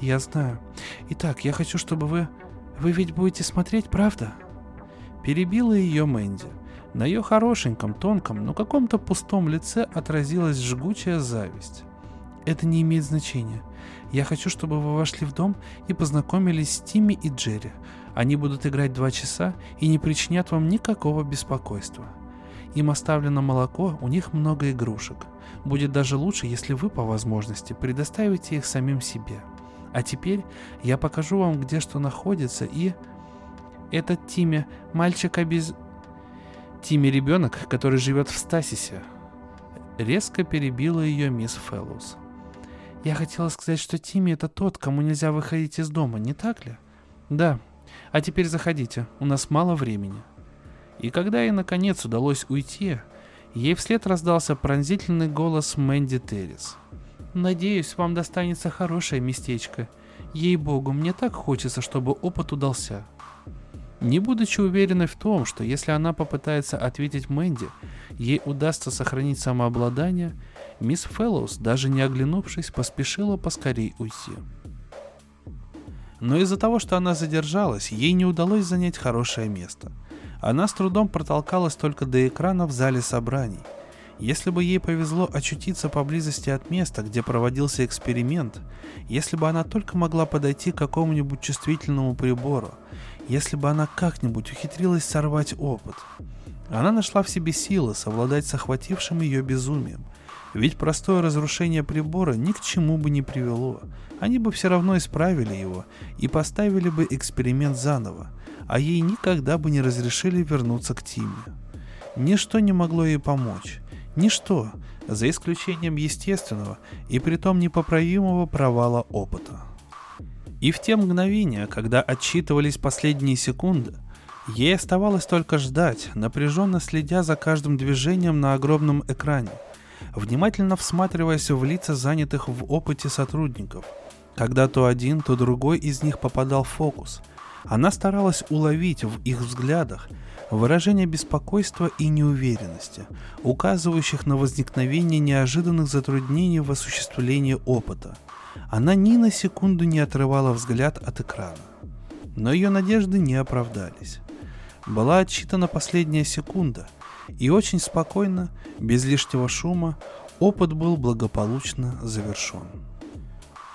Я знаю. Итак, я хочу, чтобы вы... Вы ведь будете смотреть, правда?» Перебила ее Мэнди. На ее хорошеньком, тонком, но каком-то пустом лице отразилась жгучая зависть. Это не имеет значения. Я хочу, чтобы вы вошли в дом и познакомились с Тимми и Джерри. Они будут играть два часа и не причинят вам никакого беспокойства. Им оставлено молоко, у них много игрушек. Будет даже лучше, если вы по возможности предоставите их самим себе. А теперь я покажу вам, где что находится, и... Этот Тимми, мальчик обез... Тимми ребенок, который живет в Стасисе. Резко перебила ее мисс Фэллоус. Я хотела сказать, что Тимми это тот, кому нельзя выходить из дома, не так ли? Да. А теперь заходите, у нас мало времени. И когда ей наконец удалось уйти, ей вслед раздался пронзительный голос Мэнди Террис. «Надеюсь, вам достанется хорошее местечко. Ей-богу, мне так хочется, чтобы опыт удался». Не будучи уверенной в том, что если она попытается ответить Мэнди, ей удастся сохранить самообладание, мисс Фэллоус, даже не оглянувшись, поспешила поскорей уйти. Но из-за того, что она задержалась, ей не удалось занять хорошее место. Она с трудом протолкалась только до экрана в зале собраний. Если бы ей повезло очутиться поблизости от места, где проводился эксперимент, если бы она только могла подойти к какому-нибудь чувствительному прибору, если бы она как-нибудь ухитрилась сорвать опыт. Она нашла в себе силы совладать с охватившим ее безумием, ведь простое разрушение прибора ни к чему бы не привело. Они бы все равно исправили его и поставили бы эксперимент заново, а ей никогда бы не разрешили вернуться к Тиме. Ничто не могло ей помочь. Ничто, за исключением естественного и притом непоправимого провала опыта. И в те мгновения, когда отсчитывались последние секунды, ей оставалось только ждать, напряженно следя за каждым движением на огромном экране, внимательно всматриваясь в лица занятых в опыте сотрудников. Когда то один, то другой из них попадал в фокус. Она старалась уловить в их взглядах выражение беспокойства и неуверенности, указывающих на возникновение неожиданных затруднений в осуществлении опыта – она ни на секунду не отрывала взгляд от экрана. Но ее надежды не оправдались. Была отсчитана последняя секунда, и очень спокойно, без лишнего шума, опыт был благополучно завершен.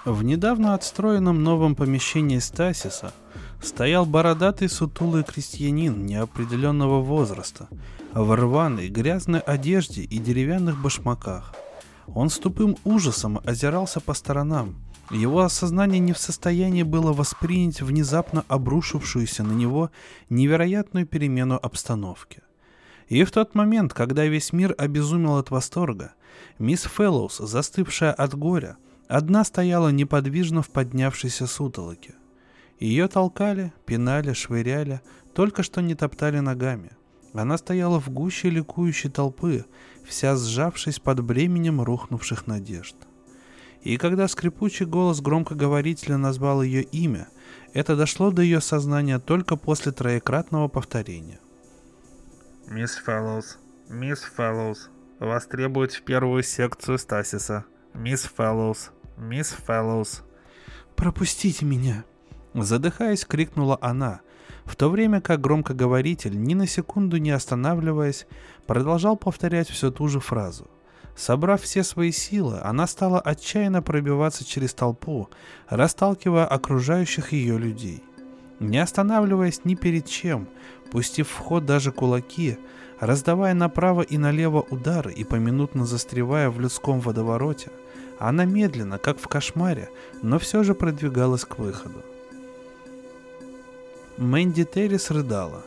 В недавно отстроенном новом помещении Стасиса стоял бородатый сутулый крестьянин неопределенного возраста, в рваной грязной одежде и деревянных башмаках – он с тупым ужасом озирался по сторонам. Его осознание не в состоянии было воспринять внезапно обрушившуюся на него невероятную перемену обстановки. И в тот момент, когда весь мир обезумел от восторга, мисс Фэллоус, застывшая от горя, одна стояла неподвижно в поднявшейся сутолоке. Ее толкали, пинали, швыряли, только что не топтали ногами. Она стояла в гуще ликующей толпы, вся сжавшись под бременем рухнувших надежд. И когда скрипучий голос громкоговорителя назвал ее имя, это дошло до ее сознания только после троекратного повторения. «Мисс Фэллоус, мисс Фэллоус, вас требуют в первую секцию Стасиса. Мисс Фэллоус, мисс Фэллоус». «Пропустите меня!» Задыхаясь, крикнула она, в то время как громкоговоритель, ни на секунду не останавливаясь, продолжал повторять всю ту же фразу. Собрав все свои силы, она стала отчаянно пробиваться через толпу, расталкивая окружающих ее людей. Не останавливаясь ни перед чем, пустив в ход даже кулаки, раздавая направо и налево удары и поминутно застревая в людском водовороте, она медленно, как в кошмаре, но все же продвигалась к выходу. Мэнди Террис рыдала.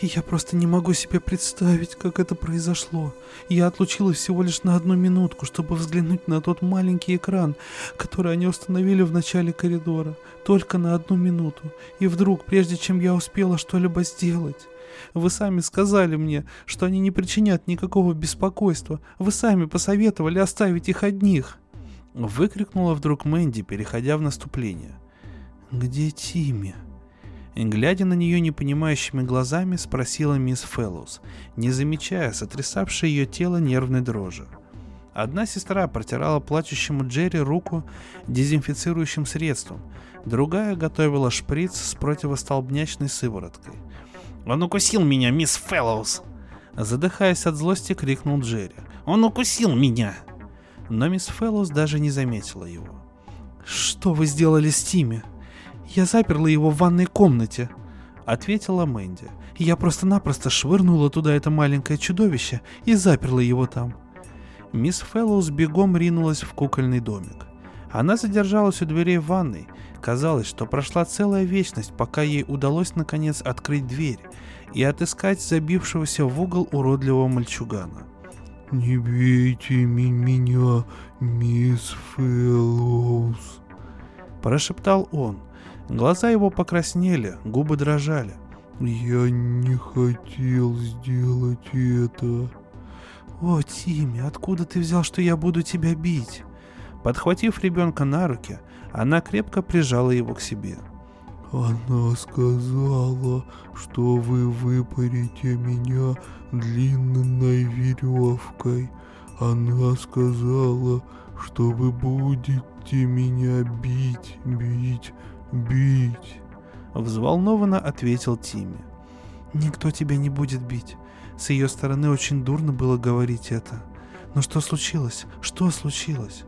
«Я просто не могу себе представить, как это произошло. Я отлучилась всего лишь на одну минутку, чтобы взглянуть на тот маленький экран, который они установили в начале коридора. Только на одну минуту. И вдруг, прежде чем я успела что-либо сделать... Вы сами сказали мне, что они не причинят никакого беспокойства. Вы сами посоветовали оставить их одних. Выкрикнула вдруг Мэнди, переходя в наступление. «Где Тимми?» Глядя на нее непонимающими глазами, спросила мисс Фэллоус, не замечая сотрясавшей ее тело нервной дрожи. Одна сестра протирала плачущему Джерри руку дезинфицирующим средством, другая готовила шприц с противостолбнячной сывороткой. Он укусил меня, мисс Фэллоус!» Задыхаясь от злости, крикнул Джерри. «Он укусил меня!» Но мисс Фэллоус даже не заметила его. «Что вы сделали с Тимми? Я заперла его в ванной комнате», — ответила Мэнди. «Я просто-напросто швырнула туда это маленькое чудовище и заперла его там». Мисс Фэллоус бегом ринулась в кукольный домик. Она задержалась у дверей ванной. Казалось, что прошла целая вечность, пока ей удалось наконец открыть дверь и отыскать забившегося в угол уродливого мальчугана. «Не бейте меня, мисс Фэллоус», — прошептал он. Глаза его покраснели, губы дрожали. «Я не хотел сделать это». «О, Тимми, откуда ты взял, что я буду тебя бить?» Подхватив ребенка на руки, она крепко прижала его к себе. «Она сказала, что вы выпарите меня длинной веревкой. Она сказала, что вы будете меня бить, бить, бить. Взволнованно ответил Тимми. Никто тебя не будет бить. С ее стороны очень дурно было говорить это. Но что случилось? Что случилось?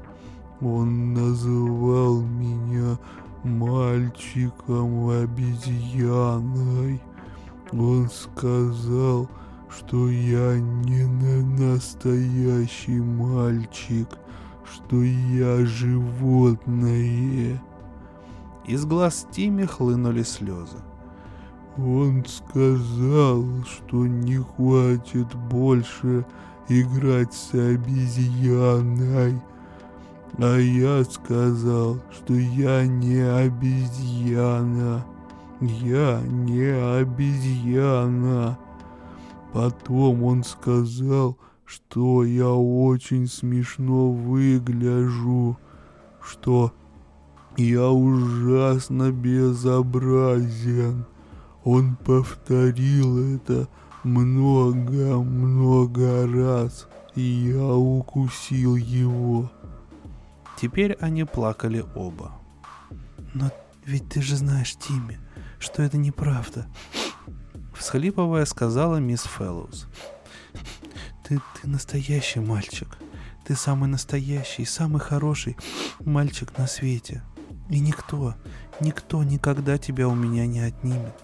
Он называл меня мальчиком-обезьяной. Он сказал, что я не настоящий мальчик, что я животное. Из глаз Тимми хлынули слезы. Он сказал, что не хватит больше играть с обезьяной. А я сказал, что я не обезьяна. Я не обезьяна. Потом он сказал, что я очень смешно выгляжу, что я ужасно безобразен. Он повторил это много-много раз, и я укусил его. Теперь они плакали оба. «Но ведь ты же знаешь, Тимми, что это неправда», всхлипывая, сказала мисс Фэллоус. Ты, ты настоящий мальчик. Ты самый настоящий, самый хороший мальчик на свете. И никто, никто никогда тебя у меня не отнимет.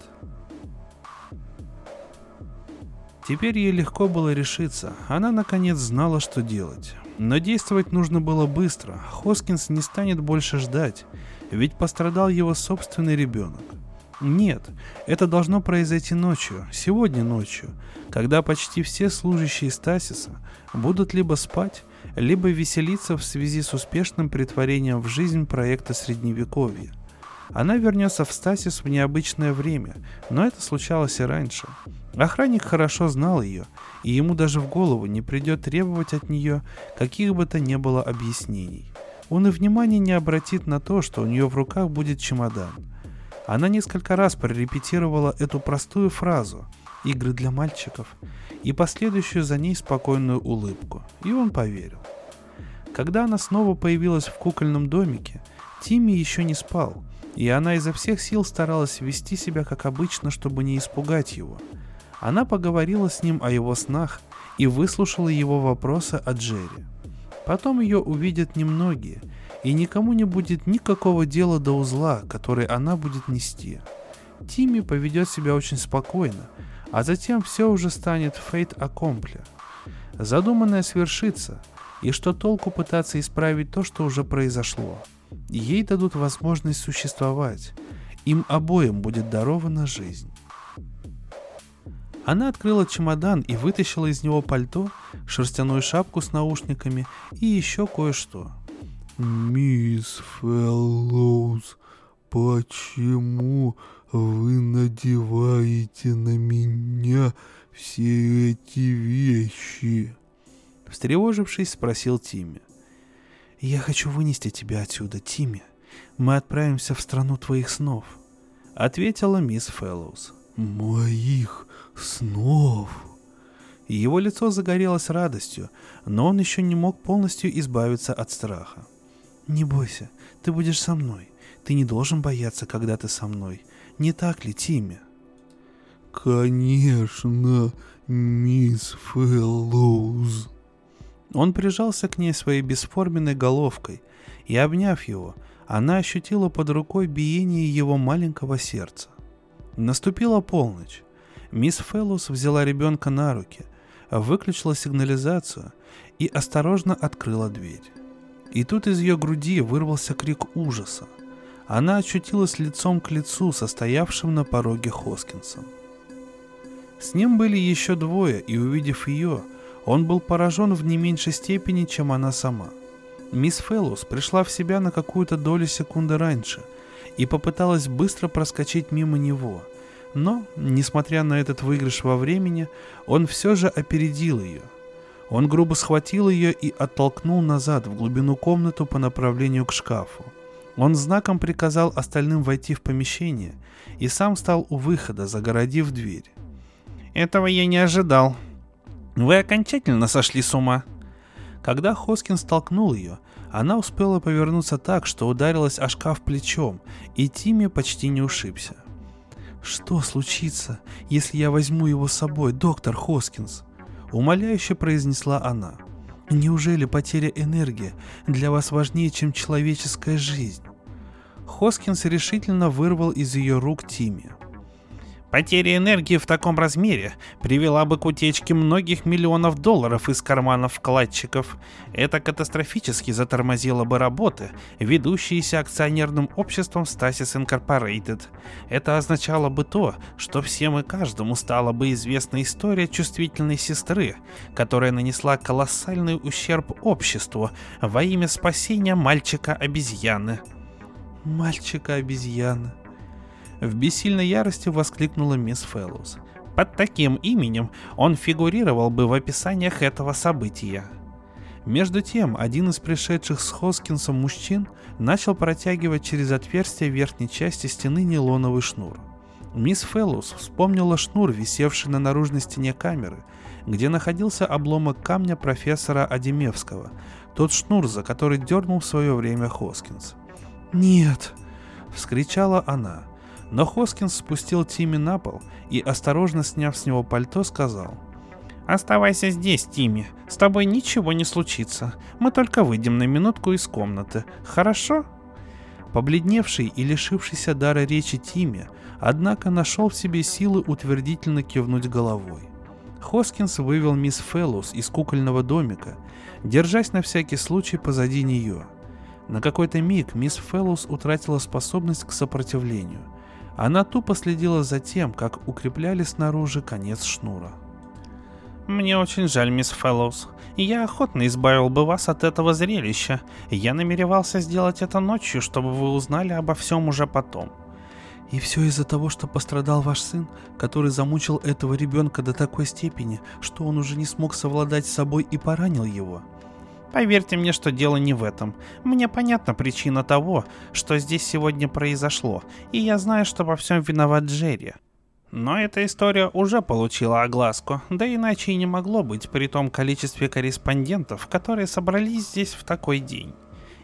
Теперь ей легко было решиться. Она наконец знала, что делать. Но действовать нужно было быстро. Хоскинс не станет больше ждать, ведь пострадал его собственный ребенок. Нет, это должно произойти ночью, сегодня ночью, когда почти все служащие Стасиса будут либо спать, либо веселиться в связи с успешным притворением в жизнь проекта Средневековья. Она вернется в Стасис в необычное время, но это случалось и раньше. Охранник хорошо знал ее, и ему даже в голову не придет требовать от нее каких бы то ни было объяснений. Он и внимания не обратит на то, что у нее в руках будет чемодан – она несколько раз прорепетировала эту простую фразу «игры для мальчиков» и последующую за ней спокойную улыбку, и он поверил. Когда она снова появилась в кукольном домике, Тимми еще не спал, и она изо всех сил старалась вести себя как обычно, чтобы не испугать его. Она поговорила с ним о его снах и выслушала его вопросы о Джерри. Потом ее увидят немногие, и никому не будет никакого дела до узла, который она будет нести. Тимми поведет себя очень спокойно, а затем все уже станет фейт акомпли. Задуманное свершится, и что толку пытаться исправить то, что уже произошло. Ей дадут возможность существовать, им обоим будет дарована жизнь. Она открыла чемодан и вытащила из него пальто, шерстяную шапку с наушниками и еще кое-что – «Мисс Фэллоуз, почему вы надеваете на меня все эти вещи?» Встревожившись, спросил Тимми. «Я хочу вынести тебя отсюда, Тимми. Мы отправимся в страну твоих снов», — ответила мисс Фэллоуз. «Моих снов?» Его лицо загорелось радостью, но он еще не мог полностью избавиться от страха. «Не бойся, ты будешь со мной. Ты не должен бояться, когда ты со мной. Не так ли, Тимми?» Конечно, мисс Фэллоуз. Он прижался к ней своей бесформенной головкой, и, обняв его, она ощутила под рукой биение его маленького сердца. Наступила полночь. Мисс Фэллоус взяла ребенка на руки, выключила сигнализацию и осторожно открыла дверь. И тут из ее груди вырвался крик ужаса. Она очутилась лицом к лицу со стоявшим на пороге Хоскинсом. С ним были еще двое, и увидев ее, он был поражен в не меньшей степени, чем она сама. Мисс Феллус пришла в себя на какую-то долю секунды раньше и попыталась быстро проскочить мимо него, но, несмотря на этот выигрыш во времени, он все же опередил ее. Он грубо схватил ее и оттолкнул назад в глубину комнату по направлению к шкафу. Он знаком приказал остальным войти в помещение и сам стал у выхода, загородив дверь. «Этого я не ожидал. Вы окончательно сошли с ума?» Когда Хоскин столкнул ее, она успела повернуться так, что ударилась о шкаф плечом, и Тимми почти не ушибся. «Что случится, если я возьму его с собой, доктор Хоскинс?» — умоляюще произнесла она. «Неужели потеря энергии для вас важнее, чем человеческая жизнь?» Хоскинс решительно вырвал из ее рук Тимми. Потеря энергии в таком размере привела бы к утечке многих миллионов долларов из карманов вкладчиков. Это катастрофически затормозило бы работы, ведущиеся акционерным обществом Stasis Incorporated. Это означало бы то, что всем и каждому стала бы известна история чувствительной сестры, которая нанесла колоссальный ущерб обществу во имя спасения мальчика-обезьяны. Мальчика-обезьяны. В бессильной ярости воскликнула мисс Фэллоус. Под таким именем он фигурировал бы в описаниях этого события. Между тем, один из пришедших с Хоскинсом мужчин начал протягивать через отверстие верхней части стены нейлоновый шнур. Мисс Фэллоус вспомнила шнур, висевший на наружной стене камеры, где находился обломок камня профессора Адемевского, тот шнур, за который дернул в свое время Хоскинс. «Нет!» — вскричала она. Но Хоскинс спустил Тимми на пол и, осторожно сняв с него пальто, сказал. «Оставайся здесь, Тимми. С тобой ничего не случится. Мы только выйдем на минутку из комнаты. Хорошо?» Побледневший и лишившийся дара речи Тимми, однако нашел в себе силы утвердительно кивнуть головой. Хоскинс вывел мисс Феллус из кукольного домика, держась на всякий случай позади нее. На какой-то миг мисс Феллус утратила способность к сопротивлению – она тупо следила за тем, как укрепляли снаружи конец шнура. «Мне очень жаль, мисс Фэллоус. Я охотно избавил бы вас от этого зрелища. Я намеревался сделать это ночью, чтобы вы узнали обо всем уже потом». «И все из-за того, что пострадал ваш сын, который замучил этого ребенка до такой степени, что он уже не смог совладать с собой и поранил его», Поверьте мне, что дело не в этом. Мне понятна причина того, что здесь сегодня произошло, и я знаю, что во всем виноват Джерри. Но эта история уже получила огласку, да иначе и не могло быть при том количестве корреспондентов, которые собрались здесь в такой день.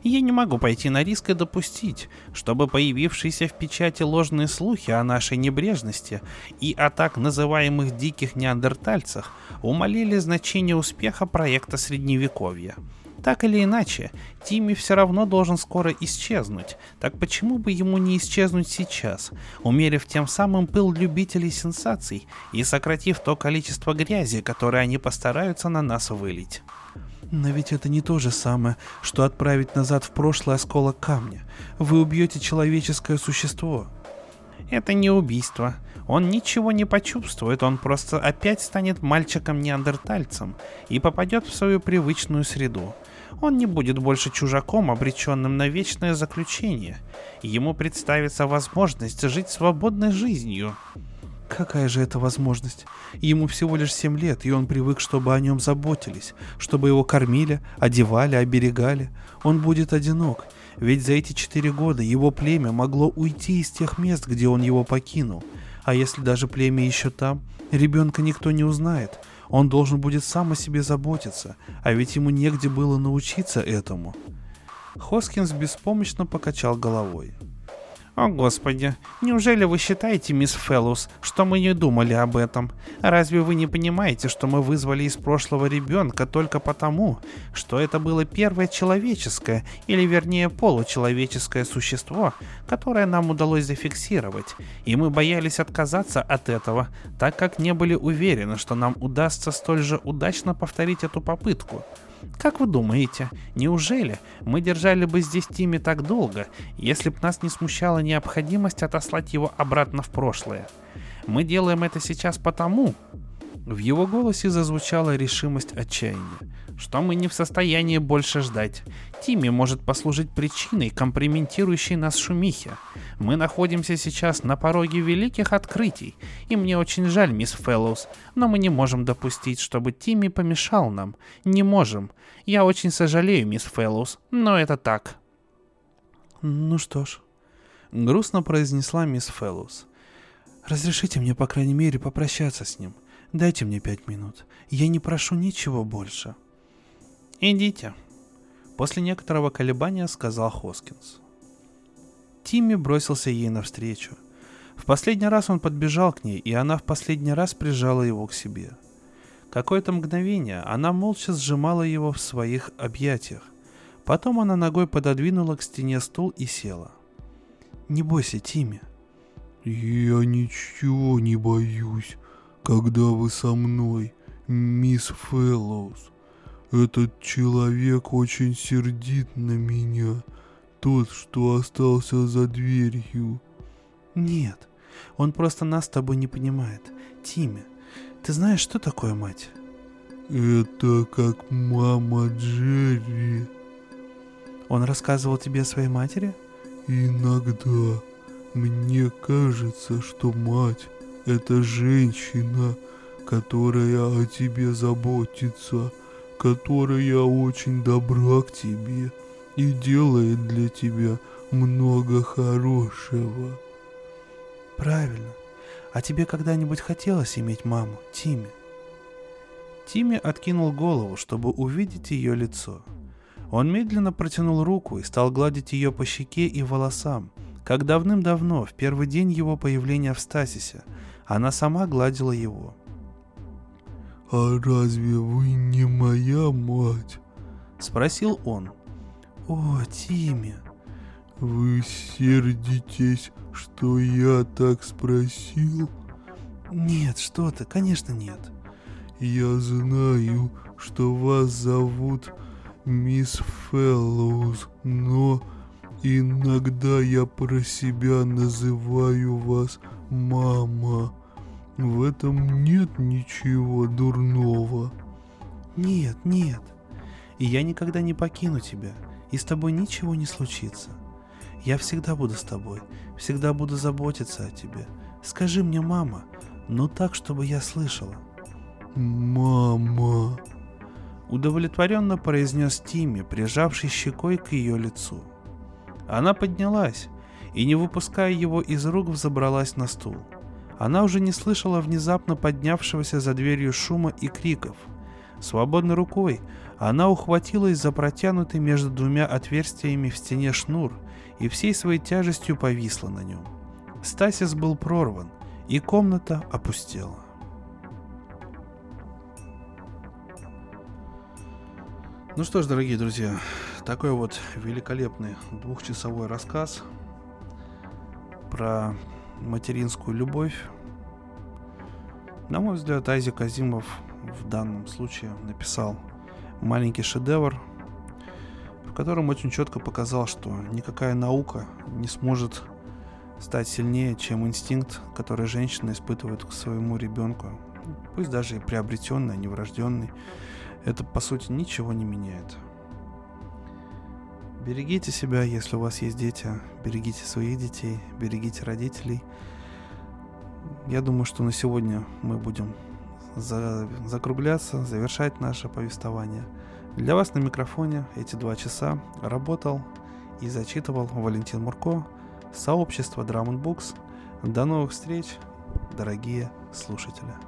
Я не могу пойти на риск и допустить, чтобы появившиеся в печати ложные слухи о нашей небрежности и о так называемых диких неандертальцах умолили значение успеха проекта Средневековья. Так или иначе, Тимми все равно должен скоро исчезнуть, так почему бы ему не исчезнуть сейчас, умерив тем самым пыл любителей сенсаций и сократив то количество грязи, которое они постараются на нас вылить. Но ведь это не то же самое, что отправить назад в прошлое осколок камня. Вы убьете человеческое существо. Это не убийство. Он ничего не почувствует, он просто опять станет мальчиком-неандертальцем и попадет в свою привычную среду. Он не будет больше чужаком, обреченным на вечное заключение. Ему представится возможность жить свободной жизнью. Какая же это возможность? Ему всего лишь семь лет, и он привык, чтобы о нем заботились, чтобы его кормили, одевали, оберегали. Он будет одинок, ведь за эти четыре года его племя могло уйти из тех мест, где он его покинул. А если даже племя еще там, ребенка никто не узнает. Он должен будет сам о себе заботиться, а ведь ему негде было научиться этому. Хоскинс беспомощно покачал головой. О, Господи, неужели вы считаете, мисс Феллус, что мы не думали об этом? Разве вы не понимаете, что мы вызвали из прошлого ребенка только потому, что это было первое человеческое, или вернее получеловеческое существо, которое нам удалось зафиксировать, и мы боялись отказаться от этого, так как не были уверены, что нам удастся столь же удачно повторить эту попытку? Как вы думаете, неужели мы держали бы здесь Тимми так долго, если бы нас не смущала необходимость отослать его обратно в прошлое? Мы делаем это сейчас потому, в его голосе зазвучала решимость отчаяния что мы не в состоянии больше ждать. Тимми может послужить причиной, компрометирующей нас шумихе. Мы находимся сейчас на пороге великих открытий, и мне очень жаль, мисс Фэллоус, но мы не можем допустить, чтобы Тимми помешал нам. Не можем. Я очень сожалею, мисс Фэллоус, но это так. Ну что ж, грустно произнесла мисс Фэллоус. Разрешите мне, по крайней мере, попрощаться с ним. Дайте мне пять минут. Я не прошу ничего больше. — «Идите», — после некоторого колебания сказал Хоскинс. Тимми бросился ей навстречу. В последний раз он подбежал к ней, и она в последний раз прижала его к себе. Какое-то мгновение она молча сжимала его в своих объятиях. Потом она ногой пододвинула к стене стул и села. «Не бойся, Тимми». «Я ничего не боюсь, когда вы со мной, мисс Фэллоус», этот человек очень сердит на меня. Тот, что остался за дверью. Нет, он просто нас с тобой не понимает. Тимми, ты знаешь, что такое мать? Это как мама Джерри. Он рассказывал тебе о своей матери? Иногда. Мне кажется, что мать — это женщина, которая о тебе заботится — которая очень добра к тебе и делает для тебя много хорошего. Правильно. А тебе когда-нибудь хотелось иметь маму, Тимми? Тимми откинул голову, чтобы увидеть ее лицо. Он медленно протянул руку и стал гладить ее по щеке и волосам, как давным-давно, в первый день его появления в Стасисе, она сама гладила его – «А разве вы не моя мать?» — спросил он. «О, Тимми!» «Вы сердитесь, что я так спросил?» «Нет, что ты, конечно нет». «Я знаю, что вас зовут мисс Фэллоуз, но иногда я про себя называю вас мама». В этом нет ничего дурного. Нет, нет. И я никогда не покину тебя, и с тобой ничего не случится. Я всегда буду с тобой, всегда буду заботиться о тебе. Скажи мне, мама, но так, чтобы я слышала. Мама. Удовлетворенно произнес Тимми, прижавший щекой к ее лицу. Она поднялась и, не выпуская его из рук, взобралась на стул. Она уже не слышала внезапно поднявшегося за дверью шума и криков. Свободной рукой она ухватилась за протянутый между двумя отверстиями в стене шнур и всей своей тяжестью повисла на нем. Стасис был прорван, и комната опустела. Ну что ж, дорогие друзья, такой вот великолепный двухчасовой рассказ про материнскую любовь. На мой взгляд, Айзек Азимов в данном случае написал маленький шедевр, в котором очень четко показал, что никакая наука не сможет стать сильнее, чем инстинкт, который женщина испытывает к своему ребенку, пусть даже и приобретенный, а не врожденный. Это, по сути, ничего не меняет. Берегите себя, если у вас есть дети, берегите своих детей, берегите родителей. Я думаю, что на сегодня мы будем за, закругляться, завершать наше повествование. Для вас на микрофоне эти два часа работал и зачитывал Валентин Мурко, сообщество Drum Books. До новых встреч, дорогие слушатели.